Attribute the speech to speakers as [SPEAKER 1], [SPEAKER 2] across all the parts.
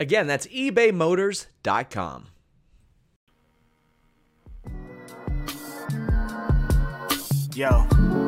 [SPEAKER 1] Again, that's ebaymotors.com.
[SPEAKER 2] Yo.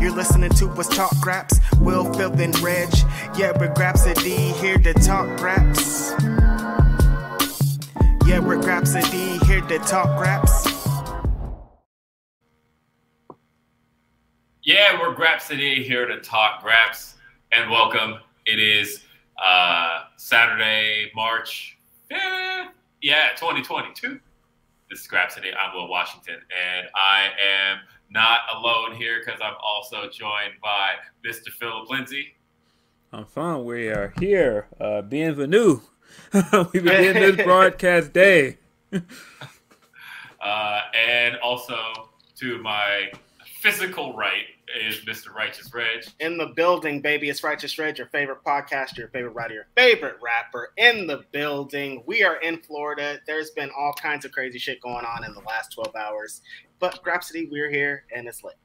[SPEAKER 2] You're listening to what's talk raps. Will, Phil, and Reg. Yeah, we're Grapsody here to talk raps. Yeah, we're Grapsody here to talk raps.
[SPEAKER 3] Yeah, we're Grapsody here to talk Graps and welcome. It is uh, Saturday, March 5th. Yeah, 2022. This is Grapsody. I'm Will Washington, and I am not alone here because I'm also joined by Mr. Philip Lindsey.
[SPEAKER 4] I'm fine. We are here. Uh, bienvenue. we begin this broadcast day.
[SPEAKER 3] Uh, and also to my physical right is Mr. Righteous Reg.
[SPEAKER 2] In the building, baby. It's Righteous Reg, your favorite podcaster, your favorite writer, your favorite rapper. In the building. We are in Florida. There's been all kinds of crazy shit going on in the last 12 hours. But Grapsody, we're here and it's lit.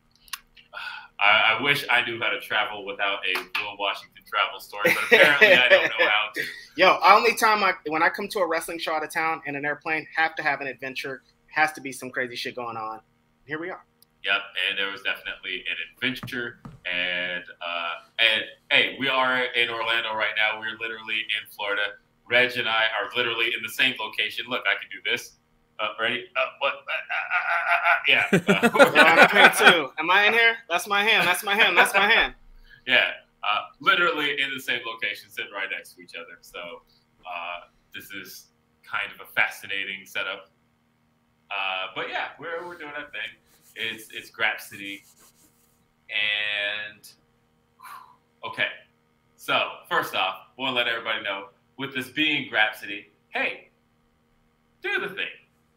[SPEAKER 3] I, I wish I knew how to travel without a Will Washington travel story, but apparently I don't know how to.
[SPEAKER 2] Yo, only time I when I come to a wrestling show out of town in an airplane, have to have an adventure. Has to be some crazy shit going on. Here we are.
[SPEAKER 3] Yep, and there was definitely an adventure. And uh, and hey, we are in Orlando right now. We're literally in Florida. Reg and I are literally in the same location. Look, I can do this. Uh, ready? Uh, what? Uh, uh, uh, uh, yeah.
[SPEAKER 2] Yeah, I'm here too. Am I in here? That's my hand. That's my hand. That's my hand.
[SPEAKER 3] yeah. Uh, literally in the same location, sitting right next to each other. So uh, this is kind of a fascinating setup. Uh, but yeah, we're, we're doing our thing. It's it's Grapsody, and okay. So first off, want to let everybody know with this being Grapsody, hey, do the thing.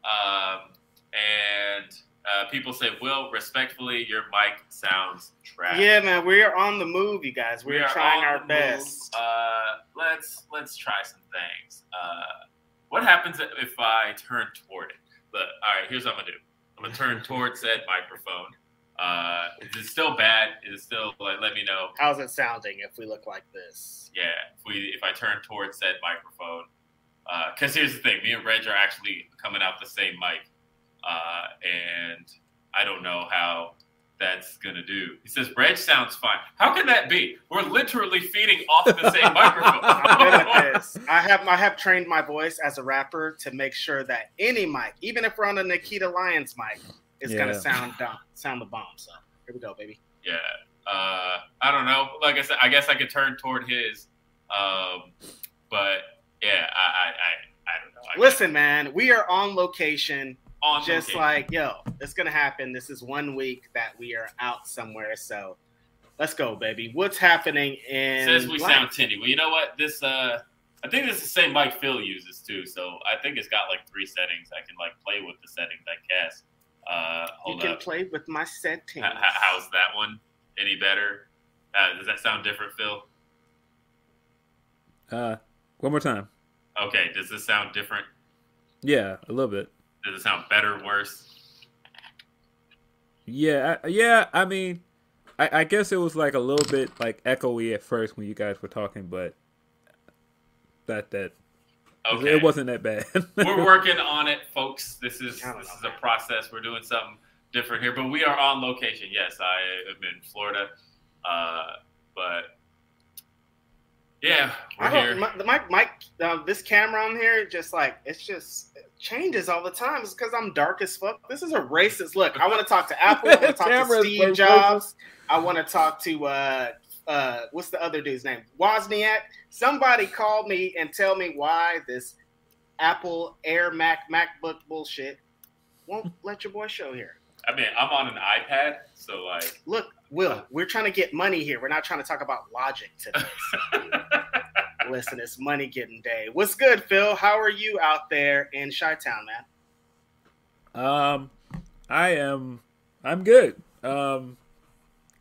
[SPEAKER 3] Um, and uh, people say, "Will, respectfully, your mic sounds trash."
[SPEAKER 2] Yeah, man, we're on the move, you guys. We're
[SPEAKER 3] We are
[SPEAKER 2] trying our best.
[SPEAKER 3] Uh, let's let's try some things. Uh, what happens if I turn toward it? Look, all right. Here's what I'm gonna do. I'm gonna turn towards that microphone. Uh, is it still bad? Is it still like? Let me know.
[SPEAKER 2] How's it sounding if we look like this?
[SPEAKER 3] Yeah, if we if I turn towards that microphone, because here's the thing: me and Reg are actually coming out the same mic, uh, and I don't know how that's gonna do. He says Reg sounds fine. How can that be? We're literally feeding off the same
[SPEAKER 2] I'm good at
[SPEAKER 3] microphone.
[SPEAKER 2] I have I have trained my voice as a rapper to make sure that any mic, even if we're on a Nikita Lyons mic, is
[SPEAKER 4] Yeah.
[SPEAKER 2] gonna sound dumb, sound the bomb. So here we go, baby.
[SPEAKER 3] yeah, uh, I don't know. Like I said, I guess I could turn toward his, um, but yeah, I I, I, I don't know. I
[SPEAKER 2] Listen, man, we are on location.
[SPEAKER 3] on
[SPEAKER 2] just
[SPEAKER 3] location.
[SPEAKER 2] like yo, it's gonna happen. This is one week that we are out somewhere. So let's go, baby. What's happening in?
[SPEAKER 3] says we
[SPEAKER 2] life?
[SPEAKER 3] sound tinny. Well, you know what? This uh, I think this is the same mic Phil uses too. So I think it's got like three settings. I can like play with the settings. I guess. Uh,
[SPEAKER 2] You can
[SPEAKER 3] up.
[SPEAKER 2] play with my settings.
[SPEAKER 3] H- h- how's that one? Any better? Uh, does that sound different, Phil?
[SPEAKER 4] Uh, one more time.
[SPEAKER 3] Okay. Does this sound different?
[SPEAKER 4] Yeah, a little bit.
[SPEAKER 3] Does it sound better, worse?
[SPEAKER 4] Yeah, I, yeah. I mean, I, I guess it was like a little bit like echoey at first when you guys were talking, but that that
[SPEAKER 3] Okay.
[SPEAKER 4] it wasn't that bad.
[SPEAKER 3] We're working on it, folks. This is this is a process. We're doing something different here, but we are on location. Yes, I am in Florida, uh, but yeah, we're
[SPEAKER 2] I don't,
[SPEAKER 3] here.
[SPEAKER 2] my, the mic, mic, uh, this camera on here, just like it's just it changes all the time. It's because I'm dark as fuck. This is a racist look. I want to talk to Apple. I want to talk to Steve. Jobs. I want to talk to uh, uh, what's the other dude's name? Wozniak. Somebody call me and tell me why this Apple Air Mac MacBook bullshit won't let your boy show here.
[SPEAKER 3] I mean, I'm on an iPad, so like,
[SPEAKER 2] Look, Will, we're trying to get money here. We're not trying to talk about logic today. Listen, it's money getting day. What's good, Phil? How are you out there in Chi Town, man?
[SPEAKER 4] Um, I am. I'm good. Um,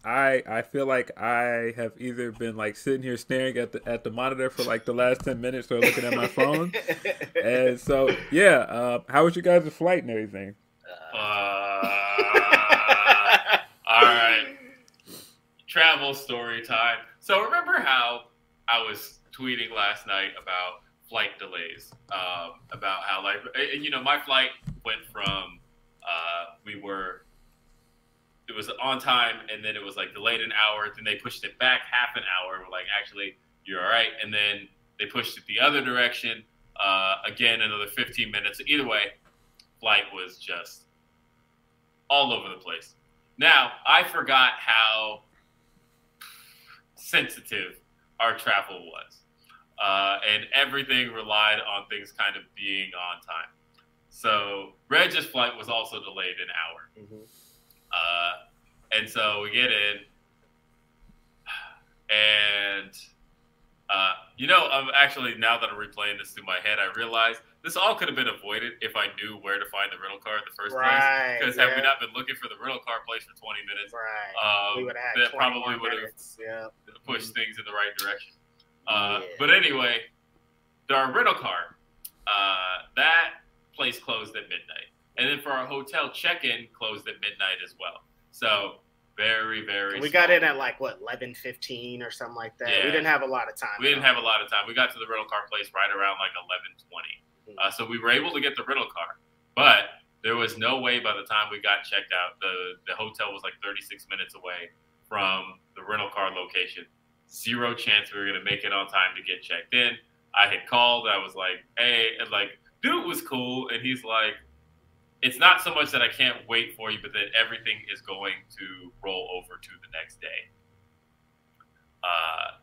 [SPEAKER 4] I I feel like I have either been like sitting here staring at the at the monitor for like the last ten minutes or looking at my phone, and so yeah. Uh, how was your guys' flight and everything?
[SPEAKER 3] uh, all right, travel story time. So remember how I was tweeting last night about flight delays, um, about how like, and, you know, my flight went from uh, we were it was on time and then it was like delayed an hour then they pushed it back half an hour we're like actually you're all right and then they pushed it the other direction uh, again another 15 minutes. Either way flight was just all over the place. Now i forgot how sensitive our travel was uh, and everything relied on things kind of being on time so reg's flight was also delayed an hour uh, and so we get in, and uh, you know, I'm actually now that I'm replaying this through my head, I realize this all could have been avoided if I knew where to find the rental car in the first
[SPEAKER 2] Right,
[SPEAKER 3] place. Because had we not been looking for the rental car place for 20 minutes,
[SPEAKER 2] Right.
[SPEAKER 3] um,
[SPEAKER 2] we would have
[SPEAKER 3] that
[SPEAKER 2] had 20
[SPEAKER 3] probably would have.
[SPEAKER 2] Yeah.
[SPEAKER 3] pushed things in the right direction. Uh,
[SPEAKER 2] Yeah.
[SPEAKER 3] But anyway, our rental car, uh, that place closed at midnight. And then for our hotel check-in, closed at midnight as well. So very, very.
[SPEAKER 2] We got in at like what 11:15 or something like that.
[SPEAKER 3] Yeah.
[SPEAKER 2] We didn't have a lot of time.
[SPEAKER 3] We didn't have a lot of time. We got to the rental car place right around like eleven twenty.
[SPEAKER 2] Mm-hmm.
[SPEAKER 3] Uh, so we were able to get the rental car, but there was no way by the time we got checked out, the the hotel was like thirty six minutes away from the rental car location. Zero chance we were gonna make it on time to get checked in. I had called. I was like, "Hey," and like, dude was cool, and he's like, "It's not so much that I can't wait for you, but that everything is going to roll over to the next day." Uh,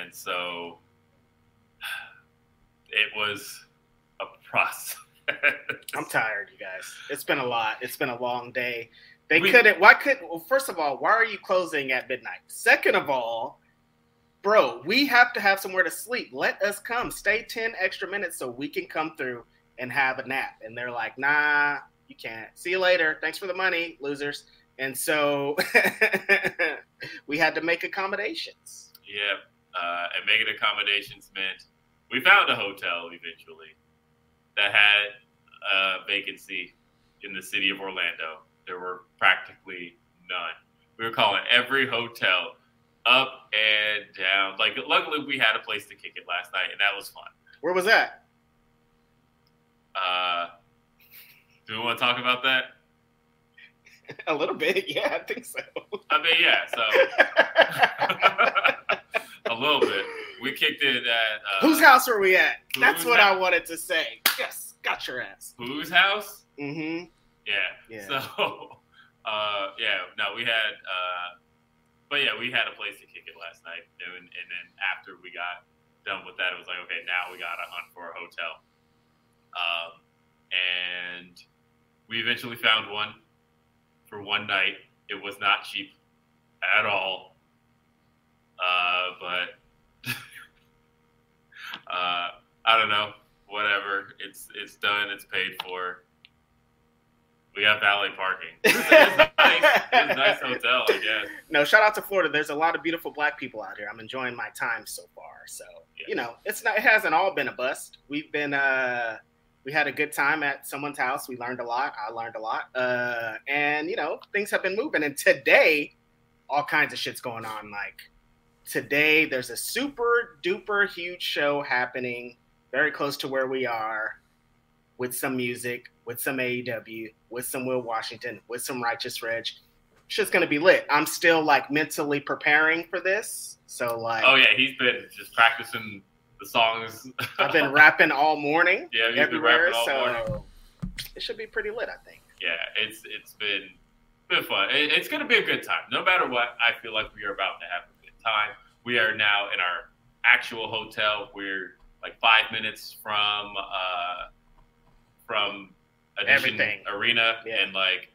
[SPEAKER 3] and so it was a process.
[SPEAKER 2] I'm tired, you guys. It's been a lot. It's been a long day. They
[SPEAKER 3] We-
[SPEAKER 2] couldn't. Why couldn't? Well, first of all, why are you closing at midnight? Second of all, bro, we have to have somewhere to sleep. Let us come. Stay ten extra minutes so we can come through and have a nap. And they're like, Nah, you can't. See you later. Thanks for the money, losers. And so we had to make accommodations.
[SPEAKER 3] Yep. Uh, and making accommodations meant we found a hotel eventually that had a vacancy in the city of Orlando. There were practically none. We were calling every hotel up and down. Like, luckily, we had a place to kick it last night, and that was fun.
[SPEAKER 2] Where was that?
[SPEAKER 3] Uh, do we want to talk about that?
[SPEAKER 2] A little bit, yeah, I think so.
[SPEAKER 3] I mean, yeah. So a little bit. We kicked it at uh,
[SPEAKER 2] Whose house are we at? That's what I wanted to say. Yes, got your ass.
[SPEAKER 3] Whose house?
[SPEAKER 2] Mm-hmm.
[SPEAKER 3] Yeah.
[SPEAKER 2] Yeah.
[SPEAKER 3] So, uh, yeah, no, we had, uh, but yeah, we had a place to kick it last night, and, and then after we got done with that, it was like, okay, now we got to hunt for a hotel. Um, and we eventually found one for one night. It was not cheap at all, uh, but uh, I don't know. Whatever. It's it's done. It's paid for. We got valet parking. It was, it was nice. A nice hotel, I guess.
[SPEAKER 2] No, shout out to Florida. There's a lot of beautiful black people out here. I'm enjoying my time so far. So
[SPEAKER 3] Yeah.
[SPEAKER 2] you know, it's not. It hasn't all been a bust. We've been uh, We had a good time at someone's house. We learned a lot. I learned a lot. Uh, and you know, things have been moving. And today, all kinds of shit's going on. Like today, there's a super duper huge show happening very close to where we are with some music, with some AEW, with some Will Washington, with some Righteous Reg. It's just gonna be lit. I'm still like mentally preparing for this. So like
[SPEAKER 3] Oh yeah, he's been just practicing the songs.
[SPEAKER 2] I've been rapping all morning.
[SPEAKER 3] Yeah, he's been
[SPEAKER 2] everywhere,
[SPEAKER 3] rapping all
[SPEAKER 2] so
[SPEAKER 3] morning.
[SPEAKER 2] it should be pretty lit, I think.
[SPEAKER 3] yeah, it's it's been been fun. It, it's gonna be a good time. No matter what, I feel like we are about to have a good time. We are now in our actual hotel. We're like five minutes from uh from Edition
[SPEAKER 2] Everything.
[SPEAKER 3] Arena
[SPEAKER 2] Yeah.
[SPEAKER 3] and like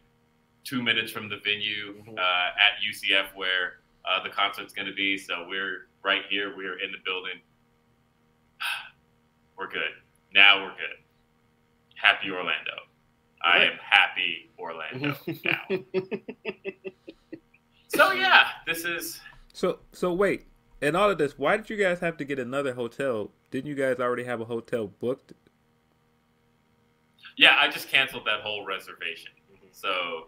[SPEAKER 3] two minutes from the venue
[SPEAKER 2] Mhm.
[SPEAKER 3] uh, at UCF where uh, the concert's gonna be. So we're right here. We're in the building. We're good. Now we're good. Happy Orlando. I am happy Orlando now. So yeah, this is
[SPEAKER 4] So so wait, in all of this, why did you guys have to get another hotel? Didn't you guys already have a hotel booked?
[SPEAKER 3] Yeah. I just canceled that whole reservation. So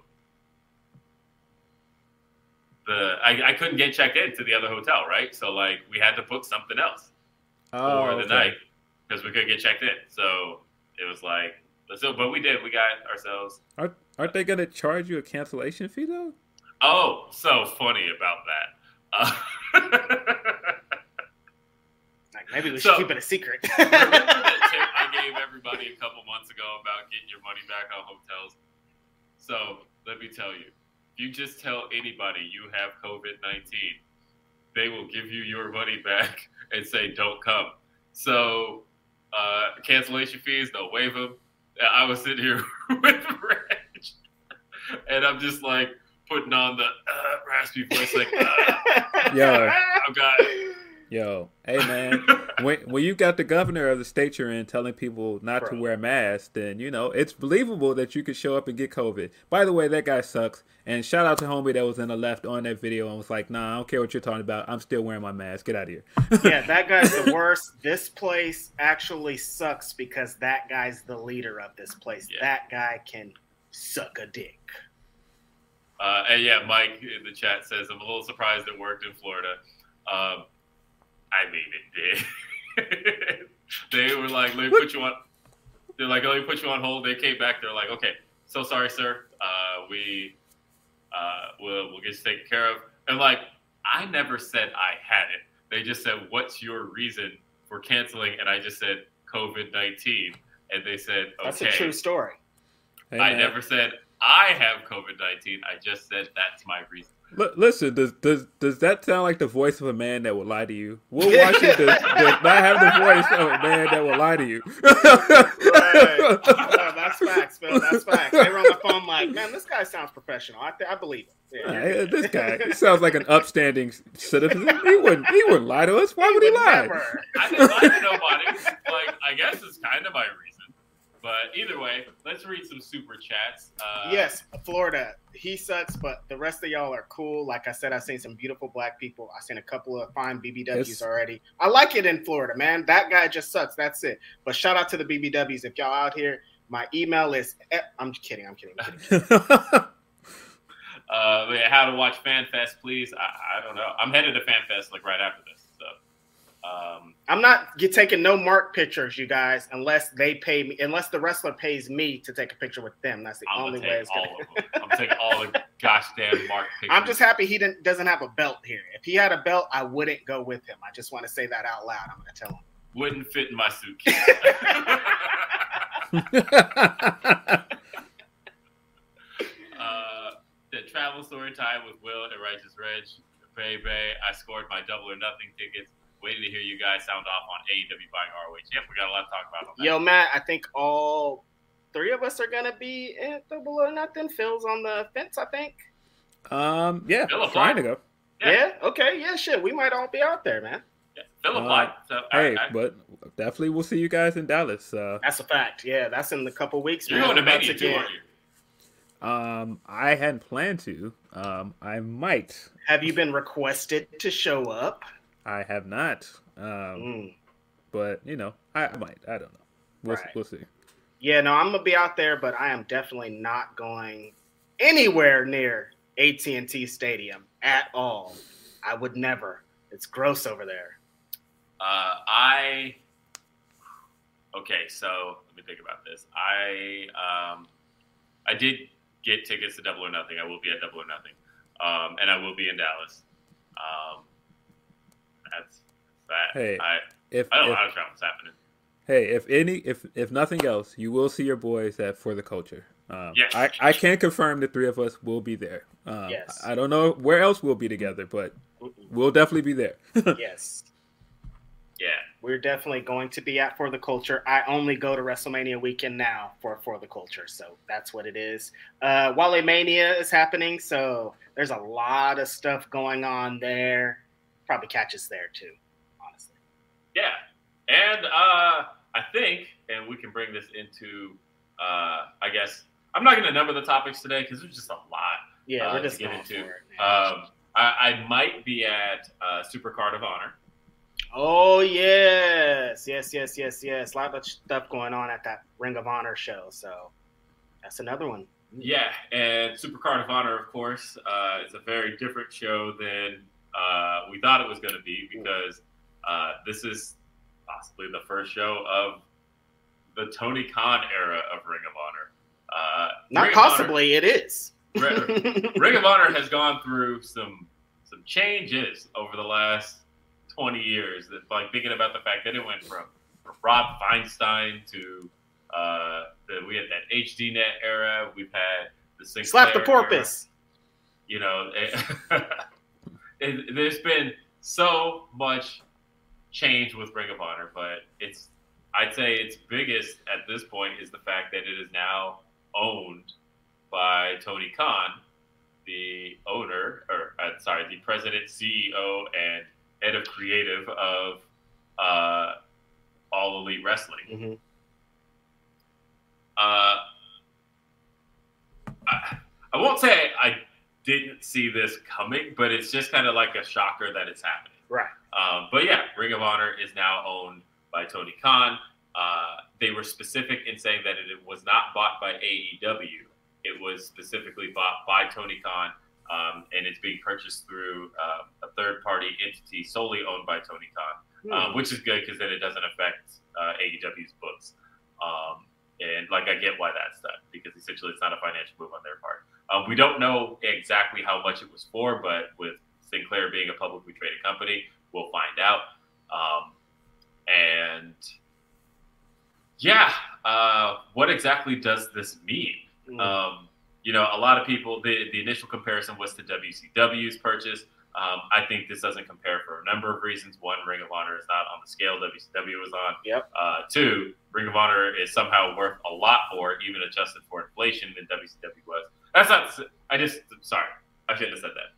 [SPEAKER 3] the I, I couldn't get checked in to the other hotel, right? So like we had to book something else for the
[SPEAKER 4] Oh, okay.
[SPEAKER 3] night because we couldn't get checked in. So it was like so, but we did. We got ourselves.
[SPEAKER 4] Aren't, aren't they gonna charge you a cancellation fee though?
[SPEAKER 3] Oh, so funny about that. Uh,
[SPEAKER 2] Like maybe we
[SPEAKER 3] So-
[SPEAKER 2] should keep it a secret.
[SPEAKER 3] Remember that tip I gave everybody a couple months ago about getting your money back on hotels? So let me tell you, if you just tell anybody you have COVID 19, they will give you your money back and say, don't come. So uh, cancellation fees, they'll waive them. I was sitting here with Reg, and I'm just like putting on the uh, raspy voice, like, uh,
[SPEAKER 4] Yeah.
[SPEAKER 3] oh God.
[SPEAKER 4] Yo, hey man, when when you got the governor of the state you're in telling people not to wear masks, then you know it's believable that you could show up and get COVID. By the way, that guy sucks. And shout out to homie that was in the left on that video and was like, "Nah, I don't care what you're talking about. I'm still wearing my mask. Get out of here."
[SPEAKER 2] yeah, that guy's the worst. This place actually sucks because that guy's the leader of this place.
[SPEAKER 3] Yeah.
[SPEAKER 2] That guy can suck a dick.
[SPEAKER 3] Uh, and yeah, Mike in the chat says, I'm a little surprised it worked in Florida. Um, I mean, it did. they were like, let me put you on. They're like, let me put you on hold. They came back. They're like, okay, so sorry, sir. Uh, we uh, we'll we'll get you taken care of. And like, I never said I had it. They just said, what's your reason for canceling? And I just said COVID nineteen. And they said, okay.
[SPEAKER 2] That's a true story.
[SPEAKER 4] Hey,
[SPEAKER 3] I
[SPEAKER 4] man.
[SPEAKER 3] never said I have COVID nineteen. I just said that's my reason.
[SPEAKER 4] L- listen, does does does that sound like the voice of a man that would lie to you? Will Washington does, does not have the voice of a man that will lie to you.
[SPEAKER 2] Right. No, that's facts, Phil. That's facts. They were on the phone like, man, this guy sounds professional. I, th- I believe it. Yeah.
[SPEAKER 4] Hey, this guy sounds like an upstanding citizen. He wouldn't. He wouldn't lie to us. Why would he lie?
[SPEAKER 2] Never.
[SPEAKER 3] I didn't lie to nobody. Like, I guess it's kind of my reason. But either way, let's read some super chats. Uh,
[SPEAKER 2] yes, Florida. He sucks, but the rest of y'all are cool. Like I said, I've seen some beautiful black people. I've seen a couple of fine BBWs
[SPEAKER 4] Yes.
[SPEAKER 2] already. I like it in Florida, man. That guy just sucks. That's it. But shout out to the BBWs. If y'all out here, my email is. I'm kidding. I'm kidding. I'm kidding.
[SPEAKER 3] Uh, but yeah, how to watch FanFest, please. I, I don't know. I'm headed to FanFest like right after this. Um,
[SPEAKER 2] I'm not get, taking no mark pictures, you guys, unless they pay me. Unless the wrestler pays me to take a picture with them. That's the
[SPEAKER 3] I'm
[SPEAKER 2] only way it's gonna.
[SPEAKER 3] I'm taking all the gosh damn mark pictures.
[SPEAKER 2] I'm just happy he didn't doesn't have a belt here. If he had a belt, I wouldn't go with him. I just want to say that out loud. I'm gonna tell him.
[SPEAKER 3] wouldn't fit in my suitcase. uh, the travel story time with Will and Righteous Reg. Baby, I scored my double or nothing tickets. Waiting to hear you guys sound off on AEW buying ROH. Yep, we got a lot to talk about on that.
[SPEAKER 2] Yo, Matt, I think all three of us are gonna be at double or nothing. Phil's on the fence, I think.
[SPEAKER 4] um, yeah,
[SPEAKER 3] Bill
[SPEAKER 4] trying to go.
[SPEAKER 3] Yeah.
[SPEAKER 2] Yeah. Okay. Yeah. Shit. We might all be out there, man.
[SPEAKER 3] Yeah, Phil
[SPEAKER 4] Uh,
[SPEAKER 3] applied. so,
[SPEAKER 4] Hey,
[SPEAKER 3] I-
[SPEAKER 4] but definitely we'll see you guys in Dallas. Uh,
[SPEAKER 2] That's a fact. Yeah. That's in a couple weeks.
[SPEAKER 3] you're going to
[SPEAKER 2] I'm
[SPEAKER 3] Mania too, aren't you?
[SPEAKER 4] um, I hadn't planned to. Um, I might.
[SPEAKER 2] Have you been requested to show up?
[SPEAKER 4] I have not. Um,
[SPEAKER 2] Mm.
[SPEAKER 4] but you know, I, I might. I don't know. We'll,
[SPEAKER 2] Right.
[SPEAKER 4] we'll see.
[SPEAKER 2] Yeah, no, I'm gonna be out there, but I am definitely not going anywhere near AT&T Stadium at all. I would never. It's gross over there.
[SPEAKER 3] Uh, I okay, so let me think about this. I um, I did get tickets to Double or Nothing. I will be at Double or Nothing, um, and I will be in Dallas. Um, that's that.
[SPEAKER 4] Hey,
[SPEAKER 3] I
[SPEAKER 4] If,
[SPEAKER 3] I don't know
[SPEAKER 4] if
[SPEAKER 3] how travel's happening.
[SPEAKER 4] hey, if any, if if nothing else, you will see your boys at for the culture. Um,
[SPEAKER 3] Yes.
[SPEAKER 4] I I can confirm the three of us will be there. Um,
[SPEAKER 2] Yes.
[SPEAKER 4] I don't know where else we'll be together, but we'll definitely be there.
[SPEAKER 2] yes.
[SPEAKER 3] Yeah,
[SPEAKER 2] We're definitely going to be at For the Culture. I only go to WrestleMania weekend now for For the Culture, so that's what it is. Uh, Wale Mania is happening, so there's a lot of stuff going on there. Probably catch us there too, honestly.
[SPEAKER 3] yeah, and uh, I think, and we can bring this into, uh, I guess I'm not going to number the topics today because there's just a lot.
[SPEAKER 2] Yeah,
[SPEAKER 3] Uh,
[SPEAKER 2] we're
[SPEAKER 3] to
[SPEAKER 2] just
[SPEAKER 3] get
[SPEAKER 2] going
[SPEAKER 3] into.
[SPEAKER 2] it.
[SPEAKER 3] Um, I, I might be at uh, Super Card of Honor.
[SPEAKER 2] oh yes, yes, yes, yes, yes. A lot of stuff going on at that Ring of Honor show, so that's another one.
[SPEAKER 3] Yeah, and Super Card of Honor, of course, uh, is a very different show than uh, we thought it was going to be because uh, this is possibly the first show of the Tony Khan era of Ring of Honor. Uh,
[SPEAKER 2] Not
[SPEAKER 3] Ring of Honor-
[SPEAKER 2] possibly, it is.
[SPEAKER 3] Ring of Honor has gone through some some changes over the last twenty years. That like thinking about the fact that it went from, from Rob Feinstein to uh, the, we had that HDNet era. We've had the Sinclair
[SPEAKER 2] Slap the
[SPEAKER 3] era.
[SPEAKER 2] porpoise.
[SPEAKER 3] You know, it, it, there's been so much change with Ring of Honor, but it's I'd say its biggest at this point is the fact that it is now owned by Tony Khan, the owner, or uh, sorry, the president, CEO, and head of creative of uh, All Elite Wrestling.
[SPEAKER 2] Mhm.
[SPEAKER 3] Uh, I, I won't say I didn't see this coming, but it's just kind of like a shocker that it's happening.
[SPEAKER 2] Right.
[SPEAKER 3] Um, but yeah, Ring of Honor is now owned by Tony Khan. Uh, they were specific in saying that it was not bought by AEW. It was specifically bought by Tony Khan, um, and it's being purchased through uh, a third-party entity solely owned by Tony Khan,
[SPEAKER 2] Hmm.
[SPEAKER 3] um, which is good because then it doesn't affect uh, AEW's books. Um, and like I get why that's done because essentially it's not a financial move on their part. Um, we don't know exactly how much it was for, but with Sinclair being a publicly traded company, we'll find out. Um, and yeah, uh, what exactly does this mean?
[SPEAKER 2] Mm.
[SPEAKER 3] Um, you know, a lot of people, the, the initial comparison was to WCW's purchase. Um, I think this doesn't compare for a number of reasons. One, Ring of Honor is not on the scale WCW was on.
[SPEAKER 2] Yep.
[SPEAKER 3] Uh, two, Ring of Honor is somehow worth a lot more, even adjusted for inflation, than WCW was. That's not. I just sorry. I shouldn't have said that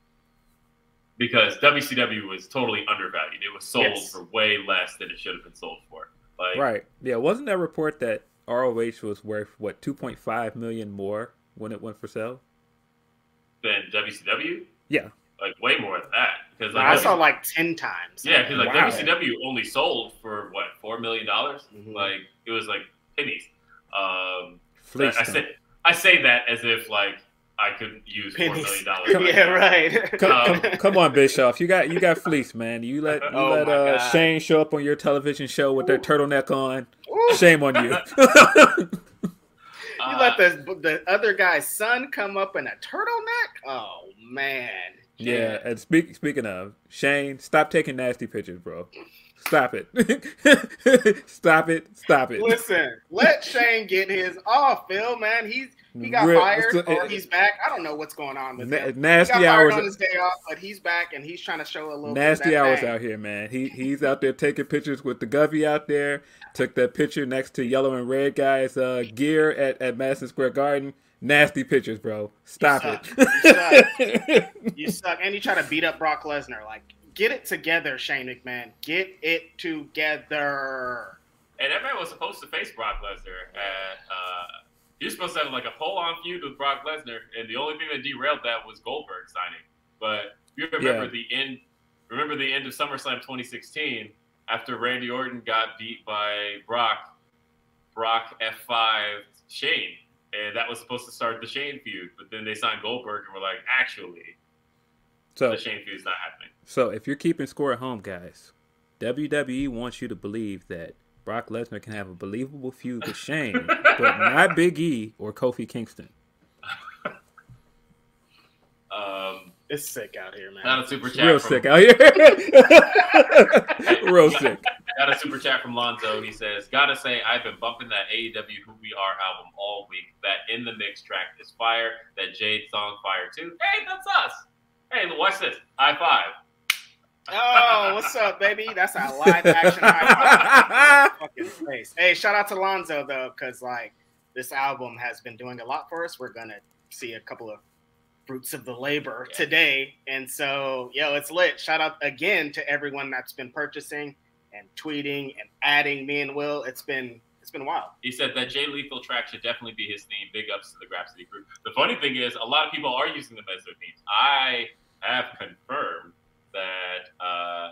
[SPEAKER 3] because WCW was totally undervalued. It was sold
[SPEAKER 2] Yes.
[SPEAKER 3] for way less than it should have been sold for. Like,
[SPEAKER 4] right? Yeah. Wasn't that report that ROH was worth what 2.5 million more when it went for sale?
[SPEAKER 3] than WCW.
[SPEAKER 4] Yeah.
[SPEAKER 3] Like way more than that. Because like
[SPEAKER 2] I
[SPEAKER 3] W-
[SPEAKER 2] saw like ten times.
[SPEAKER 3] yeah, because like
[SPEAKER 4] Wow.
[SPEAKER 3] WCW only sold for what four million dollars.
[SPEAKER 2] Mhm.
[SPEAKER 3] Like it was like pennies. Um,
[SPEAKER 4] Fleece
[SPEAKER 3] I
[SPEAKER 4] them.
[SPEAKER 3] say I say that as if like I could use four
[SPEAKER 2] Pennies.
[SPEAKER 3] million dollars.
[SPEAKER 2] yeah, right.
[SPEAKER 4] Come,
[SPEAKER 3] Um,
[SPEAKER 4] come, come on, Bischoff. You got you got fleece, man. You let you
[SPEAKER 2] Oh
[SPEAKER 4] let uh,
[SPEAKER 2] God.
[SPEAKER 4] Shane show up on your television show with their turtleneck on.
[SPEAKER 2] Ooh,
[SPEAKER 4] Shame on you.
[SPEAKER 2] you let the the other guy's son come up in a turtleneck. Oh man.
[SPEAKER 4] yeah, and speak, speaking of Shane, stop taking nasty pictures, bro. Stop it. stop it. Stop it.
[SPEAKER 2] Listen, let Shane get his off, Phil. Man, he's he got
[SPEAKER 4] Real-
[SPEAKER 2] fired
[SPEAKER 4] it's
[SPEAKER 2] or he's back. I don't know what's going on with
[SPEAKER 4] Na-
[SPEAKER 2] him.
[SPEAKER 4] nasty
[SPEAKER 2] he got fired
[SPEAKER 4] hours.
[SPEAKER 2] on his day off, but he's back and he's trying to show a little
[SPEAKER 4] Nasty
[SPEAKER 2] bit of that
[SPEAKER 4] hours
[SPEAKER 2] thing.
[SPEAKER 4] out here, man. He he's out there taking pictures with the Govey out there. Took that picture next to yellow and red guys' uh, gear at, at Madison Square Garden. Nasty pictures, bro. Stop
[SPEAKER 2] suck.
[SPEAKER 4] it.
[SPEAKER 2] You suck, and you try to beat up Brock Lesnar. Like, get it together, Shane McMahon. Get it together.
[SPEAKER 3] And that man was supposed to face Brock Lesnar. At, uh, he was supposed to have like a full-on feud with Brock Lesnar, and the only thing that derailed that was Goldberg signing. But you remember
[SPEAKER 4] Yeah.
[SPEAKER 3] the end. Remember the end of SummerSlam 2016 after Randy Orton got beat by Brock. Brock F5 Shane, and that was supposed to start the Shane feud. But then they signed Goldberg, and we're like, actually,
[SPEAKER 4] So
[SPEAKER 3] the Shane feud is not happening.
[SPEAKER 4] So if you're keeping score at home, guys, WWE wants you to believe that Brock Lesnar can have a believable feud with Shane, but not Big E or Kofi Kingston.
[SPEAKER 3] Um,
[SPEAKER 2] It's sick out here, man.
[SPEAKER 3] got a super chat.
[SPEAKER 4] Real
[SPEAKER 3] from,
[SPEAKER 4] sick out here. Real sick.
[SPEAKER 3] Got a super chat from Lonzo. He says, "Gotta say, I've been bumping that AEW Who We Are album all week. That in the mix track is fire. That Jade song fire too. Hey, that's us. Hey, watch this. High five.
[SPEAKER 2] Oh, what's up, baby? That's a live action fucking face. Hey, shout out to Lonzo though, because like this album has been doing a lot for us. We're gonna see a couple of fruits of the labor
[SPEAKER 3] Yeah.
[SPEAKER 2] today, and so yo, it's lit. Shout out again to everyone that's been purchasing and tweeting and adding me and Will. It's been it's been wild.
[SPEAKER 3] He said that Jay Lethal track should definitely be his theme. Big ups to the Grapsody group. The funny thing is, a lot of people are using them as their themes. I have confirmed that uh,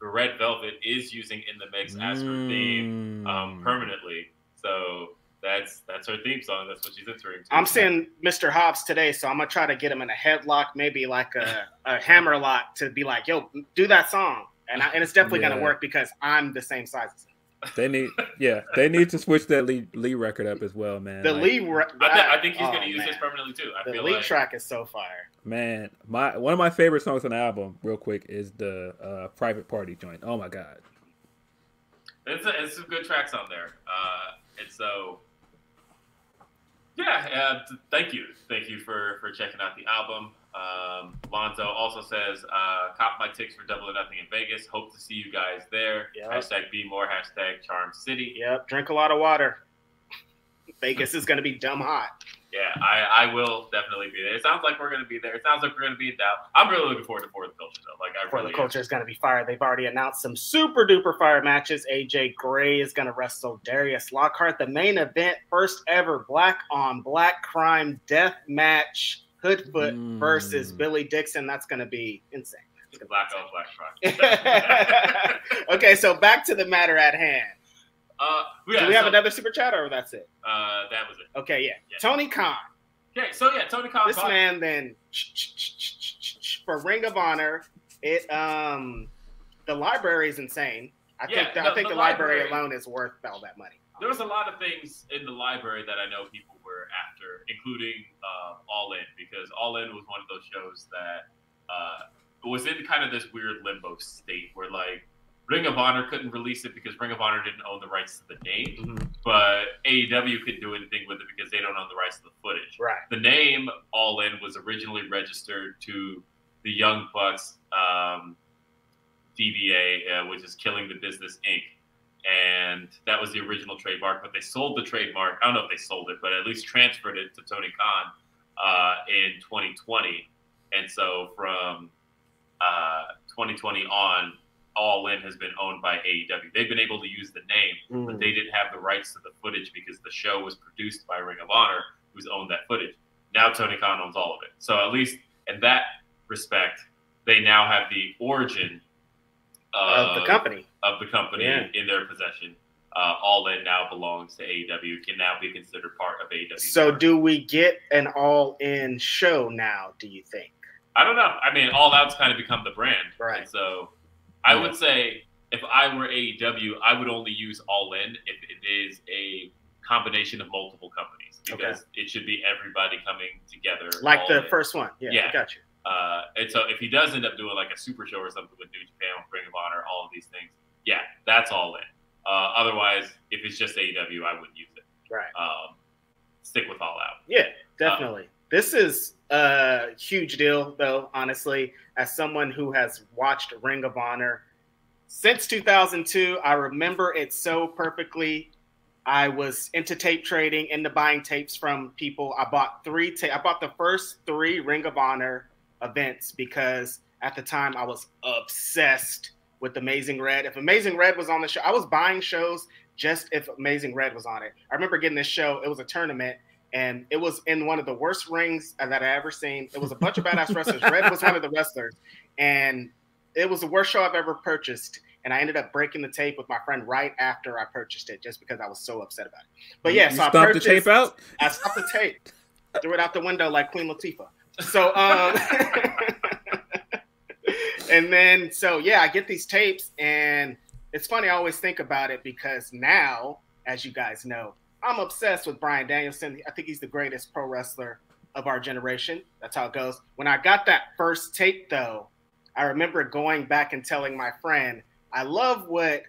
[SPEAKER 3] the Red Velvet is using in the mix as her theme um,
[SPEAKER 4] Mm.
[SPEAKER 3] permanently. So that's that's her theme song. That's what she's entering. To.
[SPEAKER 2] I'm seeing Mr. Hobbs today, so I'm gonna try to get him in a headlock, maybe like a, a hammer lock, to be like, "Yo, do that song," and I, and it's definitely
[SPEAKER 4] Yeah.
[SPEAKER 2] gonna work because I'm the same size as him.
[SPEAKER 4] They need, yeah, they need to switch that Lee, Lee record up as well, man.
[SPEAKER 2] The
[SPEAKER 4] Like,
[SPEAKER 2] Lee, re-
[SPEAKER 3] I, th- I think he's
[SPEAKER 2] oh,
[SPEAKER 3] going to use
[SPEAKER 2] man.
[SPEAKER 3] this permanently too. I
[SPEAKER 2] The
[SPEAKER 3] feel
[SPEAKER 2] Lee
[SPEAKER 3] like
[SPEAKER 2] track is so fire.
[SPEAKER 4] man, my one of my favorite songs on the album, real quick, is the uh, Private Party joint. Oh my god,
[SPEAKER 3] it's, a, it's some good tracks on there. Uh, and so, yeah, uh, thank you, thank you for for checking out the album. Um, Lonzo also says, uh, "Cop my tickets for Double or Nothing in Vegas. Hope to see you guys there."
[SPEAKER 2] Yeah.
[SPEAKER 3] Hashtag be more. Hashtag Charm City.
[SPEAKER 2] Yep, drink a lot of water. Vegas is gonna be dumb hot.
[SPEAKER 3] Yeah, I, I will definitely be there. It sounds like we're going to be there. It sounds like we're going to be in Dallas. I'm really looking forward to For the Culture though. Like I
[SPEAKER 2] For
[SPEAKER 3] really
[SPEAKER 2] the culture is gonna be fire. They've already announced some super duper fire matches. AJ Gray is gonna wrestle Darius Lockhart. The main event, first ever black on black crime death match. Hoodfoot
[SPEAKER 4] Mm.
[SPEAKER 2] versus Billy Dixon. That's gonna be insane.
[SPEAKER 3] Black on Black Friday.
[SPEAKER 2] okay, so back to the matter at hand.
[SPEAKER 3] uh, yeah,
[SPEAKER 2] Do we have
[SPEAKER 3] so,
[SPEAKER 2] another super chat or that's it?
[SPEAKER 3] Uh, that was it.
[SPEAKER 2] Okay, yeah.
[SPEAKER 3] Yeah.
[SPEAKER 2] Tony Khan.
[SPEAKER 3] Okay, so yeah, Tony Khan.
[SPEAKER 2] This man then for Ring of Honor, it um the library is insane. I
[SPEAKER 3] Yeah,
[SPEAKER 2] think the,
[SPEAKER 3] no,
[SPEAKER 2] I think
[SPEAKER 3] the
[SPEAKER 2] the, library,
[SPEAKER 3] library-
[SPEAKER 2] alone is worth all that money.
[SPEAKER 3] There was a lot of things in the library that I know people were after, including uh, All In, because All In was one of those shows that uh, was in kind of this weird limbo state where like Ring of Honor couldn't release it because Ring of Honor didn't own the rights to the name, but AEW couldn't do anything with it because they don't own the rights to the footage.
[SPEAKER 2] Right.
[SPEAKER 3] The name All In was originally registered to the Young Bucks um, DBA, uh, which is Killing the Business Inc. And that was the original trademark, but they sold the trademark. I don't know if they sold it, but at least transferred it to Tony Khan uh, in 2020. And so from uh, 2020 on, All In has been owned by AEW. They've been able to use the name, but they didn't have the rights to the footage because the show was produced by Ring of Honor, who's owned that footage. Now Tony Khan owns all of it. So at least in that respect, they now have the origin
[SPEAKER 2] Of the company.
[SPEAKER 3] of the company
[SPEAKER 2] Yeah.
[SPEAKER 3] in their possession. Uh, all in now belongs to AEW. Can now be considered part of AEW.
[SPEAKER 2] So do we get an all in show now, do you think?
[SPEAKER 3] I don't know. I mean, All Out's kind of become the brand,
[SPEAKER 2] Right.
[SPEAKER 3] And so I would say if I were AEW, I would only use All In if it is a combination of multiple companies because it should be everybody coming together.
[SPEAKER 2] Like the
[SPEAKER 3] in.
[SPEAKER 2] first one. Yeah,
[SPEAKER 3] Yeah.
[SPEAKER 2] I got you.
[SPEAKER 3] Uh, and so if he does end up doing like a super show or something with New Japan, Ring of Honor, all of these things, yeah, that's all in. Uh, otherwise, if it's just AEW, I wouldn't use it.
[SPEAKER 2] Right.
[SPEAKER 3] Um, stick with All Out.
[SPEAKER 2] Yeah, definitely. this is a huge deal, though, honestly, as someone who has watched Ring of Honor since 2002. I remember it so perfectly. I was into tape trading, into buying tapes from people. I bought three. Ta- I bought the first three Ring of Honor events because at the time I was obsessed with Amazing Red. If Amazing Red was on the show, I was buying shows just if Amazing Red was on it. I remember getting this show. It was a tournament, and it was in one of the worst rings that I ever seen. It was a bunch of badass wrestlers. Red was one of the wrestlers, and it was the worst show I've ever purchased. and I ended up breaking the tape with my friend right after I purchased it, just because I was so upset about it. But yeah,
[SPEAKER 4] you
[SPEAKER 2] so I purchased
[SPEAKER 4] the tape out.
[SPEAKER 2] I stopped the tape, threw it out the window like Queen Latifah. So, um, and then so yeah, I get these tapes, and it's funny. I always think about it because now, as you guys know, I'm obsessed with Bryan Danielson. I think he's the greatest pro wrestler of our generation. That's how it goes. When I got that first tape, though, I remember going back and telling my friend, I love what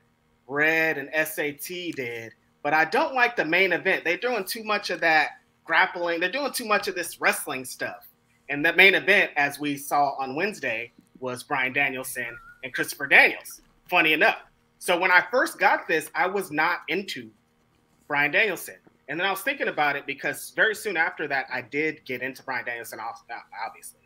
[SPEAKER 2] Red and SAT did, but I don't like the main event. They're doing too much of that grappling. They're doing too much of this wrestling stuff. And that main event, as we saw on Wednesday, was Bryan Danielson and Christopher Daniels. Funny enough. So when I first got this, I was not into Bryan Danielson. And then I was thinking about it because very soon after that, I did get into Bryan Danielson, obviously.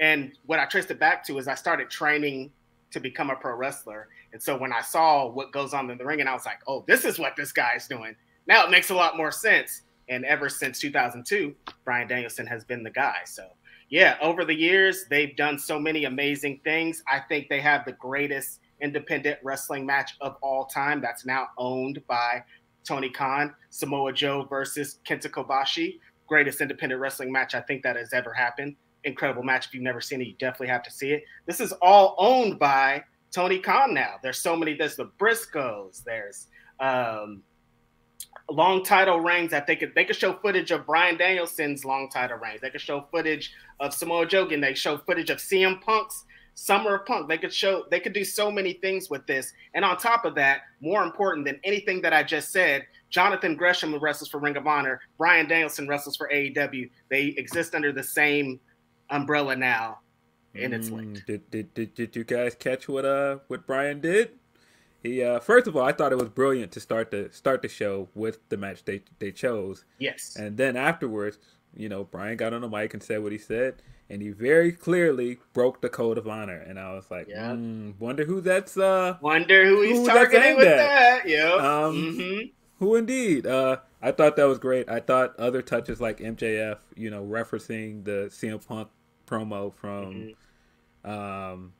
[SPEAKER 2] And what I traced it back to is I started training to become a pro wrestler. And so when I saw what goes on in the ring, and I was like, oh, this is what this guy's doing. Now it makes a lot more sense. And ever since 2002, Bryan Danielson has been the guy. So, yeah, over the years, they've done so many amazing things. I think they have the greatest independent wrestling match of all time that's now owned by Tony Khan, Samoa Joe versus Kenta Kobashi. Greatest independent wrestling match I think that has ever happened. Incredible match. If you've never seen it, you definitely have to see it. This is all owned by Tony Khan now. There's so many. There's the Briscoes. There's um, long title reigns that they could they could show footage of Bryan Danielson's long title reigns. They could show footage of Samoa Joe. And they show footage of CM Punk's Summer of Punk. They could show they could do so many things with this. And on top of that, more important than anything that I just said, Jonathan Gresham wrestles for Ring of Honor. Bryan Danielson wrestles for AEW. They exist under the same umbrella now, and it's linked.
[SPEAKER 4] Mm, did, did did did you guys catch what uh what Brian did? He uh first of all, I thought it was brilliant to start the start the show with the match they they chose,
[SPEAKER 2] Yes.
[SPEAKER 4] and then afterwards, you know, Brian got on the mic and said what he said, and he very clearly broke the code of honor, and I was like,
[SPEAKER 2] Yeah.
[SPEAKER 4] mm, wonder who that's uh
[SPEAKER 2] Wonder who he's
[SPEAKER 4] Who
[SPEAKER 2] targeting with
[SPEAKER 4] at.
[SPEAKER 2] that. Yeah.
[SPEAKER 4] Um,
[SPEAKER 2] hmm
[SPEAKER 4] Who indeed? Uh, I thought that was great. I thought other touches like MJF, you know, referencing the CM Punk promo from,
[SPEAKER 2] Mm-hmm.
[SPEAKER 4] um,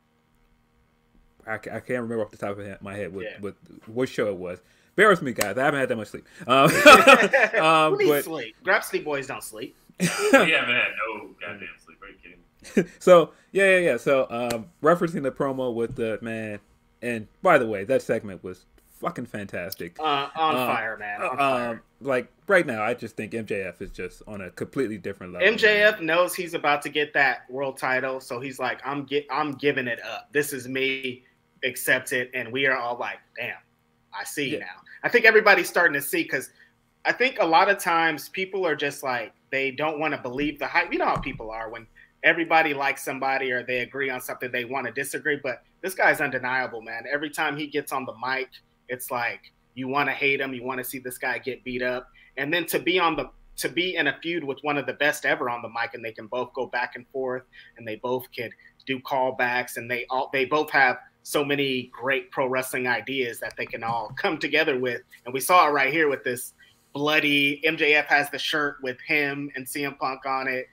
[SPEAKER 4] I, I can't remember off the top of my head what,
[SPEAKER 2] Yeah.
[SPEAKER 4] what what show it was. Bear with me, guys. I haven't had that much sleep. Um, um,
[SPEAKER 2] Who needs
[SPEAKER 4] but
[SPEAKER 2] sleep? Grapsody boys don't sleep.
[SPEAKER 3] yeah, man. No goddamn sleep. Are you kidding? me?
[SPEAKER 4] so yeah, yeah, yeah. So um, referencing the promo with the man, and by the way, that segment was fucking fantastic.
[SPEAKER 2] Uh, on
[SPEAKER 4] Uh,
[SPEAKER 2] fire, man. On fire.
[SPEAKER 4] Um, like right now, I just think MJF is just on a completely different level.
[SPEAKER 2] MJF knows he's about to get that world title, so he's like, "I'm get, I'm giving it up. This is me. Accept it." And we are all like, "Damn, I see
[SPEAKER 4] Yeah.
[SPEAKER 2] now." I think everybody's starting to see because I think a lot of times people are just like they don't want to believe the hype. You know how people are when everybody likes somebody or they agree on something, they want to disagree. But this guy's undeniable, man. Every time he gets on the mic, it's like you want to hate him, you want to see this guy get beat up, and then to be on the to be in a feud with one of the best ever on the mic, and they can both go back and forth, and they both can do callbacks, and they all they both have so many great pro wrestling ideas that they can all come together with, and we saw it right here with this bloody MJF has the shirt with him and CM Punk on it.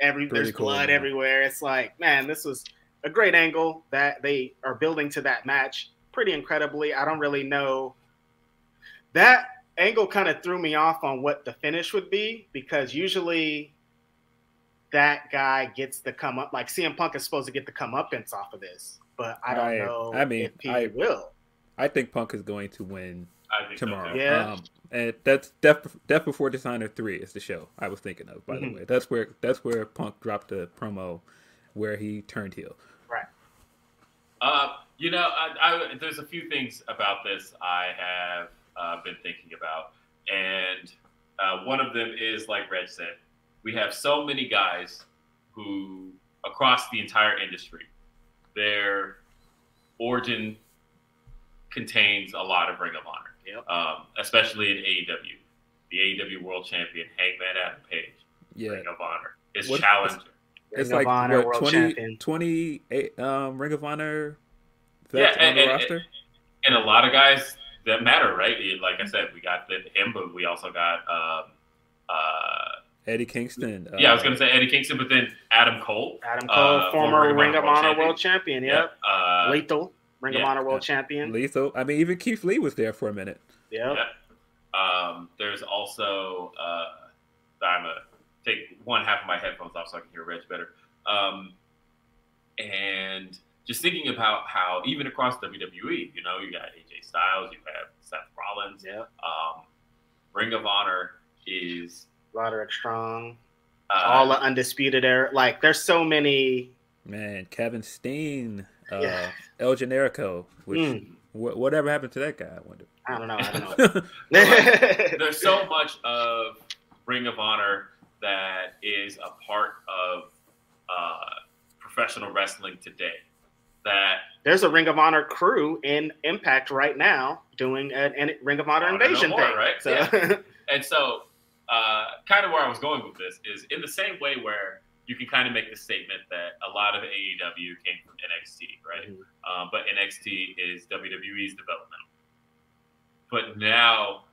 [SPEAKER 2] Every
[SPEAKER 4] Pretty
[SPEAKER 2] there's
[SPEAKER 4] cool,
[SPEAKER 2] blood
[SPEAKER 4] man.
[SPEAKER 2] everywhere. It's like, man, this was a great angle that they are building to that match pretty incredibly. I don't really know that angle kind of threw me off on what the finish would be because usually that guy gets the come up like CM Punk is supposed to get the comeuppance off of this, but I don't
[SPEAKER 4] I-
[SPEAKER 2] know
[SPEAKER 4] I mean,
[SPEAKER 2] if he
[SPEAKER 4] I-
[SPEAKER 2] will.
[SPEAKER 4] I think Punk is going to win
[SPEAKER 3] I so,
[SPEAKER 4] tomorrow.
[SPEAKER 3] too.
[SPEAKER 2] Yeah.
[SPEAKER 4] Um, and that's Death, Death Before Dishonor three is the show I was thinking of. By
[SPEAKER 2] Mhm.
[SPEAKER 4] the way, that's where that's where Punk dropped the promo where he turned heel.
[SPEAKER 2] Right.
[SPEAKER 3] Uh, you know, I, I, there's a few things about this I have uh, been thinking about, and uh, one of them is like Reg said, we have so many guys who across the entire industry, their origin contains a lot of Ring of Honor,
[SPEAKER 2] Yep.
[SPEAKER 3] um, especially in AEW. The AEW World Champion Hangman Adam Page,
[SPEAKER 4] Yeah,
[SPEAKER 3] Ring of Honor, is
[SPEAKER 4] What-
[SPEAKER 3] challenger.
[SPEAKER 4] it's
[SPEAKER 2] Ring of
[SPEAKER 4] like
[SPEAKER 2] Honor
[SPEAKER 4] what,
[SPEAKER 2] World
[SPEAKER 4] 20,
[SPEAKER 2] Champion.
[SPEAKER 4] 28 um, Ring of Honor
[SPEAKER 3] Yeah,
[SPEAKER 4] vets on
[SPEAKER 3] and-
[SPEAKER 4] the
[SPEAKER 3] and-
[SPEAKER 4] roster.
[SPEAKER 3] and a lot of guys that matter, right? Like I said, we got the, him, but we also got, um, uh,
[SPEAKER 4] Eddie Kingston.
[SPEAKER 3] yeah, I
[SPEAKER 4] uh,
[SPEAKER 3] was going to say Eddie Kingston, but then Adam Cole,
[SPEAKER 2] Adam Cole,
[SPEAKER 3] uh,
[SPEAKER 2] former Ring of Honor World Champion. Yep.
[SPEAKER 3] Uh,
[SPEAKER 2] Lethal. Ring
[SPEAKER 3] Yeah.
[SPEAKER 2] of Honor World Champion.
[SPEAKER 4] Lethal. I mean, even Keith Lee was there for a minute.
[SPEAKER 2] Yep.
[SPEAKER 3] Yeah. Um, there's also uh, I'm gonna take one half of my headphones off so I can hear Reg better. Um, and just thinking about how even across WWE, you know, you got AJ Styles, you have Seth Rollins.
[SPEAKER 2] Yeah.
[SPEAKER 3] Um, Ring of Honor is
[SPEAKER 2] Roderick Strong.
[SPEAKER 3] uh,
[SPEAKER 2] all the undisputed era. Like, there's so many.
[SPEAKER 4] Man, Kevin Steen, uh,
[SPEAKER 2] Yeah.
[SPEAKER 4] El Generico. Which
[SPEAKER 2] Mm.
[SPEAKER 4] wh- whatever happened to that guy? I wonder.
[SPEAKER 2] I don't know. I don't know.
[SPEAKER 3] there's so much of Ring of Honor that is a part of uh, professional wrestling today. That
[SPEAKER 2] There's a Ring of Honor crew in Impact right now doing a an Ring of Honor
[SPEAKER 3] Honor No
[SPEAKER 2] invasion
[SPEAKER 3] More,
[SPEAKER 2] thing.
[SPEAKER 3] right?
[SPEAKER 2] So,
[SPEAKER 3] And so, uh, kind of where I was going with this is in the same way where you can kind of make the statement that a lot of AEW came from NXT, right?
[SPEAKER 2] Mhm.
[SPEAKER 3] Um, but NXT is WWE's developmental. But now,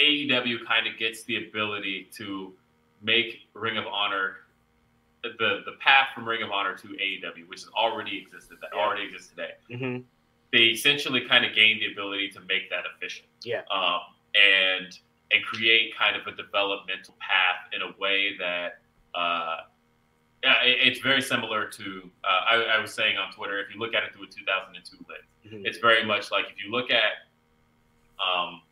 [SPEAKER 3] AEW kind of gets the ability to make Ring of Honor the the path from Ring of Honor to AEW, which has already existed, that
[SPEAKER 2] Yeah.
[SPEAKER 3] already exists today
[SPEAKER 2] Mhm.
[SPEAKER 3] they essentially kind of gained the ability to make that efficient.
[SPEAKER 2] Yeah.
[SPEAKER 3] Um, and and create kind of a developmental path in a way that uh, yeah, it- it's very similar to uh, I, I was saying on Twitter. If you look at it through a 2002 lens,
[SPEAKER 2] Mhm.
[SPEAKER 3] it's very much like if you look at um,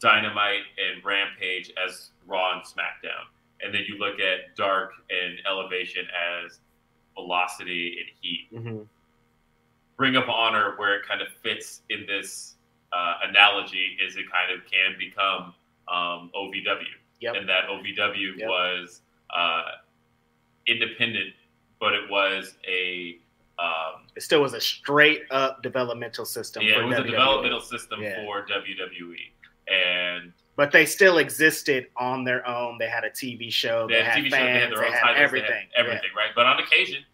[SPEAKER 3] Dynamite and Rampage as Raw and SmackDown, and then you look at Dark and Elevation as Velocity and Heat.
[SPEAKER 2] Mhm.
[SPEAKER 3] Ring of Honor, where it kind of fits in this uh, analogy, is it kind of can become um, OVW,
[SPEAKER 2] Yep.
[SPEAKER 3] and that OVW
[SPEAKER 2] Yep.
[SPEAKER 3] was uh, independent, but it was a um,
[SPEAKER 2] It still was a straight up developmental system.
[SPEAKER 3] yeah,
[SPEAKER 2] for
[SPEAKER 3] it was a
[SPEAKER 2] WWE.
[SPEAKER 3] developmental system
[SPEAKER 2] Yeah.
[SPEAKER 3] for WWE, and
[SPEAKER 2] But they still existed on their own. They had a TV show.
[SPEAKER 3] they
[SPEAKER 2] They,
[SPEAKER 3] had TV
[SPEAKER 2] fans.
[SPEAKER 3] shows, they had their own
[SPEAKER 2] they had
[SPEAKER 3] titles,
[SPEAKER 2] everything.
[SPEAKER 3] they had everything, right? But on occasion,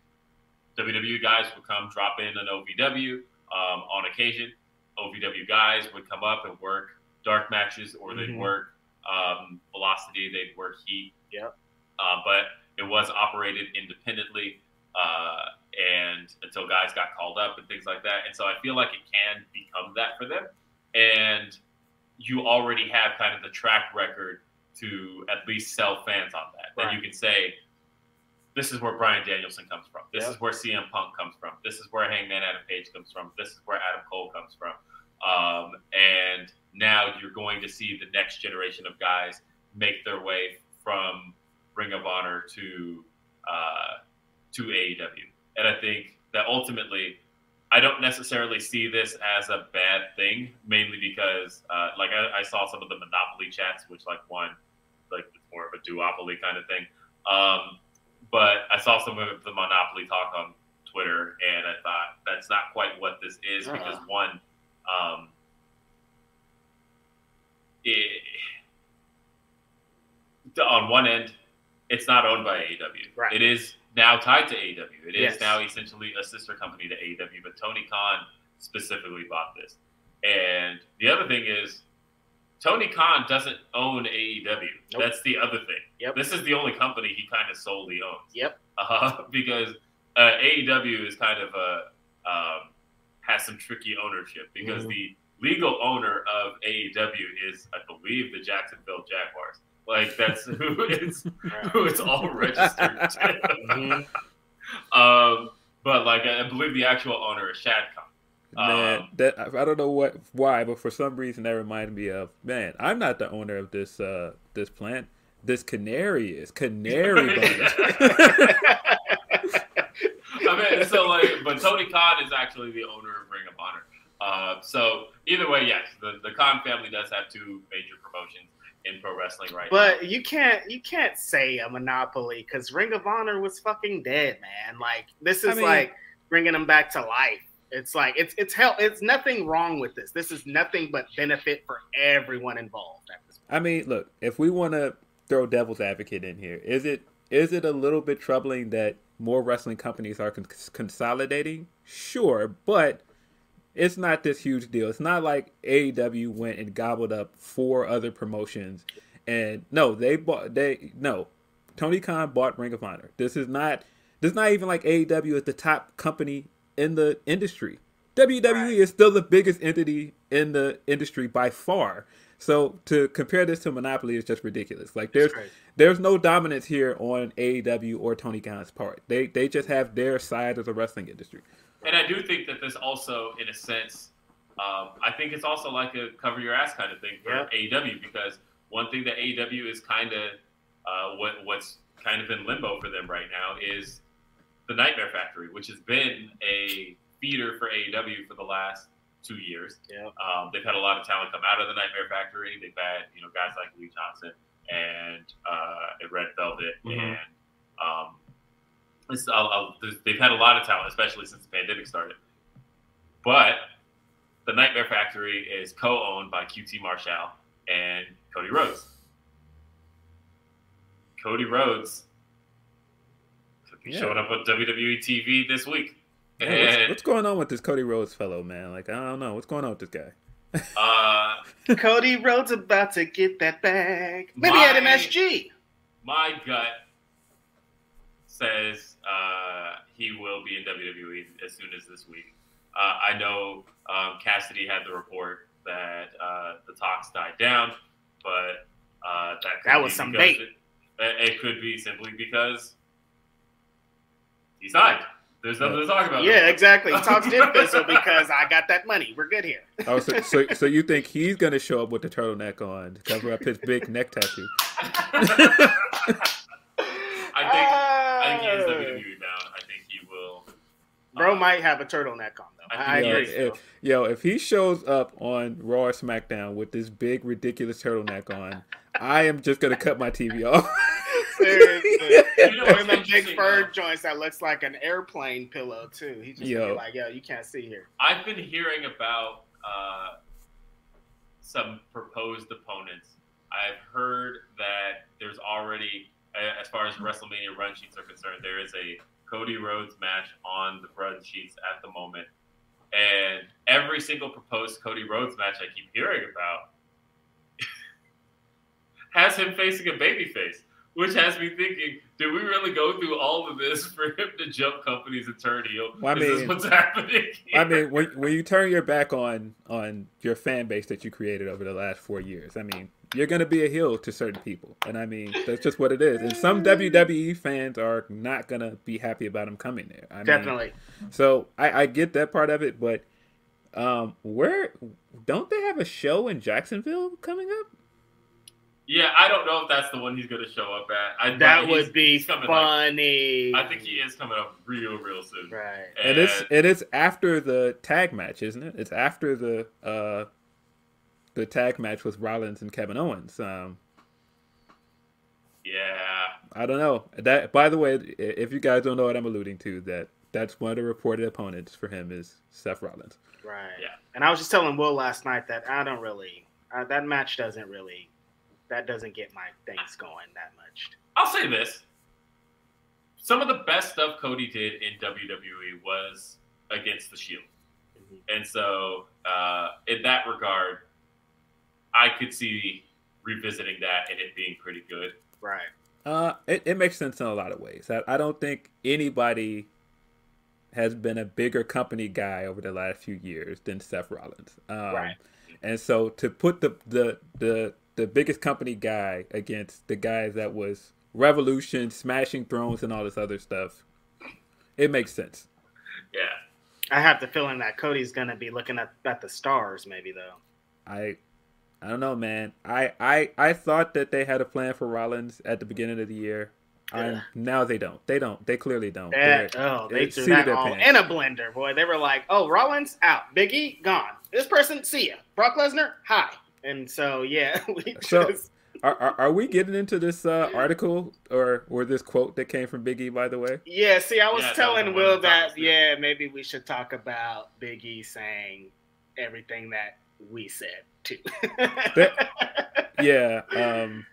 [SPEAKER 3] WWE guys would come drop in an OVW. Um, on occasion, OVW guys would come up and work dark matches, or they'd
[SPEAKER 2] Mhm.
[SPEAKER 3] work um, Velocity, they'd work Heat.
[SPEAKER 2] Yep.
[SPEAKER 3] Uh, but it was operated independently, uh, and until guys got called up and things like that. And so I feel like it can become that for them. And you already have kind of the track record to at least sell fans on that.
[SPEAKER 2] Right.
[SPEAKER 3] you can say, this is where Bryan Danielson comes from. This
[SPEAKER 2] Yep.
[SPEAKER 3] is where CM Punk comes from. This is where Hangman Adam Page comes from. This is where Adam Cole comes from. Um, and now you're going to see the next generation of guys make their way from Ring of Honor to uh, to AEW. And I think that ultimately, I don't necessarily see this as a bad thing, mainly because, uh, like, I, I saw some of the Monopoly chats, which, like, one, like, it's more of a duopoly kind of thing. Um, but I saw some of the Monopoly talk on Twitter, and I thought that's not quite what this is because,
[SPEAKER 2] Uh-uh.
[SPEAKER 3] one, um, it, on one end, it's not owned by AEW.
[SPEAKER 2] Right.
[SPEAKER 3] It is now tied to AEW. It is
[SPEAKER 2] Yes.
[SPEAKER 3] now essentially a sister company to AEW, but Tony Khan specifically bought this. And the other thing is, Tony Khan doesn't own AEW.
[SPEAKER 2] Nope.
[SPEAKER 3] That's the other thing.
[SPEAKER 2] Yep.
[SPEAKER 3] This is the only company he kind of solely owns.
[SPEAKER 2] Yep.
[SPEAKER 3] Uh, because uh, AEW is kind of a um, has some tricky ownership because
[SPEAKER 2] Mhm.
[SPEAKER 3] the legal owner of AEW is, I believe, the Jacksonville Jaguars. Like that's who it's who it's all registered to.
[SPEAKER 2] Mhm.
[SPEAKER 3] um, but like I believe the actual owner is Shad Khan.
[SPEAKER 4] Man,
[SPEAKER 3] Um,
[SPEAKER 4] that I don't know what why, but for some reason that reminded me of man. I'm not the owner of this uh this plant. This canary is canary.
[SPEAKER 3] I mean, so like, but Tony Khan is actually the owner of Ring of Honor. Uh, so either way, yes, the, the Khan family does have two major promotions in pro wrestling right now.
[SPEAKER 2] But you can't you can't say a monopoly because Ring of Honor was fucking dead, man. Like this is
[SPEAKER 4] I mean-
[SPEAKER 2] like bringing them back to life. It's like it's it's hell. It's nothing wrong with this. This is nothing but benefit for everyone involved. At this point.
[SPEAKER 4] I mean, look, if we want to throw devil's advocate in here, is it is it a little bit troubling that more wrestling companies are con- consolidating? Sure, but it's not this huge deal. It's not like AEW went and gobbled up four other promotions, and no, they bought they no. Tony Khan bought Ring of Honor. This is not this is not even like AEW is the top company in the industry. WWE
[SPEAKER 2] Right.
[SPEAKER 4] is still the biggest entity in the industry by far. So to compare this to Monopoly is just ridiculous. Like there's there's no dominance here on AEW or Tony Khan's part. They they just have their side of the wrestling industry.
[SPEAKER 3] And I do think that this also, in a sense, um, I think it's also like a cover your ass kind of thing for
[SPEAKER 2] Yeah.
[SPEAKER 3] AEW because one thing that AEW is kind of uh, what what's kind of in limbo for them right now is the Nightmare Factory, which has been a feeder for AEW for the last two years.
[SPEAKER 2] Yeah.
[SPEAKER 3] Um, they've had a lot of talent come out of the Nightmare Factory. They've had you know guys like Lee Johnson and uh, and Red Velvet
[SPEAKER 2] Mhm.
[SPEAKER 3] and um, I'll, I'll, they've had a lot of talent, especially since the pandemic started. But the Nightmare Factory is co-owned by QT Marshall and Cody Rhodes. Cody Rhodes could be
[SPEAKER 4] Yeah.
[SPEAKER 3] showing up on WWE TV this week.
[SPEAKER 4] Yeah, what's, what's going on with this Cody Rhodes fellow, man? Like I don't know what's going on with this guy.
[SPEAKER 3] uh,
[SPEAKER 2] Cody Rhodes about to get that bag. Maybe
[SPEAKER 3] My-
[SPEAKER 2] at MSG.
[SPEAKER 3] my gut says uh, he will be in WWE as soon as this week. Uh, I know um, Cassidy had the report that uh, the talks died down, but uh, that could
[SPEAKER 2] That
[SPEAKER 3] be
[SPEAKER 2] was some bait.
[SPEAKER 3] It, it could be simply because he signed. There's nothing to talk about.
[SPEAKER 2] Yeah, exactly. Talks did fizzle because I got that money. We're good here.
[SPEAKER 4] Oh, so, so so you think he's gonna show up with the turtleneck on to cover up his big neck tattoo?
[SPEAKER 3] I think I think he is WWE bound. I think he will.
[SPEAKER 2] Bro
[SPEAKER 3] uh,
[SPEAKER 2] might have a turtleneck on though.
[SPEAKER 3] I
[SPEAKER 2] I,
[SPEAKER 3] think
[SPEAKER 4] yo,
[SPEAKER 2] agree.
[SPEAKER 3] he
[SPEAKER 2] still.
[SPEAKER 4] if, yo, if he shows up on Raw or SmackDown with this big ridiculous turtleneck on, I am just gonna cut my TV off.
[SPEAKER 2] Seriously.
[SPEAKER 3] You know
[SPEAKER 2] One
[SPEAKER 3] what's
[SPEAKER 2] of them big
[SPEAKER 3] interesting,
[SPEAKER 2] fur
[SPEAKER 3] though?
[SPEAKER 2] joints that looks like an airplane pillow too. He just
[SPEAKER 4] Yo.
[SPEAKER 2] be like, yo, you can't see here.
[SPEAKER 3] I've been hearing about uh, some proposed opponents. I've heard that there's already, as far as WrestleMania run sheets are concerned, there is a Cody Rhodes match on the run sheets at the moment. And every single proposed Cody Rhodes match I keep hearing about has him facing a babyface, which has me thinking, did we really go through all of this for him to jump companies and turn heel?
[SPEAKER 4] Well, I
[SPEAKER 3] is this what's happening?
[SPEAKER 4] I mean, when when you turn your back on on your fan base that you created over the last four years, I mean, you're gonna be a heel to certain people, and I mean that's just what it is. And some WWE fans are not gonna be happy about him coming there. I mean,
[SPEAKER 2] Definitely.
[SPEAKER 4] So I, I get that part of it, but um, where don't they have a show in Jacksonville coming up?
[SPEAKER 3] Yeah, I don't know if that's the one he's going to show up at. I,
[SPEAKER 2] That would be
[SPEAKER 3] he's coming, like-
[SPEAKER 2] funny.
[SPEAKER 3] I think he is coming up real, real soon.
[SPEAKER 2] Right.
[SPEAKER 4] And it's it is after the tag match, isn't it? It's after the uh the tag match with Rollins and Kevin Owens. Um,
[SPEAKER 3] yeah,
[SPEAKER 4] I don't know. That by the way, if you guys don't know what I'm alluding to, that that's one of the reported opponents for him is Seth Rollins.
[SPEAKER 2] Right.
[SPEAKER 3] Yeah.
[SPEAKER 2] And I was just telling Will last night that I don't really uh, that match doesn't really that doesn't get my things going that much.
[SPEAKER 3] I'll say this: some of the best stuff Cody did in WWE was against the Shield, and so uh, in that regard, I could see revisiting that and it being pretty good.
[SPEAKER 2] Right.
[SPEAKER 4] Uh, it, it makes sense in a lot of ways. I, I don't think anybody has been a bigger company guy over the last few years than Seth Rollins. Um,
[SPEAKER 2] Right.
[SPEAKER 4] And so to put the, the the the biggest company guy against the guys that was Revolution, Smashing Thrones, and all this other stuff, it makes sense.
[SPEAKER 3] Yeah,
[SPEAKER 2] I have the feeling that Cody's gonna be looking at, at the stars maybe though.
[SPEAKER 4] I I don't know, man. I, I I thought that they had a plan for Rollins at the beginning of the year. I'm,
[SPEAKER 2] Yeah.
[SPEAKER 4] now they don't. They don't. They clearly don't.
[SPEAKER 2] That, oh, they threw that
[SPEAKER 4] their
[SPEAKER 2] all in a blender, boy. They were like, "Oh, Rollins out, Big E gone. This person, see ya. Brock Lesnar, hi." And so, yeah, we
[SPEAKER 4] So-
[SPEAKER 2] just
[SPEAKER 4] Are, are, are we getting into this uh, article or or this quote that came from Biggie? By the way,
[SPEAKER 2] yeah. See, I was
[SPEAKER 3] Yeah,
[SPEAKER 2] telling
[SPEAKER 3] the
[SPEAKER 2] Will
[SPEAKER 3] that
[SPEAKER 2] that
[SPEAKER 3] was good.
[SPEAKER 2] yeah, maybe we should talk about Big E saying everything that we said too.
[SPEAKER 4] yeah. Um,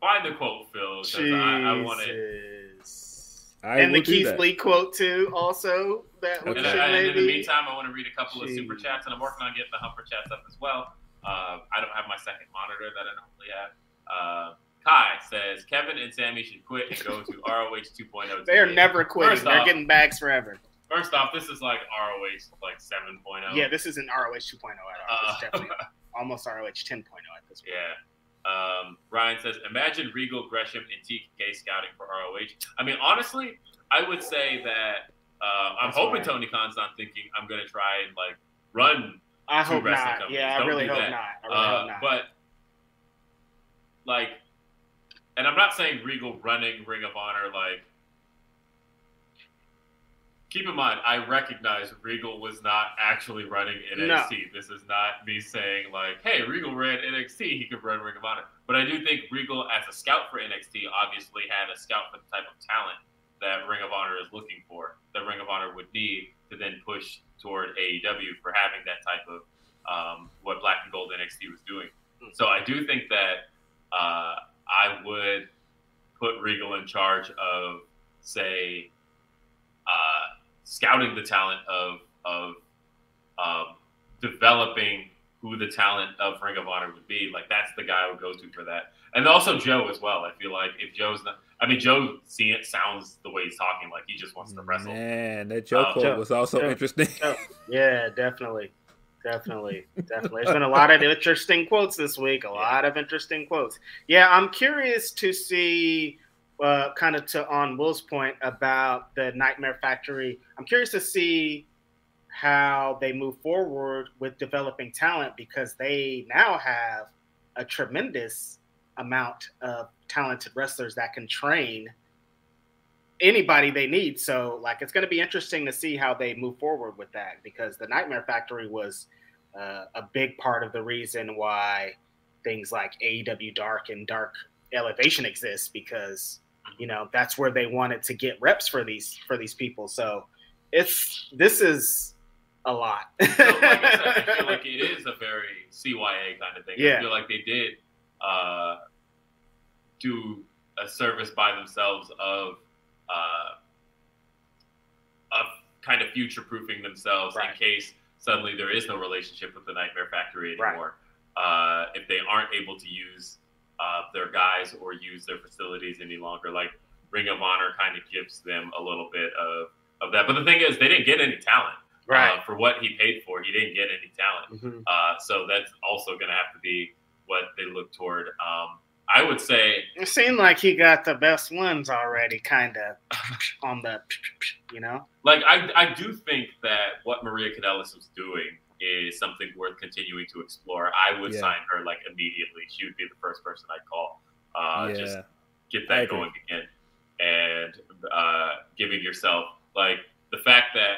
[SPEAKER 3] find the quote, Phil, because I, I want it.
[SPEAKER 2] Jesus.
[SPEAKER 4] I
[SPEAKER 2] and the Keith
[SPEAKER 4] that.
[SPEAKER 2] Lee quote too, also that we
[SPEAKER 4] Okay.
[SPEAKER 3] And, I- and in the meantime, I want to read a couple of super chats, and I'm working on getting the Humper chats up as well. Uh, I don't have my second monitor that I normally have. Uh, Kai says Kevin and Sammy should quit and go to ROH 2.0.
[SPEAKER 2] They're never quitting.
[SPEAKER 3] First
[SPEAKER 2] They're
[SPEAKER 3] off-
[SPEAKER 2] getting bags forever.
[SPEAKER 3] First off, this is like ROH like 7.0.
[SPEAKER 2] Yeah, this isn't ROH 2.0 at all. It's
[SPEAKER 3] Uh,
[SPEAKER 2] definitely almost ROH 10.0 at this point.
[SPEAKER 3] Yeah. Um, Ryan says, imagine Regal, Gresham, and TK scouting for ROH. I mean, honestly, I would say that uh, I'm
[SPEAKER 2] That's
[SPEAKER 3] hoping
[SPEAKER 2] right.
[SPEAKER 3] Tony Khan's not thinking I'm going to try and like run,
[SPEAKER 2] I hope not.
[SPEAKER 3] companies.
[SPEAKER 2] Yeah, I
[SPEAKER 3] Don't
[SPEAKER 2] really hope not. I really
[SPEAKER 3] uh,
[SPEAKER 2] hope not.
[SPEAKER 3] but like, and I'm not saying Regal running Ring of Honor like. Keep in mind, I recognize Regal was not actually running NXT. This is not me saying like, "Hey, Regal ran NXT; he could run Ring of Honor." But I do think Regal, as a scout for NXT, obviously had a scout for the type of talent that Ring of Honor is looking for. That Ring of Honor would need to then push toward AEW for having that type of um, what Black and Gold NXT was doing. So I do think that uh, I would put Regal in charge of, say, uh, scouting the talent of of um, developing who the talent of Ring of Honor would be. Like that's the guy I would go to for that, and also Joe as well. I feel like if Joe's not, I mean, Joe see it sounds the way he's talking like he just wants to wrestle.
[SPEAKER 4] Man, that Joe
[SPEAKER 3] Uh,
[SPEAKER 4] quote
[SPEAKER 2] Joe-
[SPEAKER 4] was also
[SPEAKER 2] Joe-
[SPEAKER 4] interesting.
[SPEAKER 2] Oh, yeah, definitely. Definitely. Definitely. There's been a lot of interesting quotes this week. A lot of interesting quotes. Yeah, I'm curious to see uh, kind of to on Will's point about the Nightmare Factory. I'm curious to see how they move forward with developing talent because they now have a tremendous amount of talented wrestlers that can train anybody they need. So, like, it's going to be interesting to see how they move forward with that because the Nightmare Factory was uh, a big part of the reason why things like AEW Dark and Dark Elevation exist because you know that's where they wanted to get reps for these for these people. So, it's this is a lot.
[SPEAKER 3] So, like I said, I feel like it is a very CYA kind of thing.
[SPEAKER 2] Yeah.
[SPEAKER 3] I feel like they did uh, do a service by themselves of uh, of kind of future proofing themselves
[SPEAKER 2] Right.
[SPEAKER 3] in case suddenly there is no relationship with the Nightmare Factory
[SPEAKER 2] Right.
[SPEAKER 3] anymore. Uh, if they aren't able to use uh, their guys or use their facilities any longer, like Ring of Honor kind of gives them a little bit of, of that. But the thing is, they didn't get any talent. Uh, for what he paid for, he didn't get any talent.
[SPEAKER 2] Mhm.
[SPEAKER 3] Uh, so that's also going to have to be what they look toward. Um, I would say,
[SPEAKER 2] It seemed like he got the best ones already, kind of on the, you know.
[SPEAKER 3] like, I, I do think that what Maria Kanellis was doing is something worth continuing to explore. I would
[SPEAKER 4] Yeah.
[SPEAKER 3] sign her like immediately. She would be the first person I'd call. Uh,
[SPEAKER 4] yeah,
[SPEAKER 3] Just get that going again, and uh, giving yourself like the fact that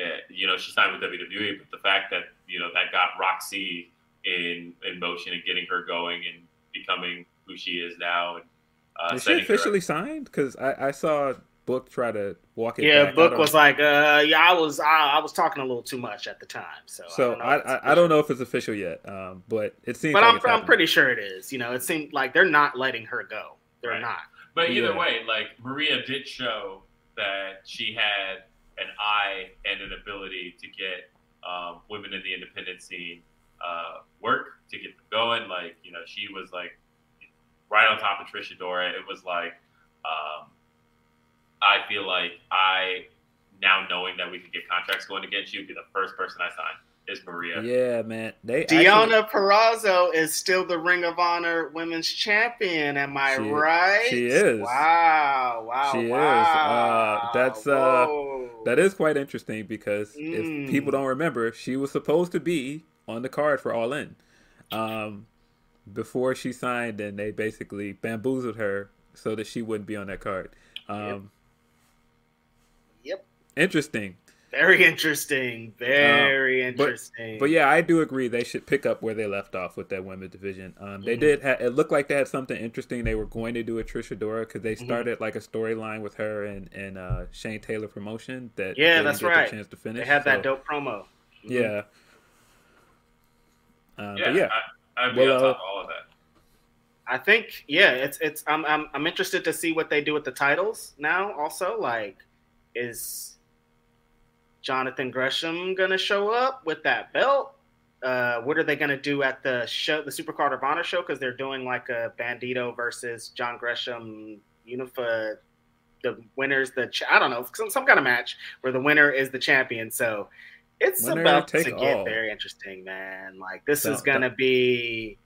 [SPEAKER 3] uh, you know she signed with WWE, but the fact that you know that got Roxy in in motion and getting her going and becoming who she is now. And uh,
[SPEAKER 4] is she officially signed? Because I, I saw Book try to walk it.
[SPEAKER 2] Yeah,
[SPEAKER 4] back.
[SPEAKER 2] Book
[SPEAKER 4] don't-
[SPEAKER 2] was like, uh, yeah, I was, I, I was talking a little too much at the time, so.
[SPEAKER 4] So
[SPEAKER 2] don't know
[SPEAKER 4] I, I, I don't know if it's official yet, um, but it seems.
[SPEAKER 2] But
[SPEAKER 4] like
[SPEAKER 2] I'm,
[SPEAKER 4] it's
[SPEAKER 2] I'm pretty sure it is. You know, it seemed like they're not letting her go. They're
[SPEAKER 3] Right.
[SPEAKER 2] not.
[SPEAKER 3] But either
[SPEAKER 4] Yeah.
[SPEAKER 3] way, like Maria did show that she had an eye and an ability to get um, women in the independent scene uh, work to get them going. Like you know, she was like right on top of Trish Adora. It was like um, I feel like I now knowing that we could get contracts going again, you'd be the first person I sign. Is Maria?
[SPEAKER 4] Yeah, man. They actually-
[SPEAKER 2] Deonna Purrazzo is still the Ring of Honor Women's Champion. Am I
[SPEAKER 4] She-
[SPEAKER 2] right?
[SPEAKER 4] she is.
[SPEAKER 2] Wow! Wow!
[SPEAKER 4] She is.
[SPEAKER 2] wow.
[SPEAKER 4] Uh, that's, uh, That is quite interesting because
[SPEAKER 2] Mm.
[SPEAKER 4] if people don't remember, she was supposed to be on the card for All In. Um, before she signed, and they basically bamboozled her so that she wouldn't be on that card. Um,
[SPEAKER 2] Yep.
[SPEAKER 4] Interesting.
[SPEAKER 2] Very interesting. Very interesting.
[SPEAKER 4] But yeah, I do agree they should pick up where they left off with that women's division. Um, they
[SPEAKER 2] Mhm.
[SPEAKER 4] did. Ha- it looked like they had something interesting. They were going to do a Trish Adora because they
[SPEAKER 2] Mhm.
[SPEAKER 4] started like a storyline with her and and uh, Shane Taylor promotion that
[SPEAKER 2] Yeah,
[SPEAKER 4] they
[SPEAKER 2] that's
[SPEAKER 4] didn't get
[SPEAKER 2] right.
[SPEAKER 4] the chance to finish.
[SPEAKER 2] they had that dope promo. Mhm.
[SPEAKER 4] Yeah. Um,
[SPEAKER 3] yeah,
[SPEAKER 4] but yeah,
[SPEAKER 3] I, I'd be
[SPEAKER 4] Well,
[SPEAKER 3] on top
[SPEAKER 4] uh,
[SPEAKER 3] of all of that.
[SPEAKER 2] I think yeah, it's it's I'm I'm I'm interested to see what they do with the titles now. Also, like, is Jonathan Gresham gonna show up with that belt? Uh, what are they gonna do at the show, the Super Card of Honor show? Because they're doing like a Bandito versus John Gresham Unified the winners the ch- I don't know some, some kind of match where the winner is the champion. So it's
[SPEAKER 4] Winner
[SPEAKER 2] about to
[SPEAKER 4] take
[SPEAKER 2] get
[SPEAKER 4] all.
[SPEAKER 2] very interesting, man. Like this is gonna be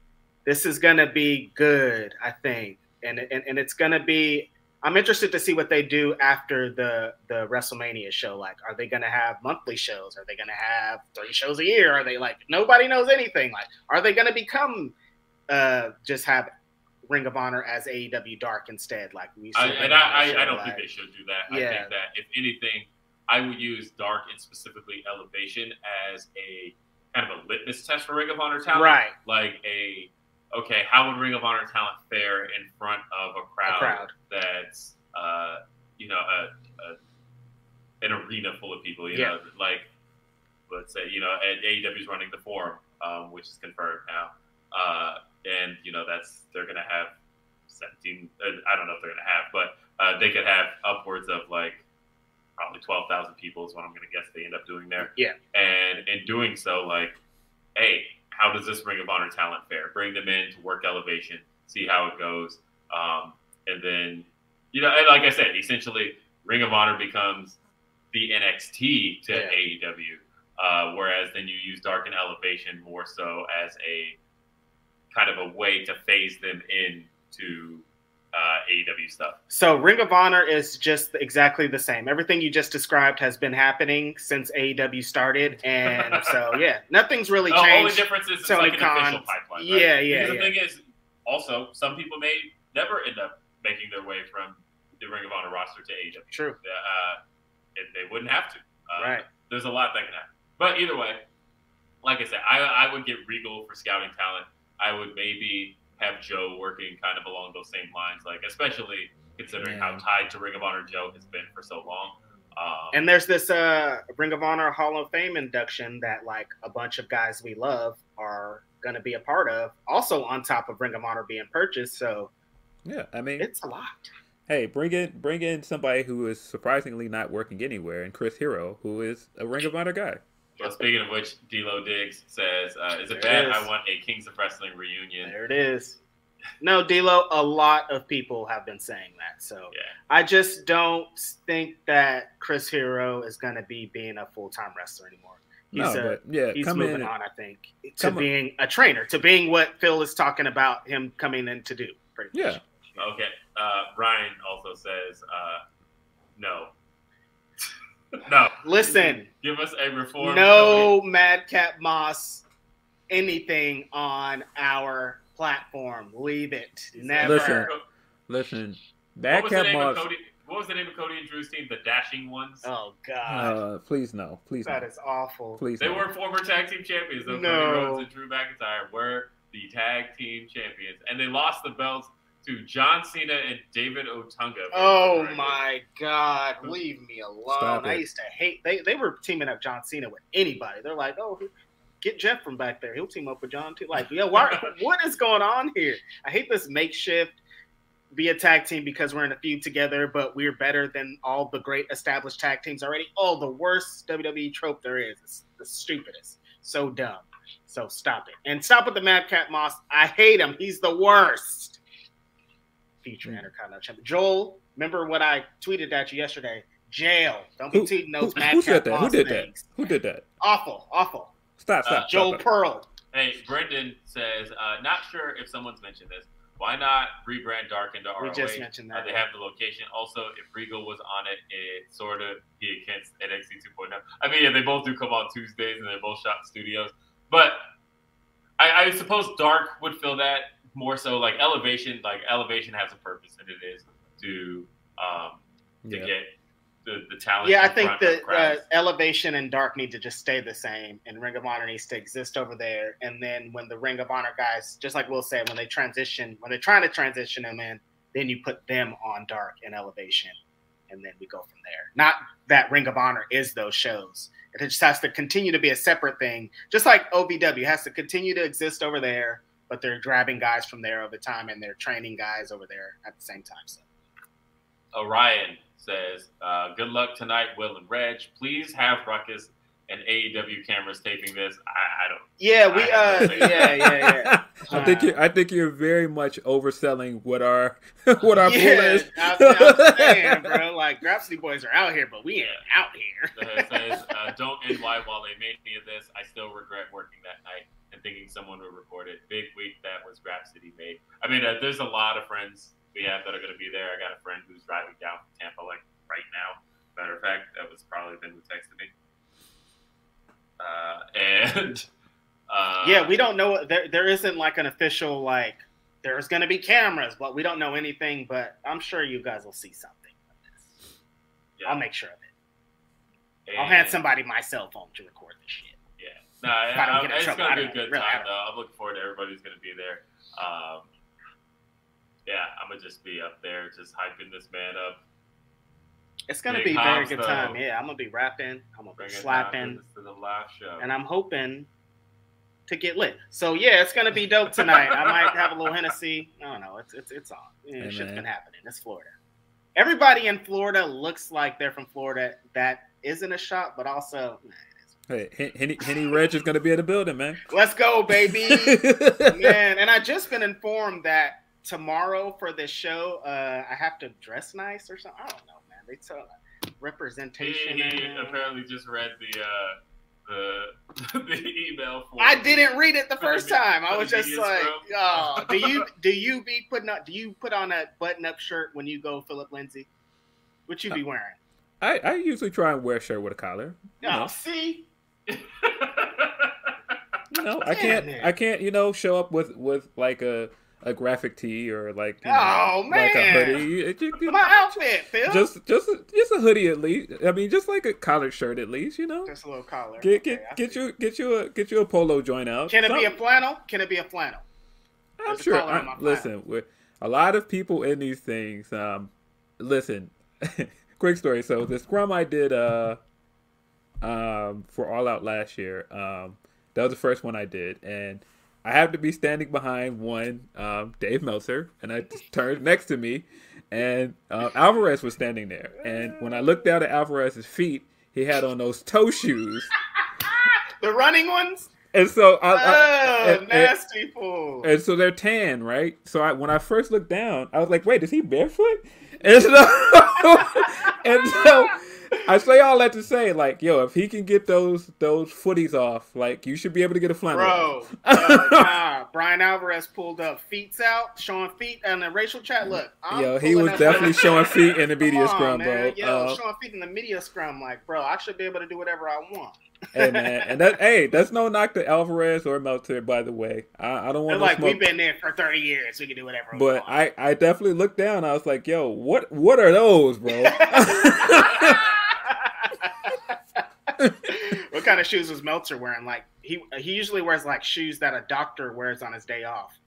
[SPEAKER 2] this is gonna be good, I think, and and, and it's gonna be. I'm interested to see what they do after the the WrestleMania show. Like, are they going to have monthly shows? Are they going to have three shows a year? Are they like nobody knows anything? Like, are they going to become uh just have Ring of Honor as AEW Dark instead? Like we
[SPEAKER 3] I, and I, I, I don't
[SPEAKER 2] like-
[SPEAKER 3] think they should do that. I think that if anything, I would use Dark and specifically Elevation as a kind of a litmus test for Ring of Honor talent.
[SPEAKER 2] right
[SPEAKER 3] Like a okay, how would Ring of Honor talent fare in front of a crowd,
[SPEAKER 2] crowd.
[SPEAKER 3] that's uh, you know a, a an arena full of people? You
[SPEAKER 2] Yeah.
[SPEAKER 3] know, like let's say you know and AEW's running the forum, um, which is confirmed now, uh, and you know that's they're gonna have seventeen. Uh, I don't know if they're gonna have, but uh, they could have upwards of like probably twelve thousand people is what I'm gonna guess they end up doing there.
[SPEAKER 2] Yeah.
[SPEAKER 3] and in doing so, like, hey, how does this Ring of Honor talent fare? Bring them in to work elevation, see how it goes, um, and then you know, and like I said, essentially, Ring of Honor becomes the NXT to
[SPEAKER 2] Yeah.
[SPEAKER 3] AEW, uh, whereas then you use Dark and Elevation more so as a kind of a way to phase them in to uh, AEW stuff.
[SPEAKER 2] So Ring of Honor is just exactly the same. Everything you just described has been happening since AEW started, and so yeah, nothing's really changed.
[SPEAKER 3] The only difference is it's like an
[SPEAKER 2] Khan.
[SPEAKER 3] official pipeline.
[SPEAKER 2] Yeah,
[SPEAKER 3] right?
[SPEAKER 2] yeah,
[SPEAKER 3] Because
[SPEAKER 2] yeah.
[SPEAKER 3] the thing is, also, some people may never end up making their way from the Ring of Honor roster to AEW.
[SPEAKER 2] True,
[SPEAKER 3] Uh, they wouldn't have to. Uh,
[SPEAKER 2] right?
[SPEAKER 3] There's a lot that can happen. But either way, like I said, I, I would get Regal for scouting talent. I would maybe have Joe working kind of along those same lines, like especially considering how tied to Ring of Honor Joe has been for so long. Um,
[SPEAKER 2] And there's this uh, Ring of Honor Hall of Fame induction that like a bunch of guys we love are going to be a part of. Also on top of Ring of Honor being purchased, so
[SPEAKER 4] Yeah, I mean,
[SPEAKER 2] it's a lot.
[SPEAKER 4] hey, bring in bring in somebody who is surprisingly not working anywhere, and Chris Hero, who is a Ring of Honor guy.
[SPEAKER 3] But speaking of which, D'Lo Diggs says, uh, "Is it
[SPEAKER 2] There
[SPEAKER 3] bad?
[SPEAKER 2] it is.
[SPEAKER 3] I want a Kings of Wrestling reunion."
[SPEAKER 2] There it is. No, D'Lo. A lot of people have been saying that. So
[SPEAKER 3] Yeah.
[SPEAKER 2] I just don't think that Chris Hero is going to be being a full time wrestler anymore. He's
[SPEAKER 4] no,
[SPEAKER 2] a,
[SPEAKER 4] but yeah,
[SPEAKER 2] he's
[SPEAKER 4] come
[SPEAKER 2] moving
[SPEAKER 4] in.
[SPEAKER 2] on. I think to
[SPEAKER 4] come on.
[SPEAKER 2] being a trainer, to being what Phil is talking about him coming in to do.
[SPEAKER 4] Yeah,
[SPEAKER 2] much.
[SPEAKER 3] Okay. Uh, Ryan also says, uh, "No, no.
[SPEAKER 2] Listen,
[SPEAKER 3] Give us a reform.
[SPEAKER 2] no Madcap Moss anything on our platform. Leave it. Never.
[SPEAKER 4] Listen. listen,
[SPEAKER 3] What was, the
[SPEAKER 4] Madcap
[SPEAKER 3] name of
[SPEAKER 4] Moss.
[SPEAKER 3] Cody, what was the name of Cody and Drew's team? The Dashing Ones.
[SPEAKER 2] Oh God,
[SPEAKER 4] Uh, please no, please
[SPEAKER 2] that
[SPEAKER 4] no,
[SPEAKER 2] is awful.
[SPEAKER 4] please
[SPEAKER 3] they
[SPEAKER 4] no.
[SPEAKER 3] were former tag team champions. Though.
[SPEAKER 2] No.
[SPEAKER 3] Cody Rhodes and Drew McIntyre were the tag team champions, and they lost the belts to John Cena and David Otunga.
[SPEAKER 2] Oh
[SPEAKER 3] remember correctly.
[SPEAKER 2] my God, leave me alone.
[SPEAKER 4] Stop
[SPEAKER 2] I
[SPEAKER 4] it.
[SPEAKER 2] used to hate they they were teaming up John Cena with anybody. They're like, oh, get Jeff from back there. He'll team up with John too. Like, yeah, why, what is going on here? I hate this makeshift be a tag team because we're in a feud together, but we're better than all the great established tag teams already. Oh, the worst WWE trope there is. It's the stupidest. So dumb. So stop it. And stop with the Madcap Moss. I hate him. He's the worst. Future Intercontinental Champion. Joel, remember what I tweeted at you yesterday? Jail. Don't be
[SPEAKER 4] Who,
[SPEAKER 2] tweeting
[SPEAKER 4] who,
[SPEAKER 2] those
[SPEAKER 4] who
[SPEAKER 2] Madcap
[SPEAKER 4] said that? Who
[SPEAKER 2] Moss
[SPEAKER 4] did that?
[SPEAKER 2] things.
[SPEAKER 4] Who did that?
[SPEAKER 2] Awful, awful.
[SPEAKER 4] Stop, stop.
[SPEAKER 3] Uh,
[SPEAKER 4] stop,
[SPEAKER 2] Joel
[SPEAKER 4] stop.
[SPEAKER 2] Pearl.
[SPEAKER 3] Hey, Brendan says, uh, not sure if someone's mentioned this. Why not rebrand Dark into
[SPEAKER 2] We just mentioned
[SPEAKER 3] Uh,
[SPEAKER 2] that.
[SPEAKER 3] they have the location. Also, if Regal was on it, it sort of be against NXT 2.0. I mean, yeah, they both do come on Tuesdays and they're both shot in studios. But I, I suppose Dark would fill that more so like Elevation. Like Elevation has a purpose, and it is to um, to
[SPEAKER 4] Yeah.
[SPEAKER 3] get the, the talent.
[SPEAKER 2] Yeah, I think
[SPEAKER 3] front
[SPEAKER 2] that uh. Elevation and Dark need to just stay the same, and Ring of Honor needs to exist over there. And then when the Ring of Honor guys, just like Will said, when they transition, when they're trying to transition them in, then you put them on Dark and Elevation, and then we go from there. Not that Ring of Honor is those shows. It just has to continue to be a separate thing, just like OVW has to continue to exist over there, but they're grabbing guys from there over time, and they're training guys over there at the same time. So.
[SPEAKER 3] Orion says, uh, "Good luck tonight, Will and Reg. Please have Ruckus and AEW cameras taping this, I, I don't.
[SPEAKER 2] Yeah, we.
[SPEAKER 3] I
[SPEAKER 2] Uh, yeah, yeah, yeah.
[SPEAKER 4] I think you I think you're very much overselling what our what our pool is.
[SPEAKER 2] I'm, I'm saying, bro. Like, Grapsody boys are out here, but we ain't out here.
[SPEAKER 3] So says, uh, "Don't end why while they made me of this. I still regret working that night and thinking someone would record it. Big week that was City made. I mean, uh, there's a lot of friends we have that are going to be there. I got a friend who's driving down from Tampa like right now. Matter of fact, that was probably Ben who texted me. Uh, and uh,
[SPEAKER 2] yeah, we don't know. There, there isn't like an official like. There's gonna be cameras, but we don't know anything. But I'm sure you guys will see something.
[SPEAKER 3] yeah,
[SPEAKER 2] I'll make sure of it. I'll hand somebody my cell phone to record this shit.
[SPEAKER 3] Yeah, no, I,
[SPEAKER 2] I don't get in
[SPEAKER 3] it's
[SPEAKER 2] trouble,
[SPEAKER 3] gonna
[SPEAKER 2] I
[SPEAKER 3] be a
[SPEAKER 2] don't
[SPEAKER 3] good
[SPEAKER 2] really, I
[SPEAKER 3] time
[SPEAKER 2] don't-
[SPEAKER 3] though. I'm looking forward to everybody who's gonna be there. Um, yeah, I'm gonna just be up there, just hyping this man up,
[SPEAKER 2] It's gonna
[SPEAKER 3] Big
[SPEAKER 2] be a very good
[SPEAKER 3] though.
[SPEAKER 2] time. Yeah, I'm gonna be rapping. I'm gonna be slapping,
[SPEAKER 3] confidence to the live show.
[SPEAKER 2] and I'm hoping to get lit. So yeah, it's gonna be dope tonight. I might have a little Hennessy. I don't know. It's it's it's on. Yeah,
[SPEAKER 4] Hey,
[SPEAKER 2] shit's
[SPEAKER 4] man.
[SPEAKER 2] been happening. It's Florida. Everybody in Florida looks like they're from Florida. That isn't a shot, but also, nah, it is.
[SPEAKER 4] Hey, Hen- Henny Henny Reg is gonna be in the building, man.
[SPEAKER 2] let's go, baby. Man, and I just been informed that tomorrow for this show, uh, I have to dress nice or something. I don't know, man. They tell
[SPEAKER 3] he,
[SPEAKER 2] representation.
[SPEAKER 3] he
[SPEAKER 2] and-
[SPEAKER 3] apparently just read the uh, the the email. For
[SPEAKER 2] I didn't read it the
[SPEAKER 3] For the
[SPEAKER 2] first time. I was just like, oh, do you do you be putting up? Do you put on a button up shirt when you go Philip Lindsey? What you be wearing?
[SPEAKER 4] I, I usually try and wear a shirt with a collar. You
[SPEAKER 2] Oh,
[SPEAKER 4] know,
[SPEAKER 2] see,
[SPEAKER 4] you know I can't. I can't you know show up with with like a a graphic tee or like you know,
[SPEAKER 2] Oh,
[SPEAKER 4] like a
[SPEAKER 2] man.
[SPEAKER 4] hoodie. It- you- you-
[SPEAKER 2] my outfit, Phil.
[SPEAKER 4] just just a, just a hoodie at least. I mean, just like a collared shirt at least. You know,
[SPEAKER 2] Just a little collar.
[SPEAKER 4] get
[SPEAKER 2] Okay,
[SPEAKER 4] get get you get you a get you a polo joint out.
[SPEAKER 2] Can it be a flannel? Can it be a flannel?
[SPEAKER 4] I'm
[SPEAKER 2] There's
[SPEAKER 4] sure. I, listen, a lot of people in these things. Um, listen, quick story. So the scrum I did uh, um, for All Out last year. Um, that was the first one I did, and I happened to be standing behind one, um, Dave Meltzer, and I turned next to me, and uh, Alvarez was standing there. And when I looked down at Alvarez's feet, he had on those toe shoes,
[SPEAKER 2] The running ones?
[SPEAKER 4] and so I, I,
[SPEAKER 2] Oh,
[SPEAKER 4] and- and-
[SPEAKER 2] nasty fool.
[SPEAKER 4] and so they're tan, right? So I, when I first looked down, I was like, "Wait, is he barefoot?" And so, and so I say all that to say, like, yo, if he can get those those footies off, like, you should be able to get a flannel.
[SPEAKER 2] Bro, uh, nah, Bryan Alvarez pulled up feet out, showing feet in the racial chat. Look, I'm
[SPEAKER 4] Yo, he was definitely showing feet in the media
[SPEAKER 2] on,
[SPEAKER 4] scrum, bro.
[SPEAKER 2] Yo,
[SPEAKER 4] Uh,
[SPEAKER 2] showing feet in the media scrum, like, bro, I should be able to do whatever I want.
[SPEAKER 4] hey man, and that hey, that's no knock to Alvarez or Meltzer, by the way. I, I don't want no
[SPEAKER 2] like,
[SPEAKER 4] smoke.
[SPEAKER 2] we've been there for 30 years. We can do whatever we
[SPEAKER 4] But
[SPEAKER 2] want.
[SPEAKER 4] I, I definitely looked down. I was like, yo, what what are those, bro?
[SPEAKER 2] what kind of shoes was Meltzer wearing? Like, he he usually wears like shoes that a doctor wears on his day off.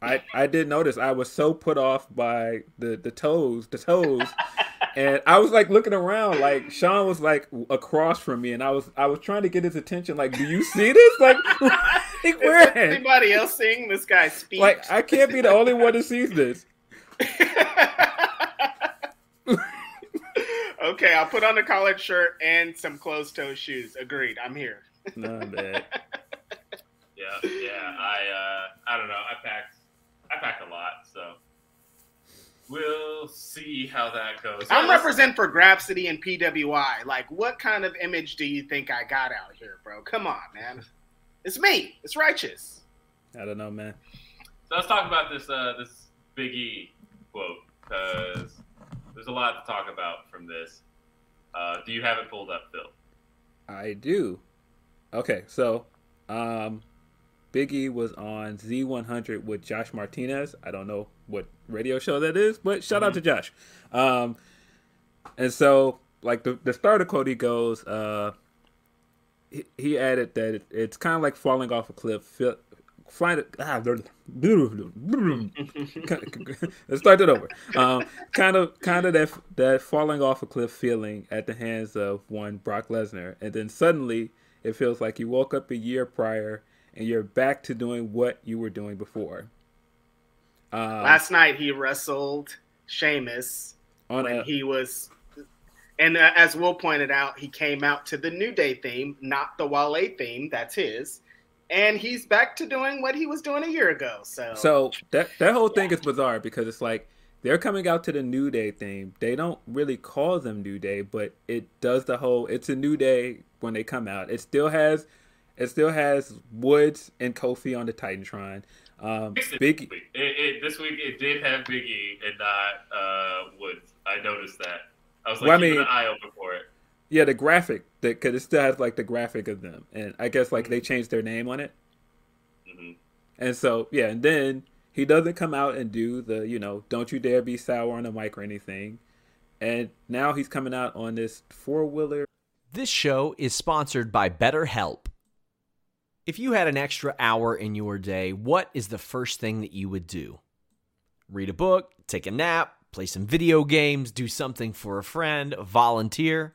[SPEAKER 4] I, I did notice I was so put off by the, the toes, the toes, and I was like looking around, like Sean was like across from me, and I was I was trying to get his attention, like, do you see this? Like, like where?
[SPEAKER 2] anybody else seeing this guy speak?
[SPEAKER 4] Like, I can't be the only one who sees this.
[SPEAKER 2] Okay, I'll put on a collared shirt and some closed toe shoes. Agreed. I'm here.
[SPEAKER 4] No, man.
[SPEAKER 3] Yeah, yeah. I uh, I don't know. I packed I packed a lot, so we'll see how that goes.
[SPEAKER 2] I'm
[SPEAKER 3] Yeah, let's-
[SPEAKER 2] representing for Grapsody and PWI. Like, what kind of image do you think I got out here, bro? Come on, man. It's me. It's righteous.
[SPEAKER 4] I don't know, man.
[SPEAKER 3] So let's talk about this uh, this Big E quote because there's a lot to talk about from this. Uh, do you have it pulled up, Phil?
[SPEAKER 4] I do. Okay, so um Biggie was on Z100 with Josh Martinez. I don't know what radio show that is, but shout out to Josh. Um and so like the the starter quote he goes uh he, he added that it, it's kind of like falling off a cliff. Feel, find it. Ah, let's start it over. Um, kind of, kind of that that falling off a cliff feeling at the hands of one Brock Lesnar, and then suddenly it feels like you woke up a year prior and you're back to doing what you were doing before. Um,
[SPEAKER 2] Last night he wrestled Sheamus
[SPEAKER 4] on
[SPEAKER 2] when
[SPEAKER 4] a,
[SPEAKER 2] he was And uh, as Will pointed out, he came out to the New Day theme, not the Wale theme. That's his. And he's back to doing what he was doing a year ago. So,
[SPEAKER 4] so that that whole thing is bizarre because it's like they're coming out to the New Day theme. They don't really call them New Day, but it does the whole. It's a New Day when they come out. It still has, it still has Woods and Kofi on the Titantron. Um,
[SPEAKER 3] Big it, it, this week it did have Biggie and not uh, Woods. I noticed that. I was like, well, I mean, an eye open for it.
[SPEAKER 4] Yeah, the graphic, that because it still has like the graphic of them, and I guess like mm-hmm. they changed their name on it. Mm-hmm. And so yeah, and then he doesn't come out and do the you know don't you dare be sour on the mic or anything, and now he's coming out on this four wheeler.
[SPEAKER 1] This show is sponsored by BetterHelp. If you had an extra hour in your day, what is the first thing that you would do? Read a book, take a nap, play some video games, do something for a friend, volunteer.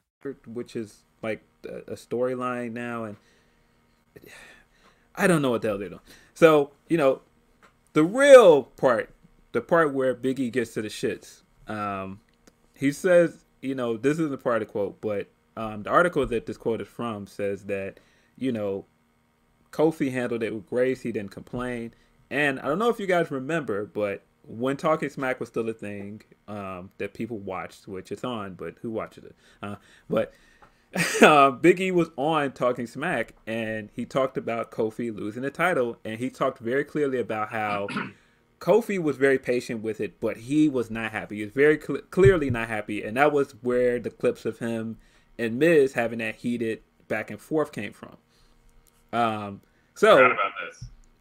[SPEAKER 4] Which is like a storyline now and I don't know what the hell they're doing. So, you know, the real part, the part where Biggie gets to the shits, um, he says, you know, this isn't the part of the quote, but um, the article that this quote is from says that, you know, Kofi handled it with grace. He didn't complain. And I don't know if you guys remember, but when Talking Smack was still a thing um, that people watched, which it's on, but who watches it? Uh, but uh, Biggie was on Talking Smack, and he talked about Kofi losing the title, and he talked very clearly about how Kofi was very patient with it, but he was not happy. He was very cl- clearly not happy, and that was where the clips of him and Miz having that heated back and forth came from. Um, so,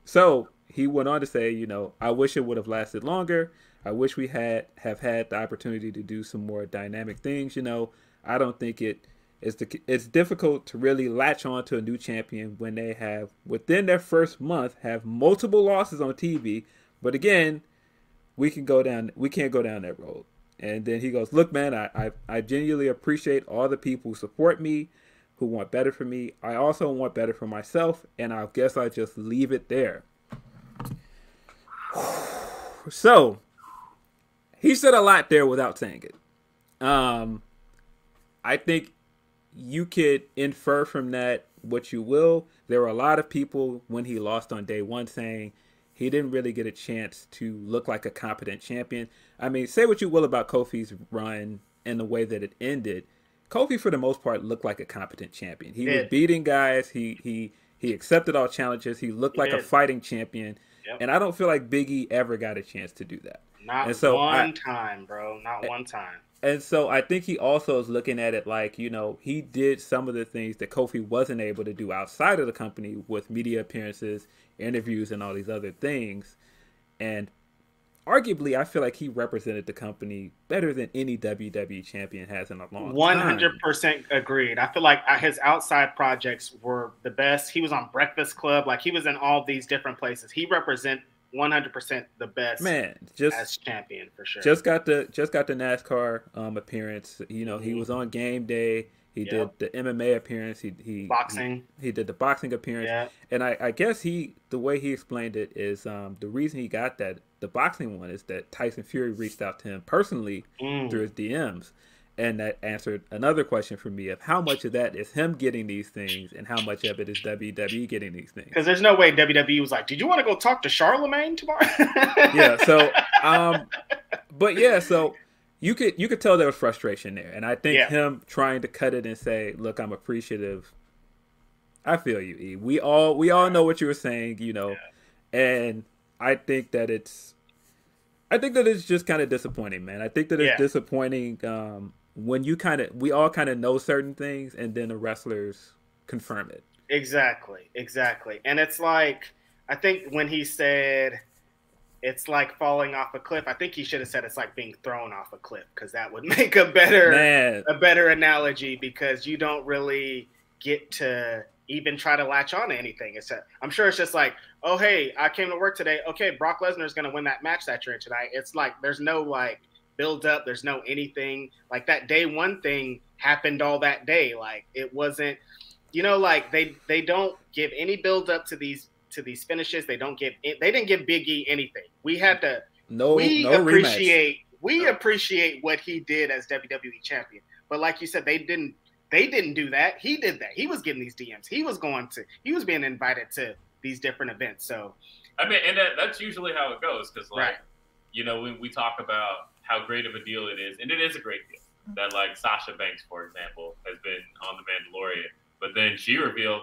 [SPEAKER 4] so he went on to say, you know, I wish it would have lasted longer. I wish we had have had the opportunity to do some more dynamic things. You know, I don't think it's the it's difficult to really latch on to a new champion when they have within their first month have multiple losses on TV. But again, we can go down we can't go down that road. And then he goes, "Look, man, I I, I genuinely appreciate all the people who support me, who want better for me. I also want better for myself, and I guess I just leave it there." so, he said a lot there without saying it. Um, I think you could infer from that what you will. There were a lot of people when he lost on day one saying he didn't really get a chance to look like a competent champion. I mean, say what you will about Kofi's run and the way that it ended. Kofi, for the most part, looked like a competent champion. He, was beating guys. He he he accepted all challenges. He looked he like did. a fighting champion. Yep. And I don't feel like Biggie ever got a chance to do that.
[SPEAKER 2] Not and so one I, time, bro. Not one time.
[SPEAKER 4] And so I think he also is looking at it like, you know, he did some of the things that Kofi wasn't able to do outside of the company with media appearances, interviews, and all these other things. And arguably, I feel like he represented the company better than any WWE champion has in a long
[SPEAKER 2] 100% 100% agreed. I feel like uh, his outside projects were the best. He was on Breakfast Club, like he was in all these different places. He represent 100% the best
[SPEAKER 4] man just
[SPEAKER 2] as champion for sure
[SPEAKER 4] just got the just got the nascar um appearance you know he mm-hmm. was on game day he yep. did the mma appearance he he
[SPEAKER 2] boxing
[SPEAKER 4] he, he did the boxing appearance yeah. and I, I guess he the way he explained it is um the reason he got that the boxing one is that tyson fury reached out to him personally mm. through his dms and that answered another question for me of how much of that is him getting these things and how much of it is WWE getting these things.
[SPEAKER 2] Because there's no way WWE was like, "Did you want to go talk to Charlamagne tomorrow?"
[SPEAKER 4] yeah. So, um, but yeah, so you could you could tell there was frustration there, and I think yeah. him trying to cut it and say, "Look, I'm appreciative." I feel you, E. We all we all know what you were saying, you know, yeah. and I think that it's I think that it's just kind of disappointing, man. I think that it's yeah. disappointing um, when you kind of we all kind of know certain things and then the wrestlers confirm it.
[SPEAKER 2] Exactly, exactly. And it's like I think when he said it's like falling off a cliff, I think he should have said it's like being thrown off a cliff because that would make a better Man. a better analogy because you don't really get to even try to latch on to anything. It's a, I'm sure it's just like, oh hey, I came to work today. Okay, Brock Lesnar is going to win that match that you're in tonight. It's like there's no like build up. There's no anything like that day one thing happened all that day. Like it wasn't, you know, like they they don't give any build up to these to these finishes. They don't give they didn't give Biggie anything. We had to
[SPEAKER 4] no
[SPEAKER 2] we
[SPEAKER 4] no
[SPEAKER 2] appreciate rematch. we no. appreciate what he did as WWE champion. But like you said, they didn't they didn't do that. He did that. He was getting these DMs. He was going to he was being invited to these different events. So
[SPEAKER 3] I mean, and that, that's usually how it goes because like right. you know when we talk about how great of a deal it is, and it is a great deal. That like Sasha Banks, for example, has been on the Mandalorian, but then she revealed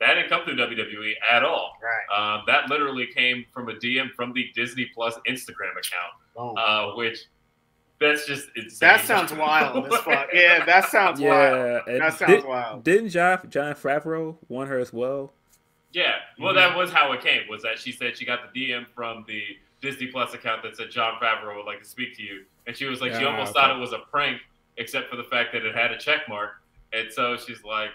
[SPEAKER 3] that didn't come through WWE at all.
[SPEAKER 2] Right.
[SPEAKER 3] Um, that literally came from a DM from the Disney Plus Instagram account, oh. uh, which that's just insane.
[SPEAKER 2] That sounds wild as fuck. Yeah, that sounds yeah, wild. That sounds did, wild.
[SPEAKER 4] Didn't John, Jon Favreau want her as well?
[SPEAKER 3] Yeah. Well, mm-hmm. that was how it came. Was that she said she got the DM from the Disney Plus account that said Jon Favreau would like to speak to you, and she was like, yeah, she almost okay. thought it was a prank, except for the fact that it had a check mark, and so she's like,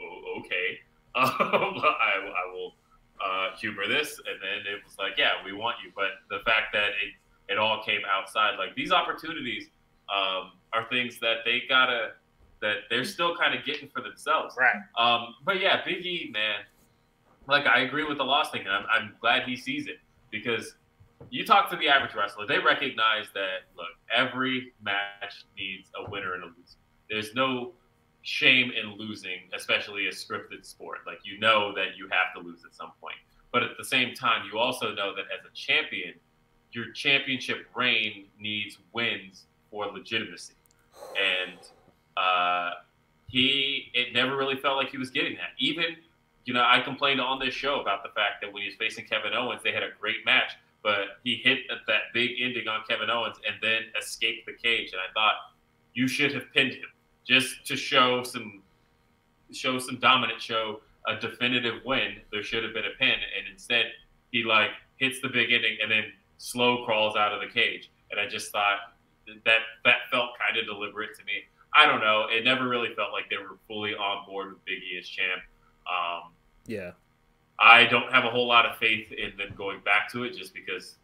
[SPEAKER 3] oh, okay, um, I, I, will uh, humor this, and then it was like, yeah, we want you, but the fact that it it all came outside, like these opportunities um, are things that they gotta that they're still kind of getting for themselves,
[SPEAKER 2] right?
[SPEAKER 3] Um, but yeah, Big E, man, like I agree with the loss thing, and I'm, I'm glad he sees it. Because you talk to the average wrestler, they recognize that look, every match needs a winner and a loser. There's no shame in losing, especially a scripted sport. Like you know that you have to lose at some point. But at the same time, you also know that as a champion, your championship reign needs wins for legitimacy. And uh, he, it never really felt like he was getting that. Even, you know, I complained on this show about the fact that when he was facing Kevin Owens, they had a great match but he hit that big ending on Kevin Owens and then escaped the cage. And I thought you should have pinned him just to show some show some dominant, show a definitive win. There should have been a pin, and instead he like hits the big ending and then slow crawls out of the cage. And I just thought that that felt kind of deliberate to me. I don't know. It never really felt like they were fully on board with Biggie as champ. Um,
[SPEAKER 4] yeah.
[SPEAKER 3] I don't have a whole lot of faith in them going back to it just because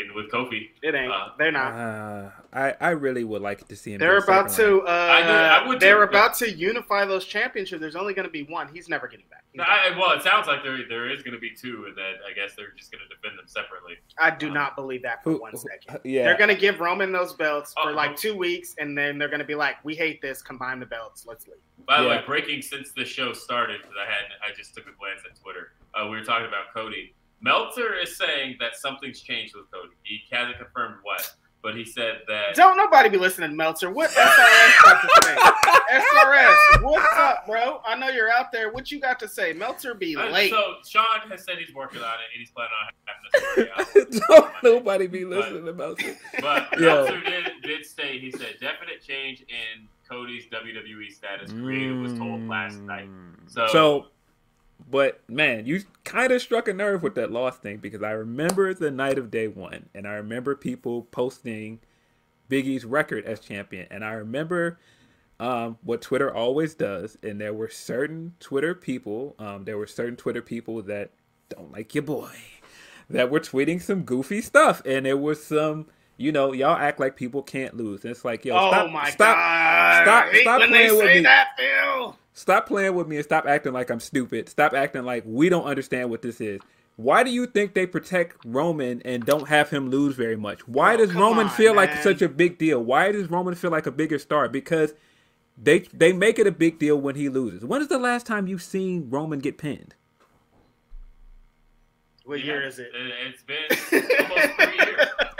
[SPEAKER 3] in with Kofi.
[SPEAKER 2] It ain't. Uh, they're not.
[SPEAKER 4] Uh, I I really would like to see him.
[SPEAKER 2] They're about to. Uh, I, I would they're too, about to unify those championships. There's only going to be one. He's never getting back.
[SPEAKER 3] I, well, it sounds like there there is going to be two, and then I guess they're just going to defend them separately.
[SPEAKER 2] I do um, not believe that for who, one second. yeah, they're going to give Roman those belts for uh like two weeks, and then they're going to be like, "We hate this. Combine the belts. Let's leave."
[SPEAKER 3] By the yeah. way, breaking since the show started, because I had I just took a glance at Twitter. Uh, we were talking about Cody. Meltzer is saying that something's changed with Cody. He hasn't confirmed what, but he said that.
[SPEAKER 2] Don't nobody be listening to Meltzer. What SRS got to say? SRS, what's up, bro? I know you're out there. What you got to say? Meltzer be uh, late.
[SPEAKER 3] So Sean has said he's working on it and he's planning on having a story
[SPEAKER 4] Don't nobody be listening but, to Meltzer.
[SPEAKER 3] But Meltzer did, did state he said definite change in Cody's WWE status created was told last night. Mm. So,
[SPEAKER 4] so but man, you kind of struck a nerve with that loss thing because I remember the night of day one, and I remember people posting Biggie's record as champion, and I remember um, what Twitter always does, and there were certain Twitter people, um, there were certain Twitter people that don't like your boy, that were tweeting some goofy stuff, and there was some you know, y'all act like people can't lose. And it's like, yo,
[SPEAKER 2] oh
[SPEAKER 4] stop, stop, stop, stop playing with me.
[SPEAKER 2] That, Phil.
[SPEAKER 4] Stop playing with me and stop acting like I'm stupid. Stop acting like we don't understand what this is. Why do you think they protect Roman and don't have him lose very much? Why oh, does Roman on, feel man. like such a big deal? Why does Roman feel like a bigger star? Because they they make it a big deal when he loses. When is the last time you've seen Roman get pinned?
[SPEAKER 2] What yeah, year is it?
[SPEAKER 3] It's been almost three years.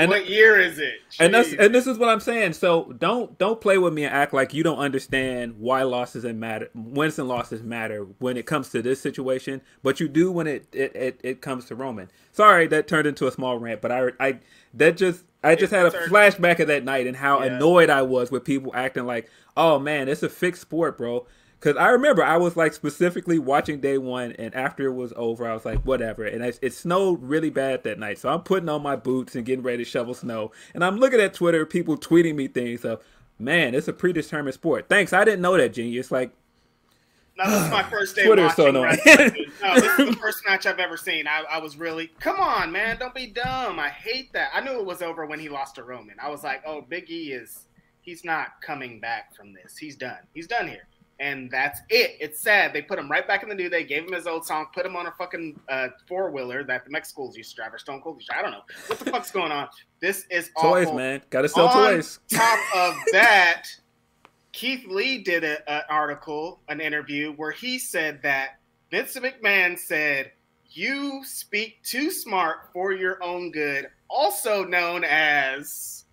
[SPEAKER 2] And what year is it?
[SPEAKER 4] Jeez. And that's and this is what I'm saying. So don't don't play with me and act like you don't understand why losses and matter, wins and losses matter when it comes to this situation. But you do when it it, it, it comes to Roman. Sorry, that turned into a small rant, but I I that just I just had a flashback of that night and how yeah. annoyed I was with people acting like, oh man, it's a fixed sport, bro. Because I remember I was like specifically watching day one, and after it was over, I was like, whatever. And I, it snowed really bad that night. So I'm putting on my boots and getting ready to shovel snow. And I'm looking at Twitter, people tweeting me things of, man, it's a predetermined sport. Thanks. I didn't know that, genius. Like,
[SPEAKER 2] no, this is my first day Twitter's watching so wrestling. no, this is the first match I've ever seen. I, I, was really, come on, man, don't be dumb. I hate that. I knew it was over when he lost to Roman. I was like, oh, Big E is, he's not coming back from this. He's done. He's done here and that's it. It's sad. They put him right back in the new. They gave him his old song, put him on a fucking uh, four wheeler that the Mexicans used to drive or Stone Cold used to. I don't know what the fuck's going on. This is
[SPEAKER 4] toys, man. Got to sell
[SPEAKER 2] on
[SPEAKER 4] toys.
[SPEAKER 2] Top of that, Keith Lee did an article, an interview where he said that Vince McMahon said, "You speak too smart for your own good," also known as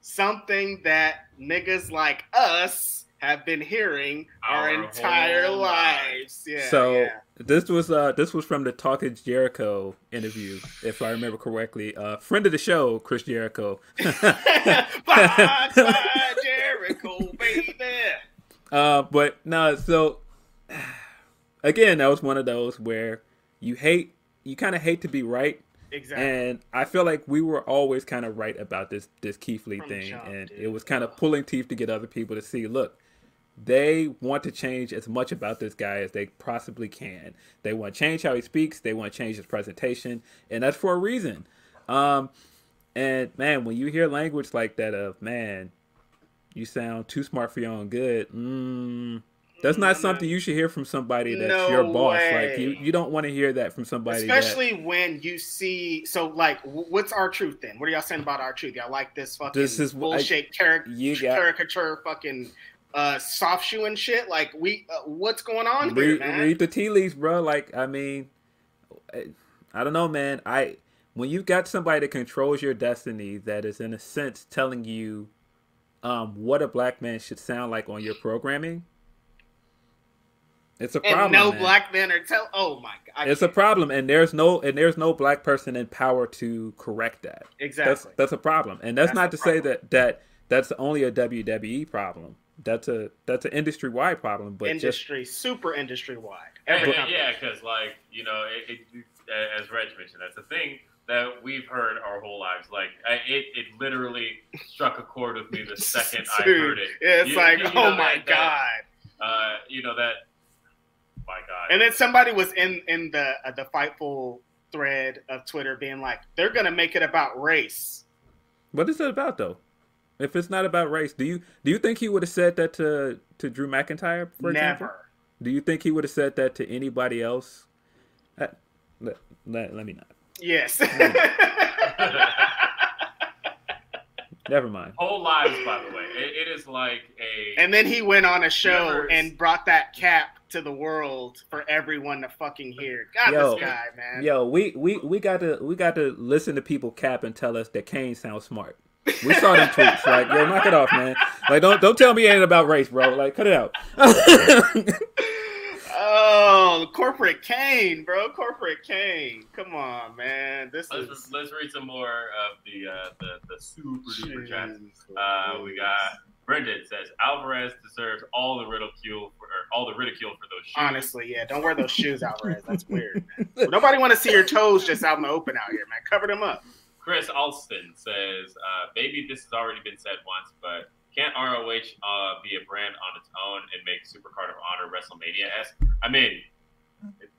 [SPEAKER 2] something that niggas like us have been hearing our, our entire lives. Yeah.
[SPEAKER 4] So
[SPEAKER 2] yeah.
[SPEAKER 4] this was uh this was from the Talk Is Jericho interview, if I remember correctly. Uh friend of the show, Chris Jericho.
[SPEAKER 2] bye, bye, Jericho, baby.
[SPEAKER 4] Uh but no, so again, that was one of those where you hate you kind of hate to be right.
[SPEAKER 2] Exactly.
[SPEAKER 4] And I feel like we were always kind of right about this this Keith Lee From thing, jump, and dude. it was kind of pulling teeth to get other people to see. Look, they want to change as much about this guy as they possibly can. They want to change how he speaks. They want to change his presentation, and that's for a reason. Um, and man, when you hear language like that of man, you sound too smart for your own good. Mm, that's not something you should hear from somebody that's no your boss. Way. Like you, you don't want to hear that from somebody.
[SPEAKER 2] Especially
[SPEAKER 4] that,
[SPEAKER 2] when you see. So, like, what's our truth then? What are y'all saying about our truth? Y'all like this fucking this is bullshit I, caric- got, caricature fucking uh soft shoe and shit like we uh, what's going on
[SPEAKER 4] read,
[SPEAKER 2] here man?
[SPEAKER 4] read the tea leaves bro like i mean i don't know man i when you've got somebody that controls your destiny that is in a sense telling you um what a black man should sound like on your programming it's a problem. And
[SPEAKER 2] no
[SPEAKER 4] man.
[SPEAKER 2] black men are tell. Oh my god!
[SPEAKER 4] It's a problem, and there's no and there's no black person in power to correct that.
[SPEAKER 2] Exactly.
[SPEAKER 4] That's, that's a problem, and that's, that's not to problem. say that that that's only a WWE problem that's a that's an industry wide problem. But
[SPEAKER 2] industry, just, super industry wide.
[SPEAKER 3] yeah, because like you know, it, it, as Reg mentioned, that's a thing that we've heard our whole lives. Like it, it literally struck a chord with me the second I heard it.
[SPEAKER 2] it's you, like, you oh my that, god.
[SPEAKER 3] That, uh, you know that. My God.
[SPEAKER 2] And then somebody was in in the uh, the fightful thread of Twitter being like, they're gonna make it about race.
[SPEAKER 4] What is it about though? If it's not about race, do you do you think he would have said that to to Drew McIntyre?
[SPEAKER 2] For Never. Example?
[SPEAKER 4] Do you think he would have said that to anybody else? Uh, let, let, let me not.
[SPEAKER 2] Yes.
[SPEAKER 4] Never mind.
[SPEAKER 3] Whole lives, by the way. It, it is like a.
[SPEAKER 2] And then he went on a show and brought that cap to the world for everyone to fucking hear. God, yo, this guy, man.
[SPEAKER 4] Yo, we we we got to we got to listen to people cap and tell us that Kane sounds smart. We saw them tweets. Like, yo, knock it off, man. Like, don't don't tell me it ain't about race, bro. Like, cut it out.
[SPEAKER 2] oh, corporate Kane, bro. Corporate Kane. Come on, man. This
[SPEAKER 3] let's,
[SPEAKER 2] is.
[SPEAKER 3] Let's read some more of the uh, the the super duper chats. Uh, we got Brendan says Alvarez deserves all the ridicule for all the ridicule for those shoes.
[SPEAKER 2] Honestly, yeah, don't wear those shoes, Alvarez. That's weird. Nobody want to see your toes just out in the open out here, man. Cover them up.
[SPEAKER 3] Chris Alston says, uh, maybe this has already been said once, but can't ROH uh, be a brand on its own and make Supercard of Honor WrestleMania esque? I mean,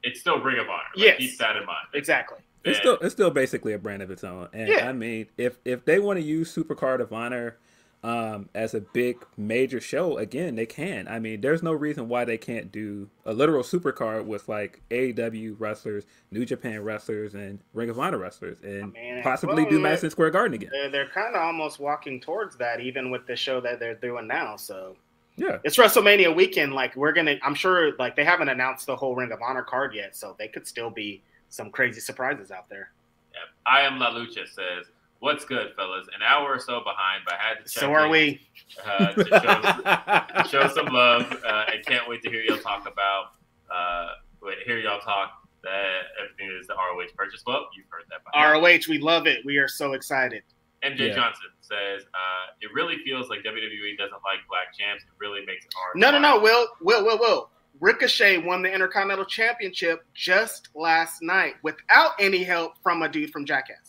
[SPEAKER 3] it's still Ring of Honor. Like, yes. Keep that in mind.
[SPEAKER 2] Exactly.
[SPEAKER 4] It's still it's still basically a brand of its own. And yeah. I mean, if if they want to use Supercard of Honor um, as a big major show, again, they can. I mean, there's no reason why they can't do a literal supercard with like AEW wrestlers, New Japan wrestlers, and Ring of Honor wrestlers, and possibly well, do Madison Square Garden again.
[SPEAKER 2] They're, they're kind of almost walking towards that, even with the show that they're doing now. So yeah, it's WrestleMania weekend. Like we're gonna, I'm sure, like they haven't announced the whole Ring of Honor card yet, so they could still be some crazy surprises out there.
[SPEAKER 3] Yeah. I am La Lucha says What's good, fellas? An hour or so behind, but I had to check.
[SPEAKER 2] So are in, we.
[SPEAKER 3] Uh, to show, show, some love, uh, and can't wait to hear y'all talk about. Uh, wait, hear y'all talk that everything is the ROH purchase. Well, you've heard that.
[SPEAKER 2] By ROH, we love it. We are so excited.
[SPEAKER 3] MJ yeah. Johnson says, uh, "It really feels like WWE doesn't like black champs. It really makes it hard."
[SPEAKER 2] No, no, no. Will, Will, Will, Will. Ricochet won the Intercontinental Championship just last night without any help from a dude from Jackass.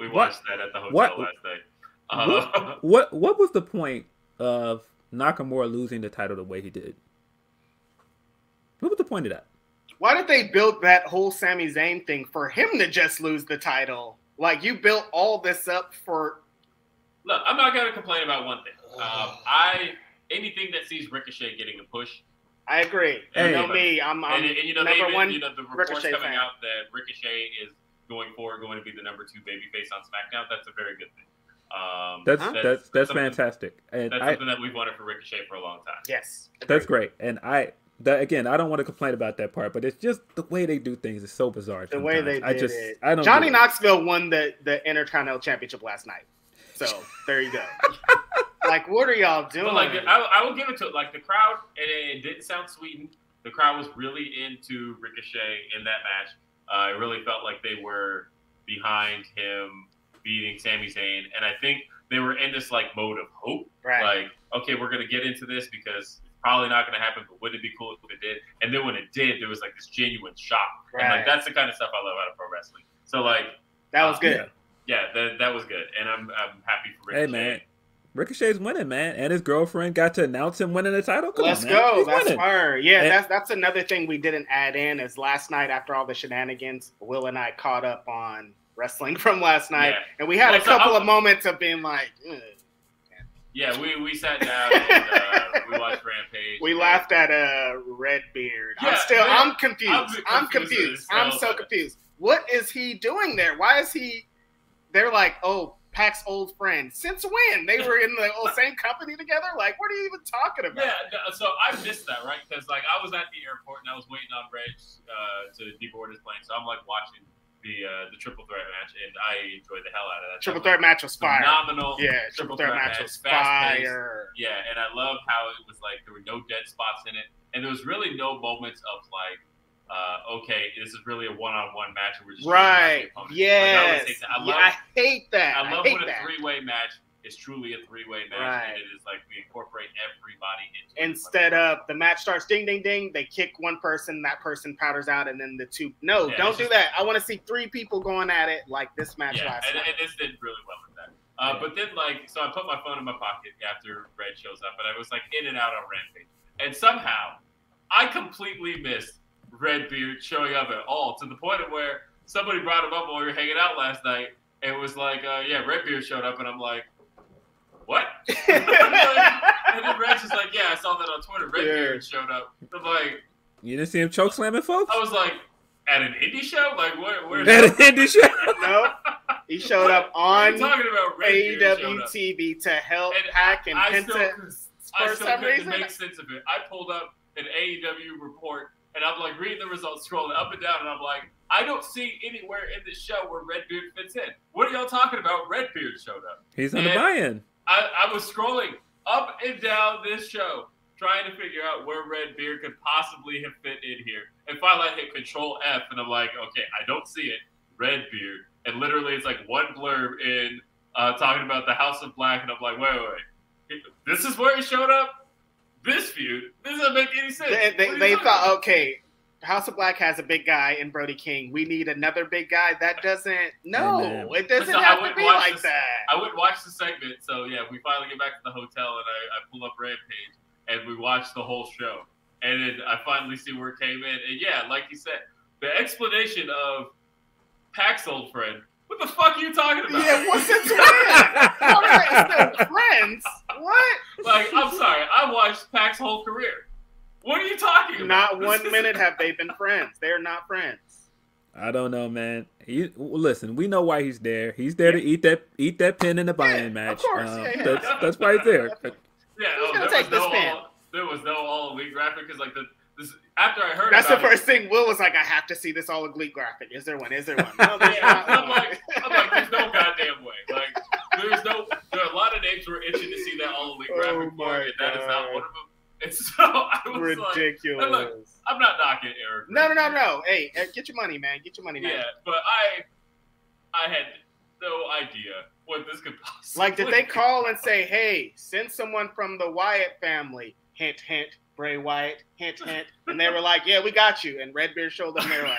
[SPEAKER 3] We watched what, that at the hotel what, last night. Uh,
[SPEAKER 4] what, what what was the point of Nakamura losing the title the way he did? What was the point of that?
[SPEAKER 2] Why did they build that whole Sami Zayn thing for him to just lose the title? Like you built all this up for.
[SPEAKER 3] Look, I'm not gonna complain about one thing. Um, I anything that sees Ricochet getting a push.
[SPEAKER 2] I agree. Hey, you know me, I'm, I'm and, and, you know, number even, one.
[SPEAKER 3] You know the reports Ricochet coming fan. out that Ricochet is going forward going to be the number two babyface on SmackDown, that's a very good thing. Um,
[SPEAKER 4] that's, that's, that's that's fantastic.
[SPEAKER 3] And that's I, something that we've wanted for Ricochet for a long time.
[SPEAKER 2] Yes,
[SPEAKER 4] that's great. And I that again, I don't want to complain about that part, but it's just the way they do things is so bizarre.
[SPEAKER 2] The way they I just it. I don't. Johnny Knoxville won the the Intercontinental Championship last night, so there you go. like, what are y'all doing? But
[SPEAKER 3] like, I, I, will give it to it. Like the crowd, it, it didn't sound sweetened. The crowd was really into Ricochet in that match. Uh, it really felt like they were behind him beating Sami Zayn, and I think they were in this like mode of hope. Right. Like, okay, we're gonna get into this because it's probably not gonna happen, but wouldn't it be cool if it did? And then when it did, there was like this genuine shock, right. and like that's the kind of stuff I love out of pro wrestling. So like,
[SPEAKER 2] that was uh, good.
[SPEAKER 3] Yeah, yeah that, that was good, and I'm I'm happy for Ricochet.
[SPEAKER 4] Hey man, Ricochet's winning, man, and his girlfriend got to announce him winning the title. Come
[SPEAKER 2] Let's
[SPEAKER 4] on,
[SPEAKER 2] go. He's that's winning. her. Yeah, and, that's that's another thing we didn't add in. Is last night after all the shenanigans, Will and I caught up on wrestling from last night, yeah. and we had well, a couple so of moments of being like. Ugh.
[SPEAKER 3] Yeah, we, we sat down and uh, we watched Rampage.
[SPEAKER 2] We laughed at a uh, Redbeard. Yeah, I'm still, man, I'm confused. I'm confused. I'm, confused. I'm so confused. What is he doing there? Why is he? They're like, oh, Pac's old friend. Since when? They were in the same company together? Like, what are you even talking about?
[SPEAKER 3] Yeah, so I missed that, right? Because, like, I was at the airport and I was waiting on Reg uh, to deboard his plane. So I'm, like, watching the uh, the triple threat match, and I enjoyed the hell out of that.
[SPEAKER 2] Triple threat match was fire.
[SPEAKER 3] Phenomenal.
[SPEAKER 2] Yeah, triple, threat, threat, match, match was fire.
[SPEAKER 3] Yeah, and I love how it was like there were no dead spots in it, and there was really no moments of like uh, okay, this is really a one-on-one match. We're just
[SPEAKER 2] right. Yes. Like, I, love, yeah, I hate that.
[SPEAKER 3] I love
[SPEAKER 2] I
[SPEAKER 3] when a three-way match is truly a three-way match, right. and it is like we incorporate everybody
[SPEAKER 2] into. Instead of the match starts ding ding ding, they kick one person, that person powders out, and then the two. No, yeah, don't do just, that. I want to see three people going at it like this match
[SPEAKER 3] yeah,
[SPEAKER 2] last
[SPEAKER 3] and, and this did really well with that. Uh, yeah. But then, like, so I put my phone in my pocket after Red shows up, and I was like in and out on Rampage, and somehow I completely missed Redbeard showing up at all to the point of where somebody brought him up while we were hanging out last night. And it was like, uh, yeah, Redbeard showed up, and I'm like, what? and then Red's just like, yeah, I saw that on Twitter. Redbeard yeah. showed up. I'm like,
[SPEAKER 4] you didn't see him choke slamming folks?
[SPEAKER 3] I was like, at an indie show? Like, where? Where's
[SPEAKER 4] at an indie show?
[SPEAKER 2] no, he showed up on AEW TV to help and Pac and I Penta.
[SPEAKER 3] Still, I still couldn't reason. make sense of it. I pulled up an AEW report and I'm like reading the results, scrolling up and down, and I'm like, I don't see anywhere in this show where Redbeard fits in. What are y'all talking about? Redbeard showed up.
[SPEAKER 4] He's on and the buy-in.
[SPEAKER 3] I, I was scrolling up and down this show trying to figure out where Redbeard could possibly have fit in here. And finally, I hit Control F, and I'm like, okay, I don't see it. Redbeard, and literally, it's like one blurb in uh, talking about the House of Black, and I'm like, wait, wait, wait, this is where he showed up. This feud, this doesn't make any sense.
[SPEAKER 2] They, they, they thought, about? okay, House of Black has a big guy in Brody King. We need another big guy. That doesn't. No, it doesn't so have to be like
[SPEAKER 3] this,
[SPEAKER 2] that.
[SPEAKER 3] I wouldn't watch the segment. So yeah, we finally get back to the hotel and I, I pull up Rampage and we watch the whole show. And then I finally see where it came in. And yeah, like you said, the explanation of Pac's old friend. What the fuck are you talking about?
[SPEAKER 2] Yeah, what's a twin? Still friends. What?
[SPEAKER 3] Like, I'm sorry. I watched Pac's whole career. What are you talking
[SPEAKER 2] about? Not one minute have they been friends. They're not friends.
[SPEAKER 4] I don't know, man. He listen. We know why he's there. He's there to eat that eat that pin in the buy-in yeah, match. Of course, um, yeah, yeah. That's, that's why he's there.
[SPEAKER 3] Yeah, oh, there, was no all, there was no all elite graphic because like the this, after I heard
[SPEAKER 2] that's
[SPEAKER 3] the
[SPEAKER 2] first
[SPEAKER 3] it,
[SPEAKER 2] thing. Will was like, I have to see this all elite graphic. Is there one? Is there one?
[SPEAKER 3] No, yeah, I'm like, I'm like, there's no goddamn way. Like, there's no. There are a lot of names we're itching to see that all elite graphic oh for, and that is not one of them. And so I was ridiculous. Like, look, I'm not knocking Eric.
[SPEAKER 2] No, no, no, no. Hey, get your money, man. Get your money, man.
[SPEAKER 3] Yeah, but I, I had no idea what this could possibly.
[SPEAKER 2] Like, did they call and say, "Hey, send someone from the Wyatt family"? Hint, hint. Bray Wyatt, hint, hint. And they were like, "Yeah, we got you." And Redbeard showed them. They were like,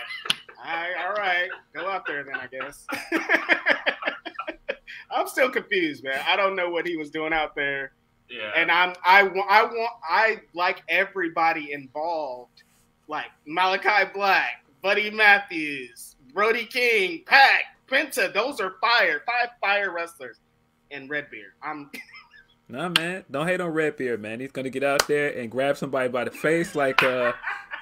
[SPEAKER 2] "All right, all right, go out there then, I guess." I'm still confused, man. I don't know what he was doing out there.
[SPEAKER 3] Yeah.
[SPEAKER 2] And I'm I want I want I like everybody involved, like Malachi Black, Buddy Matthews, Brody King, Pac, Penta. Those are fire, five fire wrestlers, and Redbeard. I'm.
[SPEAKER 4] nah, man, don't hate on Redbeard, man. He's gonna get out there and grab somebody by the face, like uh.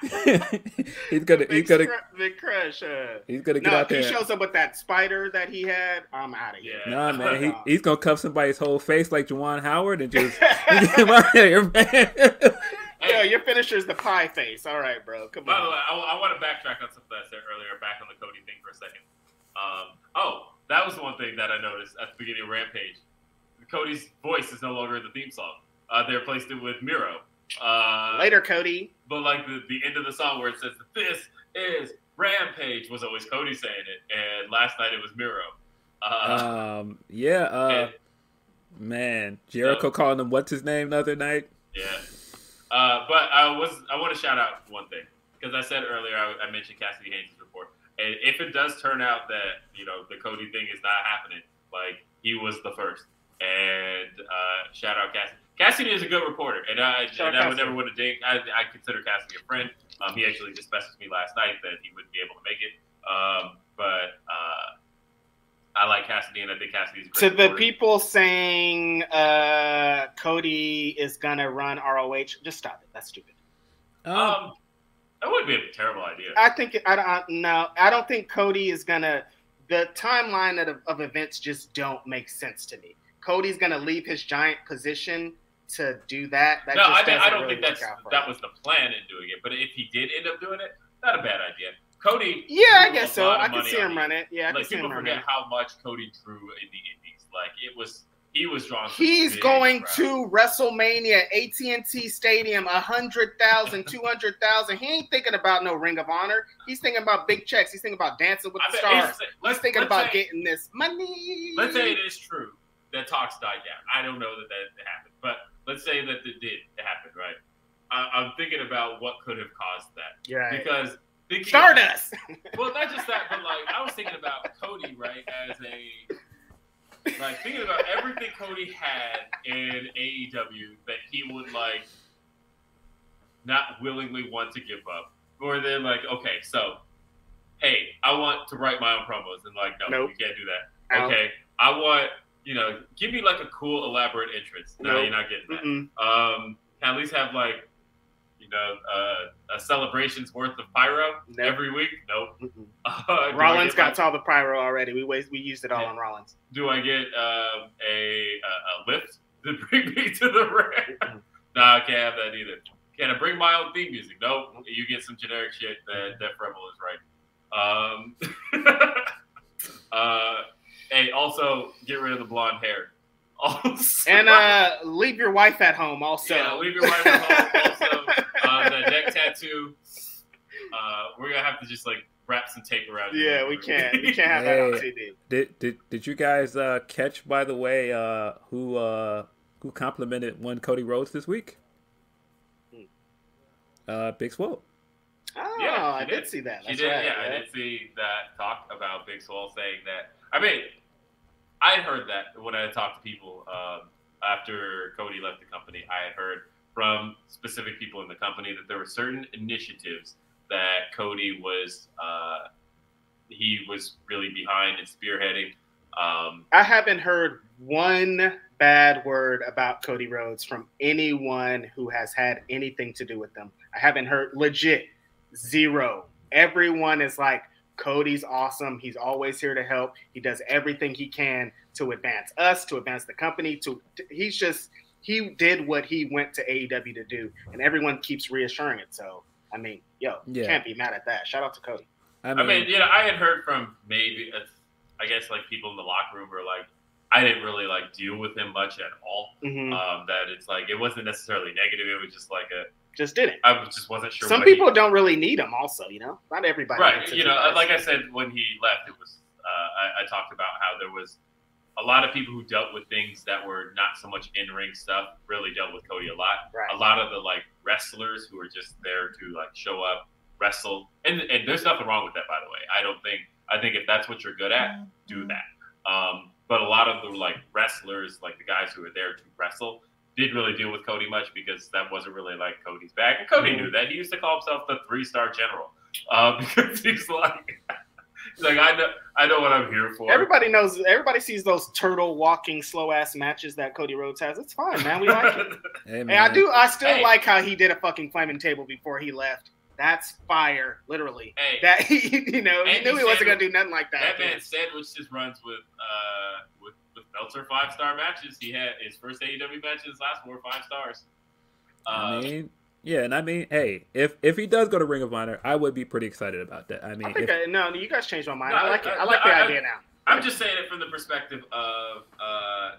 [SPEAKER 4] he's gonna
[SPEAKER 2] big
[SPEAKER 4] he's gonna
[SPEAKER 2] big crush. Uh,
[SPEAKER 4] he's gonna get no, out there.
[SPEAKER 2] He shows up with that spider that he had. I'm out of here.
[SPEAKER 4] Nah, man, he, he's gonna cuff somebody's whole face like Juwan Howard and just get him out here, man.
[SPEAKER 2] Yo, your finisher is the pie face. All right, bro. Come
[SPEAKER 3] By
[SPEAKER 2] on.
[SPEAKER 3] By the way, I, I, want to backtrack on something I said earlier, back on the Cody thing for a second. Um, oh, that was one thing that I noticed at the beginning of Rampage. Cody's voice is no longer the theme song. Uh, they replaced it with Miro. Uh,
[SPEAKER 2] Later, Cody.
[SPEAKER 3] But like the, the end of the song where it says this is Rampage was always Cody saying it, and last night it was Miro.
[SPEAKER 4] Uh, um, yeah. Uh, and, man, Jericho so, calling him what's his name the other night.
[SPEAKER 3] Yeah. Uh, but I was I want to shout out one thing because I said earlier I, I mentioned Cassidy Haynes' report, and if it does turn out that you know the Cody thing is not happening, like he was the first, and uh, shout out Cassidy. Cassidy is a good reporter, and I, and I would never want to ding. I, I consider Cassidy a friend. Um, he actually just messaged me last night that he wouldn't be able to make it. Um, but uh, I like Cassidy, and I think Cassidy's
[SPEAKER 2] to reporter. the people saying uh, Cody is gonna run ROH. Just stop it. That's stupid.
[SPEAKER 3] Um, um that would be a terrible idea.
[SPEAKER 2] I think I don't. No, I don't think Cody is gonna. The timeline of, of events just don't make sense to me. Cody's gonna leave his giant position to do that. that
[SPEAKER 3] no, I, mean, I don't really think that's that was the plan in doing it. But if he did end up doing it, not a bad idea. Cody.
[SPEAKER 2] Yeah, I guess so. I can see him run it. Yeah, I
[SPEAKER 3] like people forget how much Cody drew in the Indies. Like it was. He was drawn.
[SPEAKER 2] He's going crowd. to WrestleMania, AT&T Stadium, 100,000, 200,000. He ain't thinking about no Ring of Honor. He's thinking about big checks. He's thinking about dancing with the stars. He's thinking about say, getting this money.
[SPEAKER 3] Let's say it is true that talks died down. I don't know that that happened, but let's say that it did happen, right? I, am thinking about what could have caused that.
[SPEAKER 2] Yeah.
[SPEAKER 3] Because thinking
[SPEAKER 2] Stardust.
[SPEAKER 3] well, not just that, but like I was thinking about Cody, right, as a like thinking about everything Cody had in AEW that he would like not willingly want to give up. Or then like, okay, so hey, I want to write my own promos and like, no, nope. you can't do that. Okay. I want you know, give me like a cool, elaborate entrance. No, nope. you're not getting that. Um, can at least have like, you know, uh, a celebration's worth of pyro nope. every week. Nope.
[SPEAKER 2] Uh, Rollins got like, all the pyro already. We waste, we used it all yeah. on Rollins.
[SPEAKER 3] Do I get um, a, a, a lift to bring me to the ring? No, I can't have that either. Can I bring my own theme music? No, nope. you get some generic shit that Def Rebel is right. Um, uh, hey, also get rid of the blonde hair.
[SPEAKER 2] Also, and uh, leave your wife at home. Also,
[SPEAKER 3] yeah, leave your wife at home. Also, uh, the neck tattoo. Uh, we're gonna have to just like wrap some tape around.
[SPEAKER 2] Yeah, we can't. We can't have hey, that on TV.
[SPEAKER 4] Did did did you guys uh, catch by the way uh, who uh, who complimented one Cody Rhodes this week? Hmm. Uh, Big Swole.
[SPEAKER 2] Oh, yeah, I did. did see that.
[SPEAKER 3] That's she did. Right, yeah, I did see that talk about Big Swole saying that. I mean, I had heard that when I talked to people um, after Cody left the company. I had heard from specific people in the company that there were certain initiatives that Cody was uh, he was really behind and spearheading. Um,
[SPEAKER 2] I haven't heard one bad word about Cody Rhodes from anyone who has had anything to do with them. I haven't heard legit zero. Everyone is like, Cody's awesome. He's always here to help. He does everything he can to advance us, to advance the company. To, to he's just he did what he went to AEW to do, and everyone keeps reassuring it. So I mean, yo, yeah. can't be mad at that. Shout out to Cody.
[SPEAKER 3] I mean, I mean, you know, I had heard from maybe, uh, I guess, like people in the locker room were like, I didn't really like deal with him much at all. Mm-hmm. Um, that it's like it wasn't necessarily negative. It was just like a
[SPEAKER 2] just didn't.
[SPEAKER 3] I just wasn't sure.
[SPEAKER 2] Some people he, don't really need him. Also, you know, not everybody.
[SPEAKER 3] Right. You know, like I said when he left, it was uh, I, I, talked about how there was a lot of people who dealt with things that were not so much in ring stuff. Really dealt with Cody a lot. Right. A lot of the like wrestlers who were just there to like show up, wrestle, and and there's nothing wrong with that, by the way. I don't think. I think if that's what you're good at, do that. Um, but a lot of the like wrestlers, like the guys who were there to wrestle, didn't really deal with Cody much because that wasn't really like Cody's bag. And Cody knew that. He used to call himself the three star general uh, because he's like, he's like I know, I know what I'm here for.
[SPEAKER 2] Everybody knows. Everybody sees those turtle walking slow ass matches that Cody Rhodes has. It's fine, man. We like it. hey, man. I do. I still hey. like how he did a fucking flaming table before he left. That's fire, literally. Hey, that you know, he knew he wasn't gonna do nothing like that.
[SPEAKER 3] That man sandwiched his runs with uh with with Meltzer five star matches. He had his first AEW matches, last four five stars.
[SPEAKER 4] Uh, I mean, yeah, and I mean, hey, if if he does go to Ring of Honor, I would be pretty excited about that. I mean,
[SPEAKER 2] I think if, I, no, you guys changed my mind. No, I like it. I like the idea now.
[SPEAKER 3] I'm just saying it from the perspective of uh,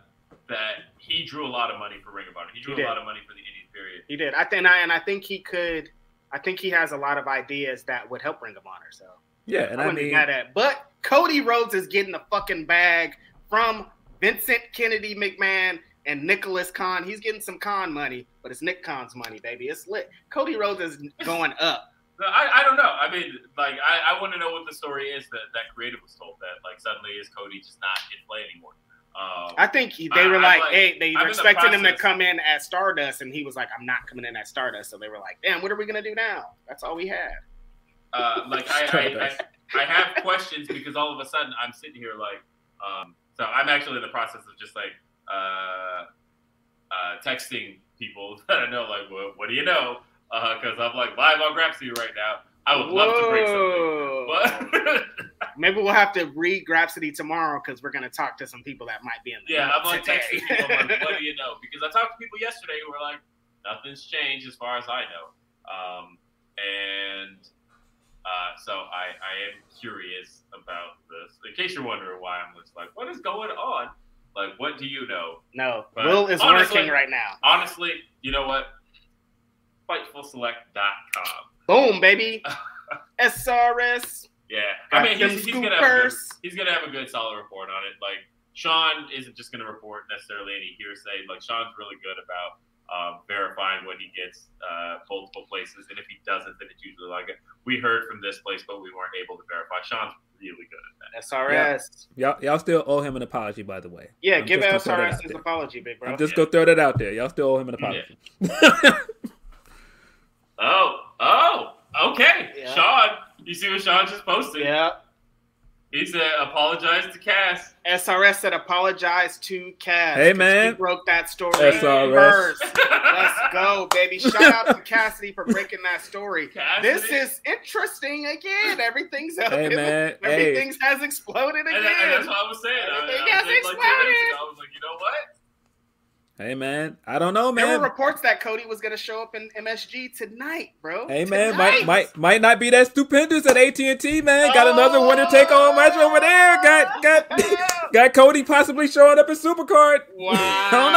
[SPEAKER 3] that he drew a lot of money for Ring of Honor. He drew he a lot of money for the Indian period.
[SPEAKER 2] He did. I think, I, and I think he could I think he has a lot of ideas that would help Ring of Honor. So
[SPEAKER 4] yeah, and I, I mean,
[SPEAKER 2] at. But Cody Rhodes is getting the fucking bag from Vincent Kennedy McMahon and Nicholas Khan. He's getting some Khan money, but it's Nick Khan's money, baby. It's lit. Cody Rhodes is going up.
[SPEAKER 3] I, I don't know. I mean, like, I, I want to know what the story is that that creative was told that, like, suddenly is Cody just not in play anymore. Um,
[SPEAKER 2] I think they were like, like, hey, they were expecting the him to come in at Stardust, and he was like, I'm not coming in at Stardust. So they were like, damn, what are we gonna do now? That's all we had.
[SPEAKER 3] Uh, like I, I, I, I, have questions because all of a sudden I'm sitting here like, um, so I'm actually in the process of just like uh, uh, texting people that I know, like, well, what do you know? Because uh, I'm like live on Grapsody right now. I would Whoa. love to bring something, but
[SPEAKER 2] maybe we'll have to read Grapsody tomorrow because we're gonna talk to some people that might be in
[SPEAKER 3] the yeah. I'm like texting people. I'm like, what do you know? Because I talked to people yesterday who were like, nothing's changed as far as I know, um, and uh, so I, I am curious about this. In case you're wondering why I'm just like, what is going on? Like, what do you know?
[SPEAKER 2] No, but Will is honestly, working right now.
[SPEAKER 3] Honestly, you know what? FightfulSelect.com.
[SPEAKER 2] Boom, baby. SRS.
[SPEAKER 3] Yeah, I mean he's, he's gonna have good, he's gonna have a good solid report on it. Like Sean isn't just gonna report necessarily any hearsay. Like Sean's really good about um, verifying what he gets uh, multiple places, and if he doesn't, then it's usually like we heard from this place, but we weren't able to verify. Sean's really good at that.
[SPEAKER 2] SRS.
[SPEAKER 4] Yeah. Y'all, y'all still owe him an apology, by the way.
[SPEAKER 2] Yeah, I'm give SRS his apology, big bro.
[SPEAKER 4] I'm just yeah. gonna throw that out there. Y'all still owe him an apology.
[SPEAKER 3] Yeah. oh, oh, okay, yeah. Sean. You see what Sean just posted?
[SPEAKER 2] Yeah.
[SPEAKER 3] He said, apologize to Cass.
[SPEAKER 2] SRS said, apologize to Cass.
[SPEAKER 4] Hey, man.
[SPEAKER 2] He broke that story SRS. first. Let's go, baby. Shout out to Cassidy for breaking that story. Cassidy. This is interesting again. Everything's up.
[SPEAKER 4] Hey, man.
[SPEAKER 2] Everything hey. has exploded again. And,
[SPEAKER 3] and, that's what I was saying. Everything I, I has exploded. Like I was like, you know what?
[SPEAKER 4] Hey man, I don't know, man.
[SPEAKER 2] There were reports that Cody was gonna show up in MSG tonight, bro.
[SPEAKER 4] Hey man, might might might not be that stupendous at AT and T, man. Got oh, another winner take all match over there. Got got got Cody possibly showing up in Supercard. Wow. I don't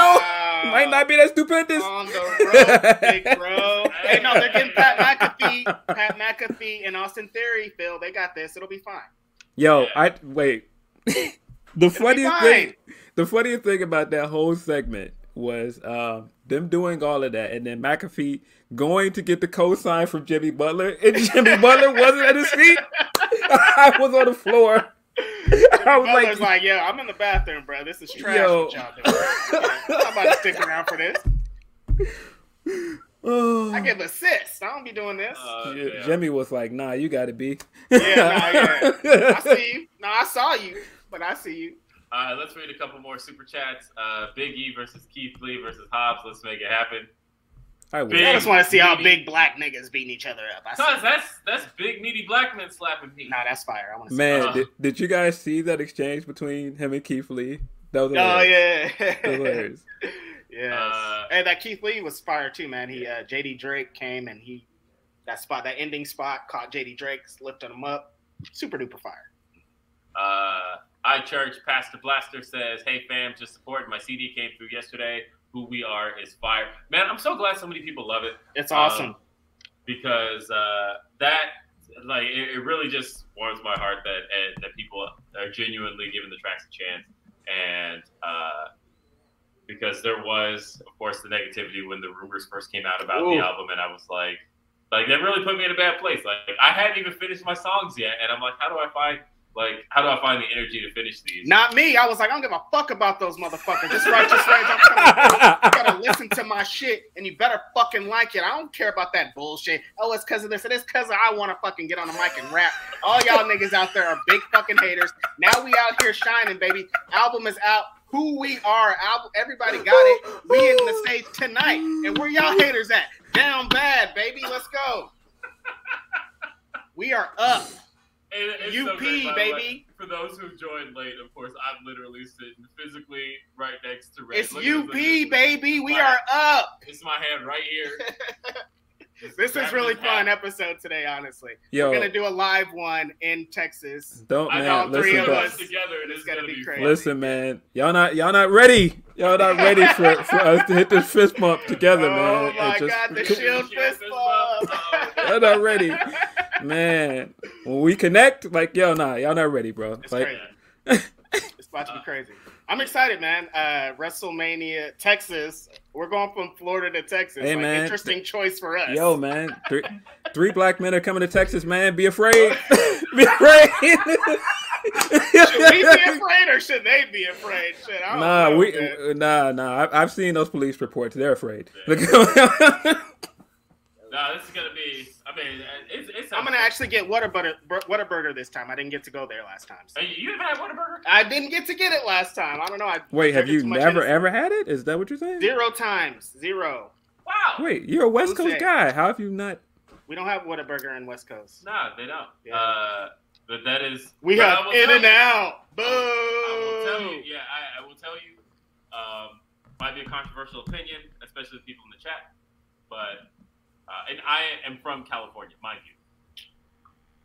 [SPEAKER 4] know. Might not be that stupendous.
[SPEAKER 2] On the road, big bro. hey, no, they're getting Pat McAfee, Pat McAfee, and Austin Theory. Phil, they got this. It'll be fine.
[SPEAKER 4] Yo, yeah. I wait. the funniest thing, the funniest thing about that whole segment was um, them doing all of that, and then McAfee going to get the cosign from Jimmy Butler, and Jimmy Butler wasn't at his feet. I was on the floor.
[SPEAKER 2] I was Butler's like, like, "Yeah, I'm in the bathroom, bro. This is trash. Yo. What y'all doing? I'm about to stick around for this." I give assists. I don't be doing this. Uh,
[SPEAKER 4] yeah. Jimmy was like, "Nah, you got to be."
[SPEAKER 2] yeah, nah, yeah. I see you. No, nah, I saw you, but I see you.
[SPEAKER 3] All right, let's read a couple more super chats. Uh, Big E versus Keith Lee versus Hobbs. Let's make it happen.
[SPEAKER 2] I, big, I just want to see how big black niggas beating each other up.
[SPEAKER 3] Cause that's that's big meaty black men slapping me.
[SPEAKER 2] Nah, that's fire. I want to.
[SPEAKER 4] Man, did, did you guys see that exchange between him and Keith Lee?
[SPEAKER 2] That was hilarious. oh yeah, hilarious. yes. Uh, and that Keith Lee was fire too, man. He uh, JD Drake came and he that spot that ending spot caught JD Drake, lifted him up. Super duper fire.
[SPEAKER 3] Uh I Church Pastor Blaster says, "Hey fam, just support my CD came through yesterday. Who we are is fire, man. I'm so glad so many people love it.
[SPEAKER 2] It's awesome um,
[SPEAKER 3] because uh, that like it, it, really just warms my heart that uh, that people are genuinely giving the tracks a chance, and uh, because there was, of course, the negativity when the rumors first came out about Ooh. the album, and I was like, like that really put me in a bad place. Like I hadn't even finished my songs yet, and I'm like, how do I find like, how do I find the energy to finish these?
[SPEAKER 2] Not me. I was like, I don't give a fuck about those motherfuckers. This righteous rage. I'm telling you, you gotta listen to my shit, and you better fucking like it. I don't care about that bullshit. Oh, it's because of this. It's because I want to fucking get on the mic and rap. All y'all niggas out there are big fucking haters. Now we out here shining, baby. Album is out. Who we are. Album. Everybody got it. We in the stage tonight, and where y'all haters at? Down bad, baby. Let's go. We are up. It, UP, so baby.
[SPEAKER 3] For those who joined late, of course, I'm literally sitting physically right next to Red.
[SPEAKER 2] It's Look UP, baby. We are up.
[SPEAKER 3] It's my hand right here.
[SPEAKER 2] this is really fun hat. episode today, honestly. Yo, We're gonna do a live one in Texas.
[SPEAKER 4] Don't man, all listen,
[SPEAKER 3] three of us together. It's gonna, gonna, be crazy.
[SPEAKER 4] Listen, man, y'all not y'all not ready. Y'all not ready for, for us to hit this fist bump together, oh
[SPEAKER 2] man. Oh my just, god, the shield fist bump.
[SPEAKER 4] y'all not ready, man. When we connect, like yo, nah, y'all not ready, bro.
[SPEAKER 2] It's
[SPEAKER 4] like,
[SPEAKER 2] crazy. it's about to be crazy. I'm excited, man. Uh, WrestleMania, Texas. We're going from Florida to Texas. Hey, like, man. Interesting choice for us.
[SPEAKER 4] Yo, man. Three, three black men are coming to Texas, man. Be afraid. be afraid.
[SPEAKER 2] should we be afraid or should they be afraid? Shit,
[SPEAKER 4] nah,
[SPEAKER 2] know,
[SPEAKER 4] we, man. nah, nah. I, have seen those police reports. They're afraid. Yeah.
[SPEAKER 3] No, this is gonna be. I mean, it's. it's
[SPEAKER 2] I'm gonna actually get Whataburger, Whataburger this time. I didn't get to go there last time.
[SPEAKER 3] So. You haven't had Whataburger?
[SPEAKER 2] I didn't get to get it last time. I don't know. I
[SPEAKER 4] Wait, have you never ever had it? Is that what you're saying?
[SPEAKER 2] Zero times, zero.
[SPEAKER 3] Wow.
[SPEAKER 4] Wait, you're a West Coast guy. How have you not?
[SPEAKER 2] We don't have Whataburger in West Coast.
[SPEAKER 3] No, they don't. Yeah. Uh, but that is.
[SPEAKER 2] We have In and Out. Boo. I
[SPEAKER 3] will, tell you. Yeah, I, I will tell you. Um, might be a controversial opinion, especially with people in the chat, but uh, and I am from California, mind you.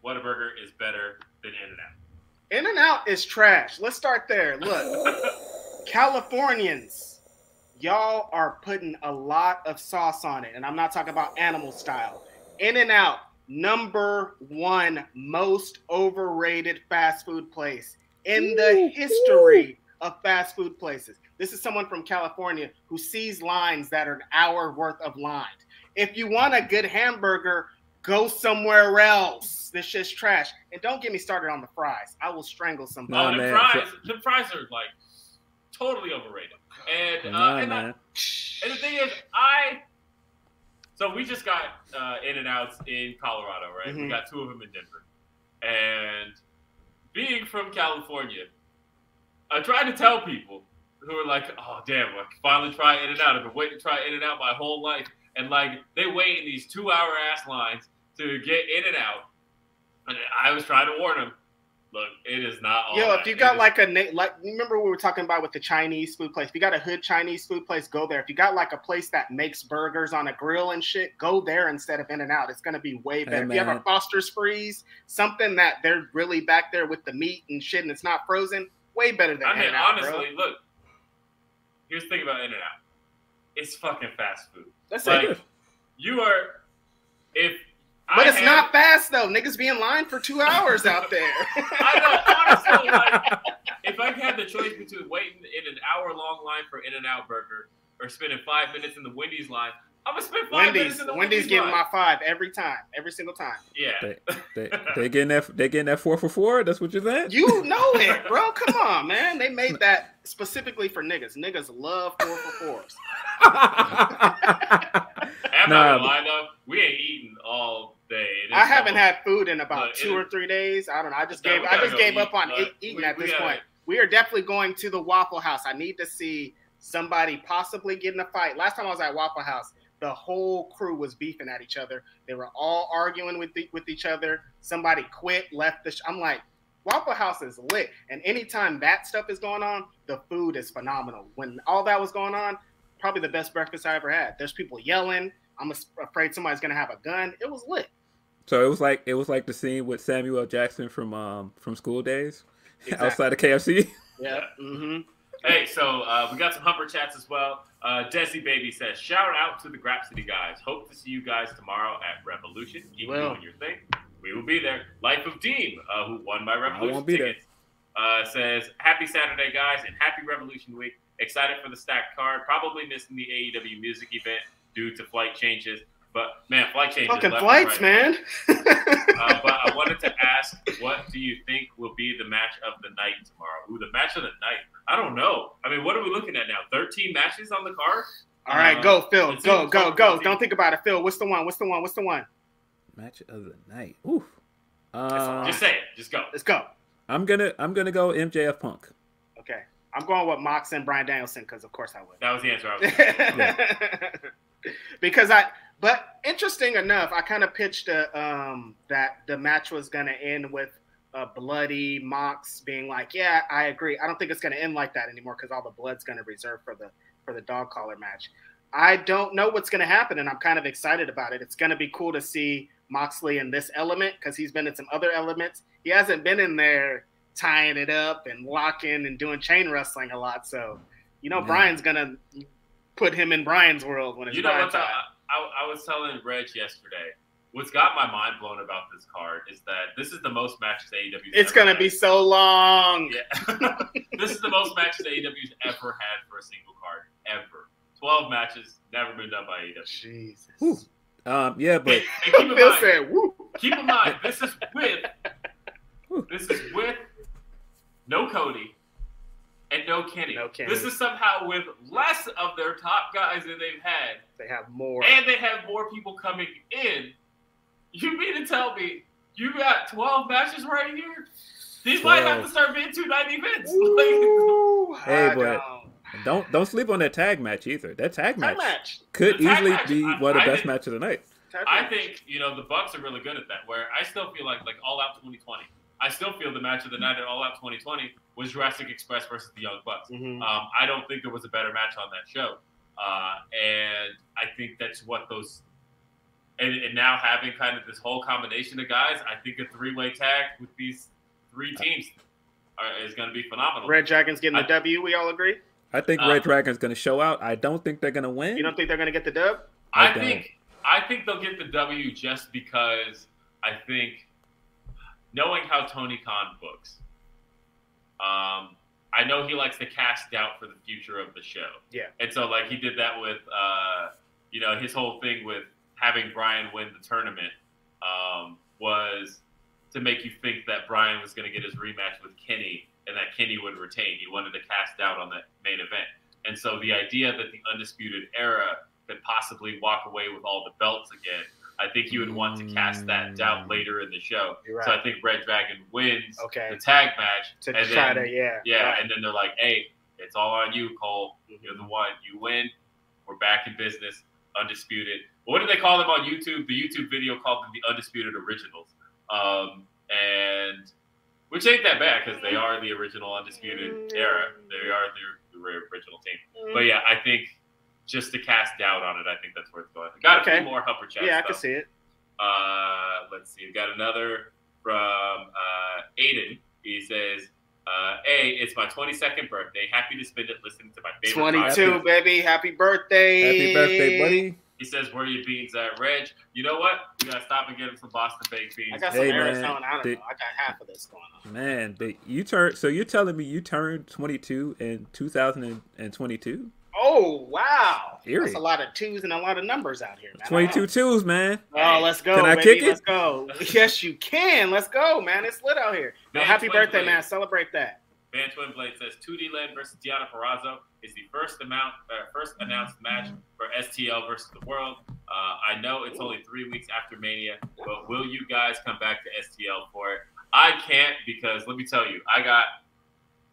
[SPEAKER 3] Whataburger is better than In and Out.
[SPEAKER 2] In and Out is trash. Let's start there. Look, Californians, y'all are putting a lot of sauce on it, and I'm not talking about animal style. In and Out, number one most overrated fast food place in the history of fast food places. This is someone from California who sees lines that are an hour worth of lines. If you want a good hamburger, go somewhere else. This shit's trash. And don't get me started on the fries. I will strangle somebody.
[SPEAKER 3] Oh, the fries, the fries are like totally overrated. And uh, and, I, and, the thing is, I so we just got uh, in and outs in Colorado, right? Mm-hmm. We got two of them in Denver, and being from California, I try to tell people who are like, "Oh, damn! I finally try In and Out. I've been waiting to try In and Out my whole life." And like they wait in these two hour ass lines to get in and out. And I was trying to warn them, Look, it is not.
[SPEAKER 2] All Yo, if you got like a like, remember we were talking about with the Chinese food place. If you got a hood Chinese food place, go there. If you got like a place that makes burgers on a grill and shit, go there instead of In and Out. It's gonna be way better. Hey, if you have a Foster's Freeze, something that they're really back there with the meat and shit, and it's not frozen, way better than.
[SPEAKER 3] I mean, In-N-Out, honestly, bro. look. Here's the thing about In and Out. It's fucking fast food. That's like, it. You are, if
[SPEAKER 2] but I it's have, not fast though. Niggas be in line for two hours out there. I
[SPEAKER 3] know, honestly, like, if I had the choice between waiting in an hour long line for In and Out Burger or spending five minutes in the Wendy's line, I'm gonna spend five Wendy's, minutes in the Wendy's. Wendy's
[SPEAKER 2] getting my five every time, every single time.
[SPEAKER 3] Yeah,
[SPEAKER 4] they, they, they getting that they getting that four for four. That's what you're saying.
[SPEAKER 2] You know it, bro. Come on, man. They made that specifically for niggas. Niggas love four for fours.
[SPEAKER 3] I'm nah, not gonna though. We ain't eating all day.
[SPEAKER 2] I haven't had food in about two or three days. I don't know. I just gave I just gave eat, up on eat, eating we, at this gotta, point. We are definitely going to the Waffle House. I need to see somebody possibly get in a fight. Last time I was at Waffle House, the whole crew was beefing at each other. They were all arguing with the, with each other. Somebody quit, left the. Sh- I'm like, Waffle House is lit, and anytime that stuff is going on, the food is phenomenal. When all that was going on, probably the best breakfast I ever had. There's people yelling. I'm afraid somebody's gonna have a gun. It was lit.
[SPEAKER 4] So it was like it was like the scene with Samuel Jackson from um from School Daze, exactly. outside of KFC.
[SPEAKER 2] Yeah. Mm-hmm.
[SPEAKER 3] Hey, so uh, we got some Super Chats as well. Uh, Desi Baby says, shout out to the Grapsody guys. Hope to see you guys tomorrow at Revolution. Keep well. doing your thing. We will be there. Life of Dean, uh, who won my Revolution tickets, uh, says, happy Saturday, guys, and happy Revolution Week. Excited for the stacked card. Probably missing the AEW music event due to flight changes. But man, flight changes.
[SPEAKER 2] Fucking flights, right man.
[SPEAKER 3] uh, but I wanted to ask, what do you think will be the match of the night tomorrow? Ooh, the match of the night. I don't know. I mean, what are we looking at now? Thirteen matches on the card.
[SPEAKER 2] All right, uh, go, Phil. Go, go, go. Don't think about it, Phil. What's the one? What's the one? What's the one?
[SPEAKER 4] Match of the night. Ooh.
[SPEAKER 3] Uh, just say it. Just go.
[SPEAKER 2] Let's go.
[SPEAKER 4] I'm gonna I'm gonna go MJF Punk.
[SPEAKER 2] Okay. I'm going with Mox and Bryan Danielson because of course I would.
[SPEAKER 3] That was the answer I was.
[SPEAKER 2] because I but interesting enough, I kind of pitched a, um, that the match was going to end with a bloody Mox being like, "Yeah, I agree. I don't think it's going to end like that anymore because all the blood's going to reserve for the for the dog collar match." I don't know what's going to happen, and I'm kind of excited about it. It's going to be cool to see Moxley in this element because he's been in some other elements. He hasn't been in there tying it up and locking and doing chain wrestling a lot. So, you know, Bryan's going to put him in Bryan's world when it's you know Bryan time.
[SPEAKER 3] I, I was telling Reg yesterday. What's got my mind blown about this card is that this is the most matches AEW.
[SPEAKER 2] It's gonna had. be so long.
[SPEAKER 3] Yeah, this is the most matches AEW's ever had for a single card ever. Twelve matches, never been done by AEW.
[SPEAKER 2] Jesus.
[SPEAKER 4] Um, yeah, but
[SPEAKER 3] and, keep, in mind, said, keep in mind, this is with this is with no Cody, and no Kenny.
[SPEAKER 2] No Kenny.
[SPEAKER 3] This is somehow with less of their top guys than they've had.
[SPEAKER 2] They have more.
[SPEAKER 3] And they have more people coming in. You mean to tell me you got 12 matches right here? These 12. might have to start being two night events.
[SPEAKER 4] Ooh, hey, but don't don't sleep on that tag match either. That tag, tag match, match, could tag easily match, be one of the I best matches of the night.
[SPEAKER 3] I think you know the Bucks are really good at that. Where I still feel like like All Out 2020 I still feel the match of the night at All Out 2020 was Jurassic Express versus the Young Bucks. Mm-hmm. Um, I don't think there was a better match on that show, uh, and I think that's what those. And, and, now having kind of this whole combination of guys, I think a three-way tag with these three teams are, is going to be phenomenal.
[SPEAKER 2] Red Dragons getting the I, W. We all agree.
[SPEAKER 4] I think Red um, Dragons going to show out. I don't think they're going to win.
[SPEAKER 2] You don't think they're going to get the dub?
[SPEAKER 3] I, I think I think they'll get the W just because I think knowing how Tony Khan books, um, I know he likes to cast doubt for the future of the show.
[SPEAKER 2] Yeah.
[SPEAKER 3] And so, like, he did that with, uh, you know, his whole thing with having Bryan win the tournament um, was to make you think that Bryan was going to get his rematch with Kenny and that Kenny would retain. He wanted to cast doubt on that main event. And so the idea that the Undisputed Era could possibly walk away with all the belts again I think you would want to cast that doubt mm. later in the show. Right. So I think Red Dragon wins
[SPEAKER 2] okay.
[SPEAKER 3] the tag match.
[SPEAKER 2] To and try then, to, yeah.
[SPEAKER 3] Yeah, right. and then they're like, hey, it's all on you, Cole. Mm-hmm. You're the one. You win. We're back in business. Undisputed. What do they call them on YouTube? The YouTube video called them the Undisputed Originals. Um, and which ain't that bad because they are the original undisputed mm. era. They are the, the original team. Mm. But yeah, I think just to cast doubt on it, I think that's worth going. Got a okay. few more Super Chats.
[SPEAKER 2] Yeah,
[SPEAKER 3] I
[SPEAKER 2] can see it.
[SPEAKER 3] Uh, let's see. We got another from uh, Aiden. He says, uh, "A, it's my 22nd birthday. Happy to spend it listening to my favorite.
[SPEAKER 2] 22, podcast. baby. Happy birthday.
[SPEAKER 4] Happy birthday, buddy."
[SPEAKER 3] He says, "Where are your beans at, Reg?" You know what? We gotta stop and get him some Boston baked beans.
[SPEAKER 2] I got some hey, Arizona. Man, I don't the, know. I got half of this going on.
[SPEAKER 4] Man, but you turned. So you're telling me you turned 22 in 2022?
[SPEAKER 2] Oh wow! Eerie. That's a lot of twos and a lot of numbers out here. Man.
[SPEAKER 4] 22 twos, man.
[SPEAKER 2] Oh, let's go!
[SPEAKER 4] Can
[SPEAKER 2] I
[SPEAKER 4] baby. kick it?
[SPEAKER 2] Let's go! yes, you can. Let's go, man. It's lit out here. No, happy birthday, man! Celebrate that.
[SPEAKER 3] Van Twin Blade says 2D Land versus Deonna Purrazzo is the first amount, uh, first announced match for STL versus the World. Uh, I know it's only three weeks after Mania, but will you guys come back to STL for it? I can't because let me tell you, I got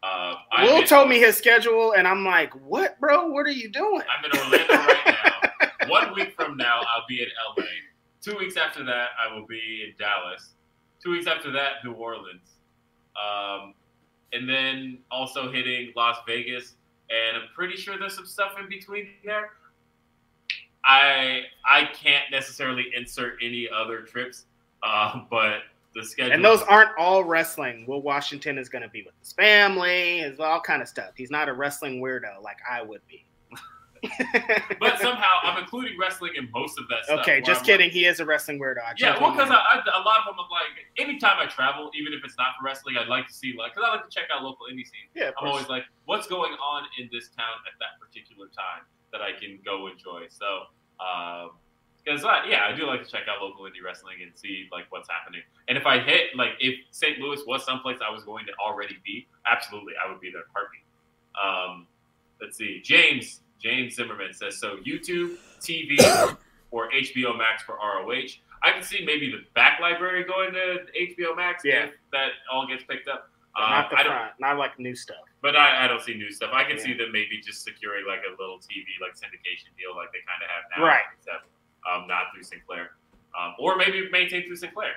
[SPEAKER 2] uh, Will told me his schedule, and I'm like, "What, bro? What are you doing?"
[SPEAKER 3] I'm in Orlando right now. One week from now, I'll be in LA. Two weeks after that, I will be in Dallas. Two weeks after that, New Orleans, um, and then also hitting Las Vegas. And I'm pretty sure there's some stuff in between there. I I can't necessarily insert any other trips, uh, but the schedule.
[SPEAKER 2] And those aren't all wrestling. Will Washington is going to be with his family, is all kind of stuff. He's not a wrestling weirdo like I would be.
[SPEAKER 3] but somehow I'm including wrestling in most of that stuff.
[SPEAKER 2] Okay, just kidding. Like, he is a wrestling weirdo. I
[SPEAKER 3] yeah, well, because a lot of them, I'm like, anytime I travel, even if it's not for wrestling, I'd like to see like, because I like to check out local indie scenes.
[SPEAKER 2] Yeah,
[SPEAKER 3] I'm always like, what's going on in this town at that particular time that I can go enjoy. So. Um, because uh, yeah, I do like to check out local indie wrestling and see like what's happening. And if I hit like if St. Louis was someplace I was going to already be, absolutely, I would be there heartbeat. Um, let's see, James James Zimmerman says so. YouTube, TV, or HBO Max for ROH. I can see maybe the back library going to HBO Max
[SPEAKER 2] yeah.
[SPEAKER 3] if that all gets picked up.
[SPEAKER 2] Um, not the front, not like new stuff.
[SPEAKER 3] But I, I don't see new stuff. I can yeah. see them maybe just securing like a little TV like syndication deal like they kind of have now.
[SPEAKER 2] Right.
[SPEAKER 3] Except um, not through Sinclair, um, or maybe maintain through Sinclair.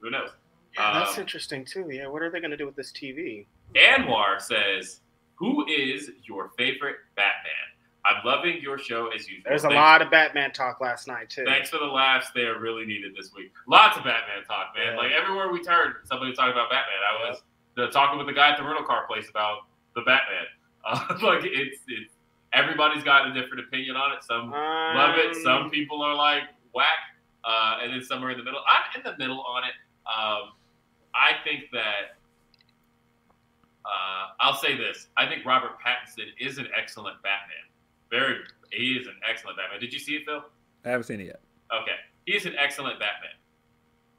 [SPEAKER 3] Who knows?
[SPEAKER 2] Yeah, that's um, interesting too. Yeah, what are they going to do with this TV?
[SPEAKER 3] Anwar says, "Who is your favorite Batman?" I'm loving your show as usual.
[SPEAKER 2] There's a Thanks. lot of Batman talk last night too.
[SPEAKER 3] Thanks for the laughs. They are really needed this week. Lots of Batman talk, man. Yeah. Like everywhere we turned, somebody was talking about Batman. I was yeah. talking with the guy at the rental car place about the Batman. Uh, like it's it's everybody's got a different opinion on it. Some um, love it. Some people are like whack, uh, and then somewhere in the middle. I'm in the middle on it. Um, I think that uh, I'll say this: I think Robert Pattinson is an excellent Batman. Very, he is an excellent Batman. Did you see it, Phil?
[SPEAKER 4] I haven't seen it yet.
[SPEAKER 3] Okay, he is an excellent Batman.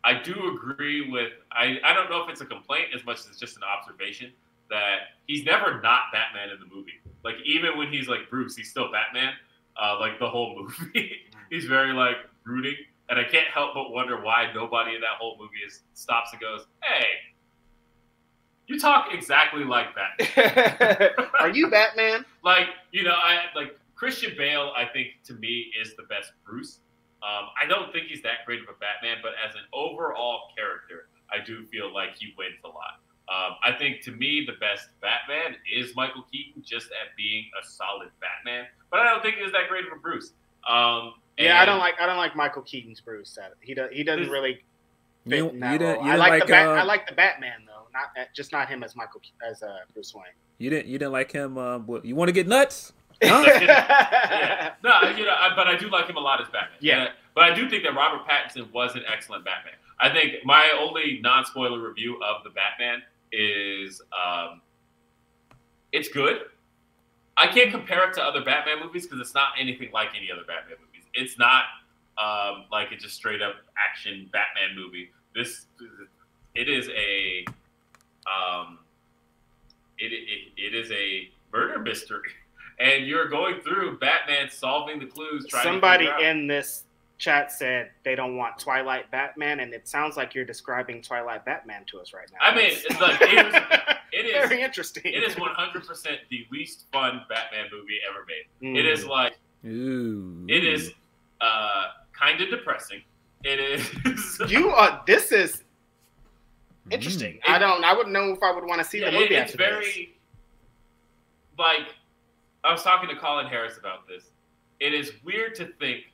[SPEAKER 3] I do agree with. I I don't know if it's a complaint as much as it's just an observation that he's never not Batman in the movie. Like even when he's like Bruce, he's still Batman. Uh, like the whole movie, he's very like brooding, and I can't help but wonder why nobody in that whole movie is stops and goes, "Hey, you talk exactly like
[SPEAKER 2] Batman." Are you Batman?
[SPEAKER 3] like you know, I like Christian Bale. I think to me is the best Bruce. Um, I don't think he's that great of a Batman, but as an overall character, I do feel like he wins a lot. Um, I think to me the best Batman is Michael Keaton, just at being a solid Batman. But I don't think he's that great of a Bruce. Um,
[SPEAKER 2] yeah, I don't like I don't like Michael Keaton's Bruce. He does he doesn't really. Fit
[SPEAKER 4] you,
[SPEAKER 2] in that
[SPEAKER 4] you
[SPEAKER 2] role. I like, like the Bat, uh, I like the Batman though, not just not him as Michael as uh, Bruce Wayne.
[SPEAKER 4] You didn't you didn't like him. Uh, you want to get nuts?
[SPEAKER 3] Huh? yeah. No, you know, I, but I do like him a lot as Batman.
[SPEAKER 2] Yeah.
[SPEAKER 3] but I do think that Robert Pattinson was an excellent Batman. I think my only non-spoiler review of the Batman is um, it's good. I can't compare it to other Batman movies because it's not anything like any other Batman movies. It's not um, like a just straight up action Batman movie. This it is a um, it, it, it is a murder mystery, and you're going through Batman solving the clues.
[SPEAKER 2] Trying somebody in this chat said they don't want Twilight Batman, and it sounds like you're describing Twilight Batman to us right now.
[SPEAKER 3] I mean, it's like, it, is, it is
[SPEAKER 2] very interesting.
[SPEAKER 3] It is 100 percent the least fun Batman movie ever made. Mm. It is like,
[SPEAKER 4] Ooh.
[SPEAKER 3] it is uh, kind of depressing. It is.
[SPEAKER 2] you are. This is. interesting. Mm. I don't. I wouldn't know if I would want to see yeah, the movie. It, it's very this.
[SPEAKER 3] like I was talking to Colin Harris about this. It is weird to think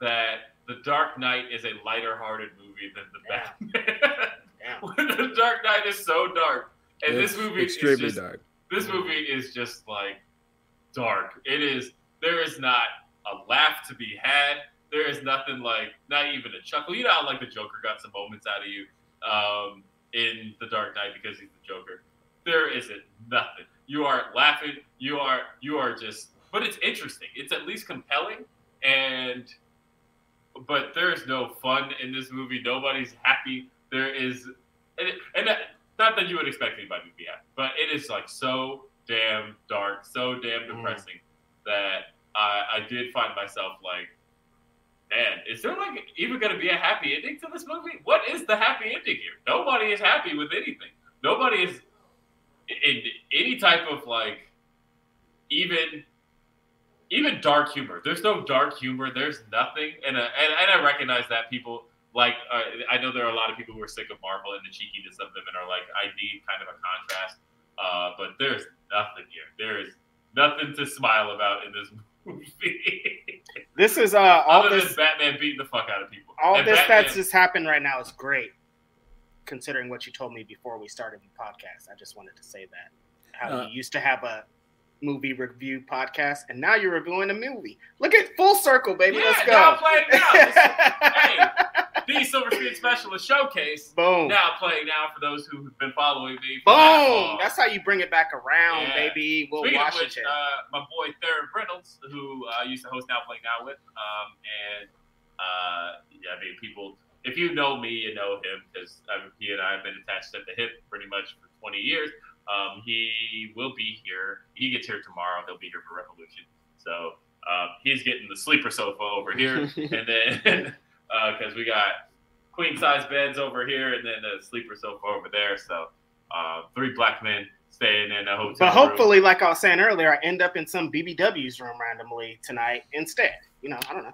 [SPEAKER 3] that The Dark Knight is a lighter-hearted movie than the yeah. Batman. yeah. the Dark Knight is so dark, and it's this movie extremely is just, dark. This movie is just like dark. It is. There is not a laugh to be had. There is nothing like, not even a chuckle. You know how like the Joker got some moments out of you um, in The Dark Knight because he's the Joker. There isn't nothing. You are laughing. You are you are just. But it's interesting. It's at least compelling, and but there's no fun in this movie. Nobody's happy. There is, and, it, and that, not that you would expect anybody to be happy, but it is like so damn dark, so damn mm. depressing mm. that I, I did find myself like, man, is there like even going to be a happy ending to this movie? What is the happy ending here? Nobody is happy with anything. Nobody is in any type of like even even dark humor. There's no dark humor. There's nothing, and uh, and, and I recognize that people like. Uh, I know there are a lot of people who are sick of Marvel and the cheekiness of them, and are like, I need kind of a contrast. Uh, but there's nothing here. There is nothing to smile about in this movie.
[SPEAKER 2] this is uh all
[SPEAKER 3] Other
[SPEAKER 2] this
[SPEAKER 3] Batman beating the fuck out of people.
[SPEAKER 2] All and this Batman, that's just happened right now is great, considering what you told me before we started the podcast. I just wanted to say that how uh, you used to have a movie review podcast, and now you're reviewing a movie. Look at full circle, baby.
[SPEAKER 3] Yeah,
[SPEAKER 2] Let's go.
[SPEAKER 3] Now playing now. hey, the Silver Screen Specialist Showcase.
[SPEAKER 2] Boom.
[SPEAKER 3] Now playing now for those who've been following me.
[SPEAKER 2] Boom. That That's how you bring it back around, yeah. baby. Will Speaking Washington.
[SPEAKER 3] Of which, uh, my boy Theron Reynolds, who I uh, used to host Now Playing Now with, um, and uh, yeah, I mean, people. If you know me, you know him because he and I have been attached at the hip pretty much for 20 years. Um, he will be here. He gets here tomorrow. He'll be here for Revolution. So um, he's getting the sleeper sofa over here, and then because uh, we got queen size beds over here, and then a sleeper sofa over there. So uh, three black men staying in a hotel.
[SPEAKER 2] But hopefully, room. like I was saying earlier, I end up in some BBW's room randomly tonight instead. You know, I don't know.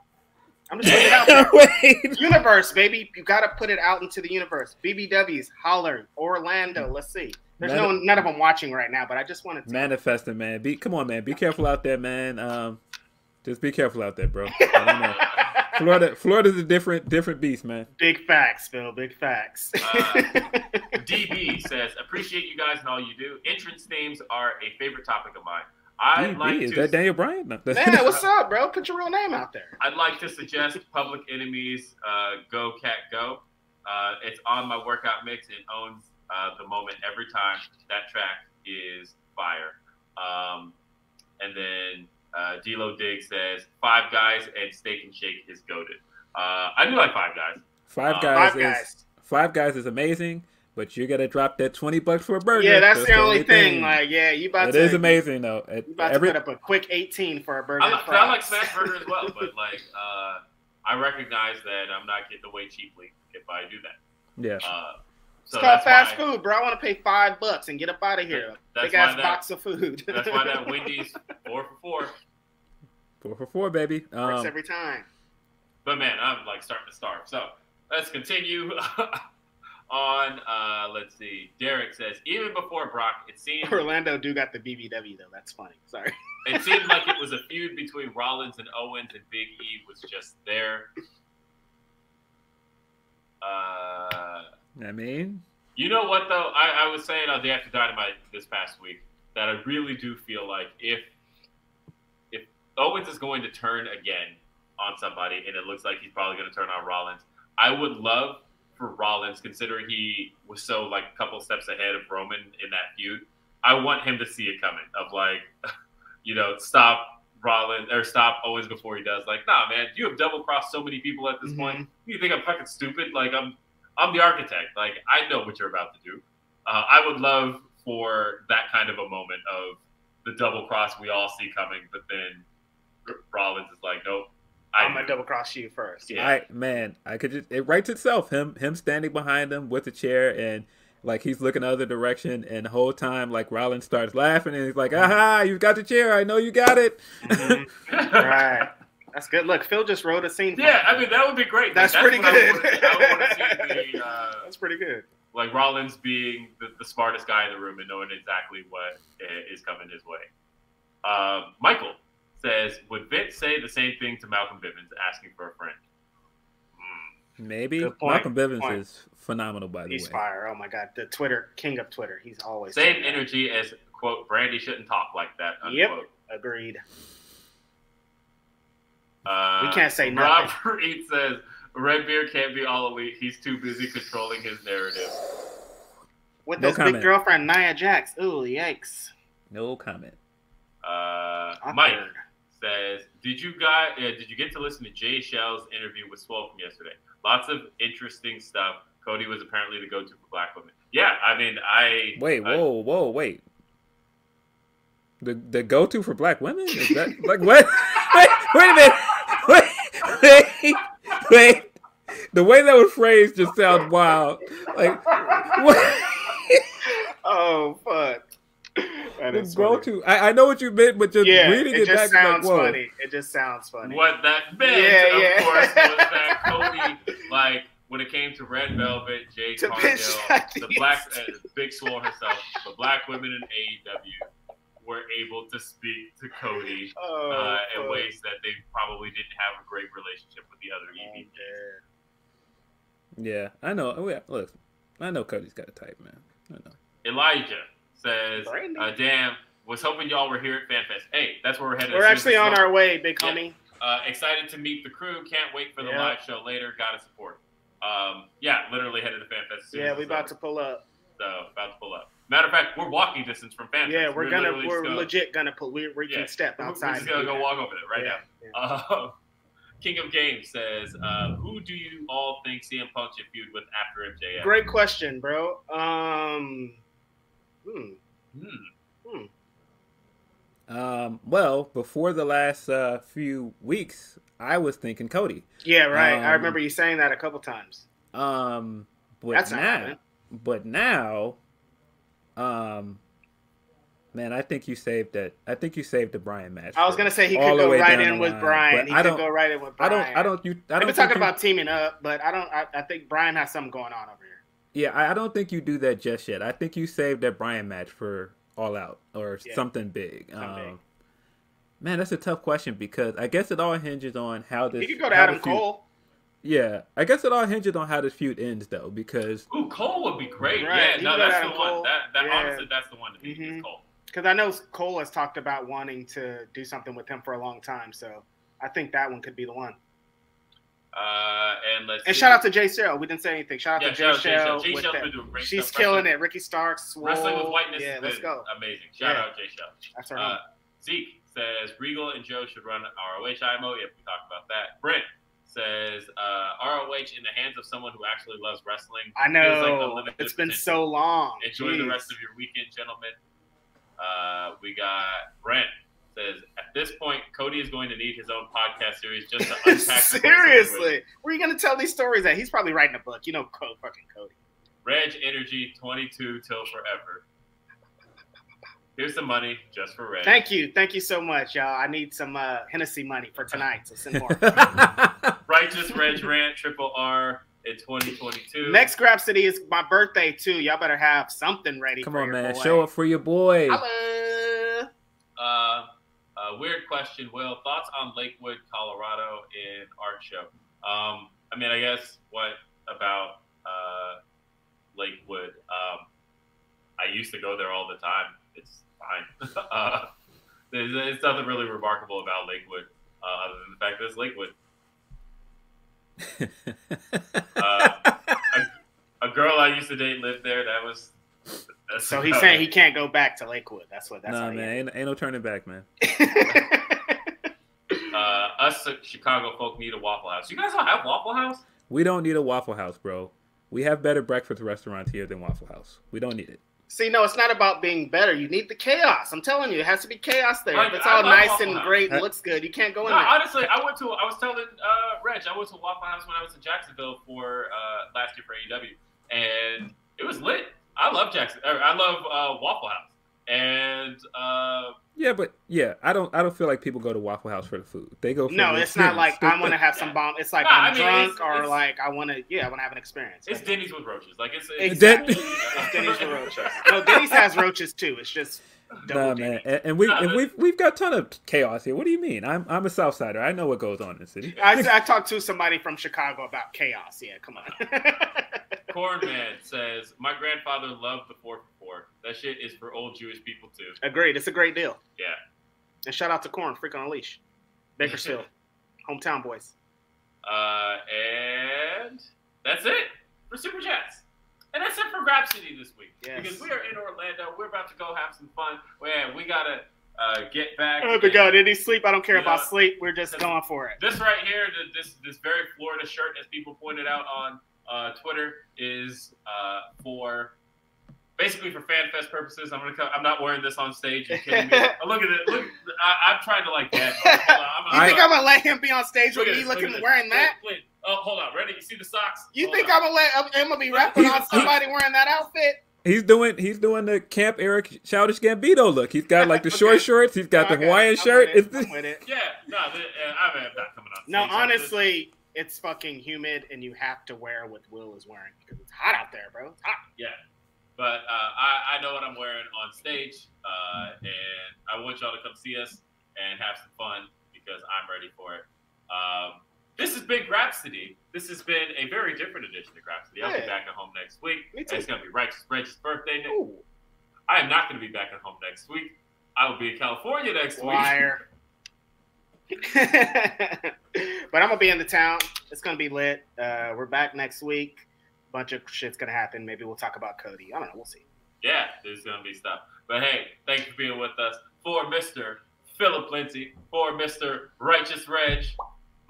[SPEAKER 2] I'm just putting it out there. universe, baby. You got to put it out into the universe. BBW's, Holler, Orlando. Let's see. There's Manif- no none of them watching right now, but I just wanted to
[SPEAKER 4] manifesting, man. Be come on, man. Be careful out there, man. Um, just be careful out there, bro. I don't know. Florida, Florida's a different different beast, man.
[SPEAKER 2] Big facts, Phil. Big facts. uh,
[SPEAKER 3] DB says, appreciate you guys and all you do. Entrance names are a favorite topic of mine. I'd
[SPEAKER 4] DB,
[SPEAKER 3] like
[SPEAKER 4] is
[SPEAKER 3] to,
[SPEAKER 4] that Daniel Bryan?
[SPEAKER 2] No, Man, what's up, bro? Put your real name out there.
[SPEAKER 3] I'd like to suggest Public Enemies, uh, Go Cat Go. Uh, it's on my workout mix. It owns uh, the moment every time. That track is fire. Um, and then uh, D'Lo Diggs says Five Guys and Steak and Shake is goaded. Uh, I do like Five Guys.
[SPEAKER 4] Five uh, Guys five is guys. Five Guys is amazing, but you got to drop that twenty bucks for a burger.
[SPEAKER 2] Yeah, that's, that's the, only thing. thing. Like, yeah, you about
[SPEAKER 4] it
[SPEAKER 2] to.
[SPEAKER 4] It is amazing though.
[SPEAKER 2] you about Every, to put up a quick eighteen for a burger.
[SPEAKER 3] I, I like smash burger as well, but like, uh, I recognize that I'm not getting away cheaply if I do that.
[SPEAKER 4] Yeah. Uh,
[SPEAKER 2] so it's called fast why, food, bro. I want to pay five bucks and get up out of here. Big ass that, box of food.
[SPEAKER 3] that's why that Wendy's four for four.
[SPEAKER 4] Four for four, baby.
[SPEAKER 2] Um, Works every time.
[SPEAKER 3] But man, I'm like starting to starve. So let's continue on. Uh, let's see. Derek says even before Brock, it seemed
[SPEAKER 2] Orlando do got the BBW though. That's funny. Sorry.
[SPEAKER 3] it seemed like it was a feud between Rollins and Owens, and Big E was just there. Uh,
[SPEAKER 4] I mean,
[SPEAKER 3] you know what though? I, I was saying on the After Dynamite this past week that I really do feel like if if Owens is going to turn again on somebody, and it looks like he's probably going to turn on Rollins, I would love for Rollins, considering he was so like a couple steps ahead of Roman in that feud. I want him to see it coming of like, you know, stop Rollins or stop Owens before he does. Like, nah, man, you have double crossed so many people at this mm-hmm. point. You think I'm fucking stupid? Like, I'm I'm the architect. Like I know what you're about to do. Uh, I would love for that kind of a moment of the double cross we all see coming, but then Rollins is like, nope.
[SPEAKER 2] I am gonna double cross you first.
[SPEAKER 4] Yeah, I, man, I could just it writes itself. Him, him standing behind him with the chair and like he's looking the other direction, and the whole time like Rollins starts laughing and he's like, "Aha, you've got the chair! I know you got it."
[SPEAKER 2] Mm-hmm. right. That's good. Look, Phil just wrote a scene.
[SPEAKER 3] Yeah, I mean that would be great.
[SPEAKER 2] That's like, pretty good. the, uh, That's pretty good.
[SPEAKER 3] like Rollins being the, the, smartest guy in the room and knowing exactly what is coming his way. Um, Michael says, would Vince say the same thing to Malcolm Bivens asking for a friend?
[SPEAKER 4] Mm. Maybe Malcolm Bivens is phenomenal. By the
[SPEAKER 2] he's
[SPEAKER 4] way, he's
[SPEAKER 2] fire. Oh my god, the Twitter king of Twitter. He's always
[SPEAKER 3] same energy as quote Brandi shouldn't talk like that. Unquote. Yep,
[SPEAKER 2] agreed.
[SPEAKER 3] Uh,
[SPEAKER 2] we can't say nothing.
[SPEAKER 3] Robert Eat says Redbeard can't be all elite. He's too busy controlling his narrative.
[SPEAKER 2] With no his comment. big girlfriend Nia Jax. Ooh, yikes.
[SPEAKER 4] No comment.
[SPEAKER 3] Uh, Mike says, "Did you guys? Uh, did you get to listen to Jay Shell's interview with Swole from yesterday? Lots of interesting stuff. Cody was apparently the go-to for black women. Yeah, I mean, I
[SPEAKER 4] wait, whoa, whoa, wait. The the go-to for black women is that like what? wait, wait a minute. Wait, wait, wait. The way that was phrased just sounds wild. Like what?
[SPEAKER 2] Oh fuck.
[SPEAKER 4] That go to. I, I, know what you meant, but just yeah, reading it,
[SPEAKER 2] it
[SPEAKER 4] just
[SPEAKER 2] back sounds
[SPEAKER 4] like,
[SPEAKER 2] funny. It just sounds funny.
[SPEAKER 3] What that meant, yeah, of yeah. course, was that Cody, like when it came to Red Velvet, Jade Cargill, the black, uh, Big Swole herself, the black women in AEW were able to speak to Cody oh, uh, in ways that they probably didn't have a great relationship with the other oh, EVPs.
[SPEAKER 4] Yeah, I know. Oh, yeah, look, I know Cody's got a type, man. I know.
[SPEAKER 3] Elijah says, uh, "Damn, was hoping y'all were here at FanFest. Hey, that's where we're headed.
[SPEAKER 2] We're actually on our way, big yeah. homie.
[SPEAKER 3] Uh, excited to meet the crew. Can't wait for the yeah. live show later. Gotta support. Um, yeah, literally headed to FanFest.
[SPEAKER 2] Yeah, we about over. to pull up.
[SPEAKER 3] So about to pull up. Matter of fact, we're walking distance from FanFest.
[SPEAKER 2] Yeah, we're, we're gonna we're go, legit gonna put We, we yeah, can step outside.
[SPEAKER 3] We're just gonna go walk over there right yeah, now. Uh, King of Games says, uh, "Who do you all think CM Punk should feud with after MJF?"
[SPEAKER 2] Great question, bro. Um, hmm. Hmm.
[SPEAKER 4] Hmm. Um, well, before the last uh, few weeks, I was thinking Cody.
[SPEAKER 2] Yeah, right. Um, I remember you saying that a couple times.
[SPEAKER 4] Um, but That's now, but now, um, Man, I think you saved that. I think you saved the Bryan match.
[SPEAKER 2] I was gonna say he could go right in with Bryan. He I could go right in with Bryan.
[SPEAKER 4] I don't. I don't. You. I
[SPEAKER 2] don't. We're talking you, about teaming up, but I don't. I, I, think Bryan has something going on over here.
[SPEAKER 4] Yeah, I, I, don't think you do that just yet. I think you saved that Bryan match for All Out or yeah. something big. Something um, big. Man, that's a tough question because I guess it all hinges on how this.
[SPEAKER 2] He could go to Adam Cole.
[SPEAKER 4] Yeah, I guess it all hinges on how this feud ends, though, because
[SPEAKER 3] ooh, Cole would be great. Right. Yeah, no, that's the Cole. one. That, that yeah. honestly, that's the one to beat mm-hmm. Cole
[SPEAKER 2] because I know Cole has talked about wanting to do something with him for a long time. So I think that one could be the one.
[SPEAKER 3] Uh, and let's
[SPEAKER 2] and see. shout out to Jay Shell. We didn't say anything. Shout out yeah, to Jay Shell. Jay Shell's been doing great She's stuff. killing it. Ricky Starks. Swole.
[SPEAKER 3] Wrestling with whiteness.
[SPEAKER 2] Yeah, let's go.
[SPEAKER 3] Amazing. Shout yeah. out Jay Shell. That's our uh, Zeke says Regal and Joe should run ROH IMO. Yep, we talked about that. Brent says uh, ROH in the hands of someone who actually loves wrestling.
[SPEAKER 2] I know. Like it's been so long.
[SPEAKER 3] Enjoy Jeez. the rest of your weekend, gentlemen. Uh, we got Brent says at this point Cody is going to need his own podcast series just to unpack.
[SPEAKER 2] Seriously, where are you going to tell these stories at? He's probably writing a book. You know, fucking Cody.
[SPEAKER 3] Reg Energy twenty two till forever. Here's some money just for Reg.
[SPEAKER 2] Thank you, thank you so much, y'all. I need some uh, Hennessy money for tonight, so send more.
[SPEAKER 3] Righteous Reg Rant Triple R in 2022.
[SPEAKER 2] Next Grapsody is my birthday too. Y'all better have something ready.
[SPEAKER 4] Come on, man, boy. show up for your boy.
[SPEAKER 3] Hello. Uh, uh, weird question, Will. Thoughts on Lakewood, Colorado in art show? Um, I mean, I guess what about uh, Lakewood? Um, I used to go there all the time. It's fine. uh, there's, there's, nothing really remarkable about Lakewood uh, other than the fact that it's Lakewood uh, a, a, girl I used to date lived there. That was.
[SPEAKER 2] So he's saying he can't go back to Lakewood. That's what. That's
[SPEAKER 4] no, man. Ain't, ain't, no turning back, man.
[SPEAKER 3] uh, us Chicago folk need a Waffle House. You guys don't have Waffle House?
[SPEAKER 4] We don't need a Waffle House, bro. We have better breakfast restaurants here than Waffle House. We don't need it.
[SPEAKER 2] See, no, it's not about being better. You need the chaos. I'm telling you, it has to be chaos there. Like, if it's all nice and House. great and looks good, you can't go in
[SPEAKER 3] no,
[SPEAKER 2] there.
[SPEAKER 3] Honestly, I went to. I was telling uh, Reg, I went to Waffle House when I was in Jacksonville for uh, last year for AEW, and it was lit. I love Jackson. I love uh, Waffle House, and uh,
[SPEAKER 4] yeah, Yeah, but yeah, I don't. I don't feel like people go to Waffle House for the food. They go. for
[SPEAKER 2] No,
[SPEAKER 4] the
[SPEAKER 2] it's not like. I want to have some bomb. It's like
[SPEAKER 3] Nah,
[SPEAKER 2] I'm
[SPEAKER 3] I mean,
[SPEAKER 2] drunk
[SPEAKER 3] it's-
[SPEAKER 2] or
[SPEAKER 3] it's-
[SPEAKER 2] like I want to. Yeah, I want to have an experience.
[SPEAKER 3] It's Denny's with roaches. Like it's, it's
[SPEAKER 2] Exactly. It's Denny's with roaches. No, Denny's has roaches too. It's just double
[SPEAKER 4] Nah, man, and, and we
[SPEAKER 3] Nah,
[SPEAKER 4] and we've we've got a ton of chaos here. What do you mean? I'm I'm a Southsider. I know what goes on in the city.
[SPEAKER 2] I, I talked to somebody from Chicago about chaos. Yeah, come on.
[SPEAKER 3] Cornman says, My grandfather loved the 4 for 4. That shit is for old Jewish people too.
[SPEAKER 2] Agreed. It's a great deal.
[SPEAKER 3] Yeah.
[SPEAKER 2] And shout out to Korn, Freak on a Leash, Bakersfield, hometown boys.
[SPEAKER 3] Uh, and that's it for Super Chats. And that's it for Grapsody this week.
[SPEAKER 2] Yes.
[SPEAKER 3] Because we are in Orlando. We're about to go have some fun. Man, we got to uh, get back.
[SPEAKER 2] Oh my God! Any sleep? I don't care about
[SPEAKER 3] know,
[SPEAKER 2] sleep. We're just going for it.
[SPEAKER 3] This right here, this this very Florida shirt, as people pointed out on uh, Twitter, is uh, for basically for fan fest purposes. I'm gonna. Come, I'm not wearing this on stage. You kidding me? Oh, look at it. Look, I, I'm trying to like that.
[SPEAKER 2] You think I'm gonna let him be on stage with me
[SPEAKER 3] this, look
[SPEAKER 2] looking
[SPEAKER 3] at
[SPEAKER 2] wearing that?
[SPEAKER 3] Wait, wait. Oh, hold on. Ready? You see the socks?
[SPEAKER 2] You
[SPEAKER 3] Hold
[SPEAKER 2] think
[SPEAKER 3] on.
[SPEAKER 2] I'm gonna let I'm gonna be rapping on somebody wearing that outfit?
[SPEAKER 4] He's doing he's doing the Camp Eric Childish Gambino look. He's got like the short shorts. He's got the Hawaiian
[SPEAKER 2] I'm
[SPEAKER 4] shirt.
[SPEAKER 2] with it.
[SPEAKER 4] It's
[SPEAKER 2] I'm with it.
[SPEAKER 3] Yeah. No, the, uh, I'm not coming on.
[SPEAKER 2] No, honestly, it's fucking humid, and you have to wear what Will is wearing because it's hot out there, bro. It's hot.
[SPEAKER 3] Yeah. But uh, I, I know what I'm wearing on stage, uh, and I want y'all to come see us and have some fun because I'm ready for it. Um, this has been Grapsody. This has been a very different edition of Grapsody. I'll be back at home next week.
[SPEAKER 2] Me too.
[SPEAKER 3] It's going to be Righteous Reg's birthday. I am not going to be back at home next week. I will be in California next week.
[SPEAKER 2] but I'm gonna be in the town. It's gonna be lit. Uh, we're back next week. Bunch of shit's gonna happen. Maybe we'll talk about Cody. I don't know. We'll see.
[SPEAKER 3] Yeah, there's to be stuff. But hey, thank you for being with us. For Mr. Philip Lindsey, for Mr. Righteous Reg.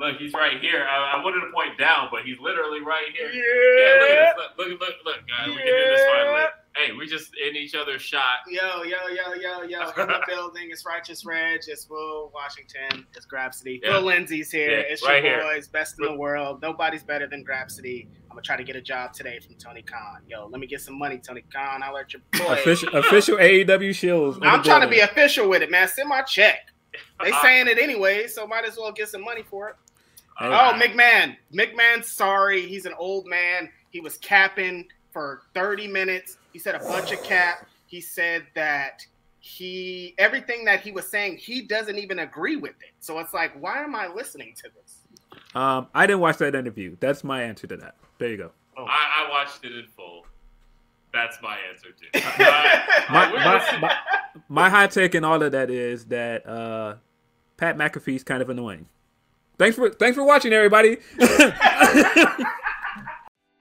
[SPEAKER 3] Look, he's right here. I, I wanted to point down, but he's literally right here. Yeah, look at this. Look, look, look, look guys. We can do this finally. Hey, we just in each other's shot.
[SPEAKER 2] Yo, yo, yo, yo, yo. In the building. It's Righteous Reg. It's Will Washington. It's Grapsody.
[SPEAKER 3] Yeah.
[SPEAKER 2] Will Lindsey's here.
[SPEAKER 3] Yeah,
[SPEAKER 2] it's
[SPEAKER 3] right
[SPEAKER 2] your
[SPEAKER 3] here.
[SPEAKER 2] boys. Best in the world. Nobody's better than Grapsody. I'm going to try to get a job today from Tony Khan. Yo, let me get some money, Tony Khan. I'll let your boy.
[SPEAKER 4] official official AEW shields.
[SPEAKER 2] I'm trying to be official with it, man. Send my check. They uh, saying it anyway, so might as well get some money for it.
[SPEAKER 3] All
[SPEAKER 2] Oh,
[SPEAKER 3] right.
[SPEAKER 2] McMahon. McMahon's sorry. He's an old man. He was capping for 30 minutes. He said a bunch of cap. He said that he everything that he was saying, he doesn't even agree with it. So it's like, why am I listening to this?
[SPEAKER 4] Um, I didn't watch that interview. That's my answer to that. There you go.
[SPEAKER 3] I, I watched it in full. That's my answer too. All right.
[SPEAKER 4] My,
[SPEAKER 3] We're
[SPEAKER 4] my, my, my hot take in all of that is that uh, Pat McAfee's kind of annoying. Thanks for thanks for watching, everybody.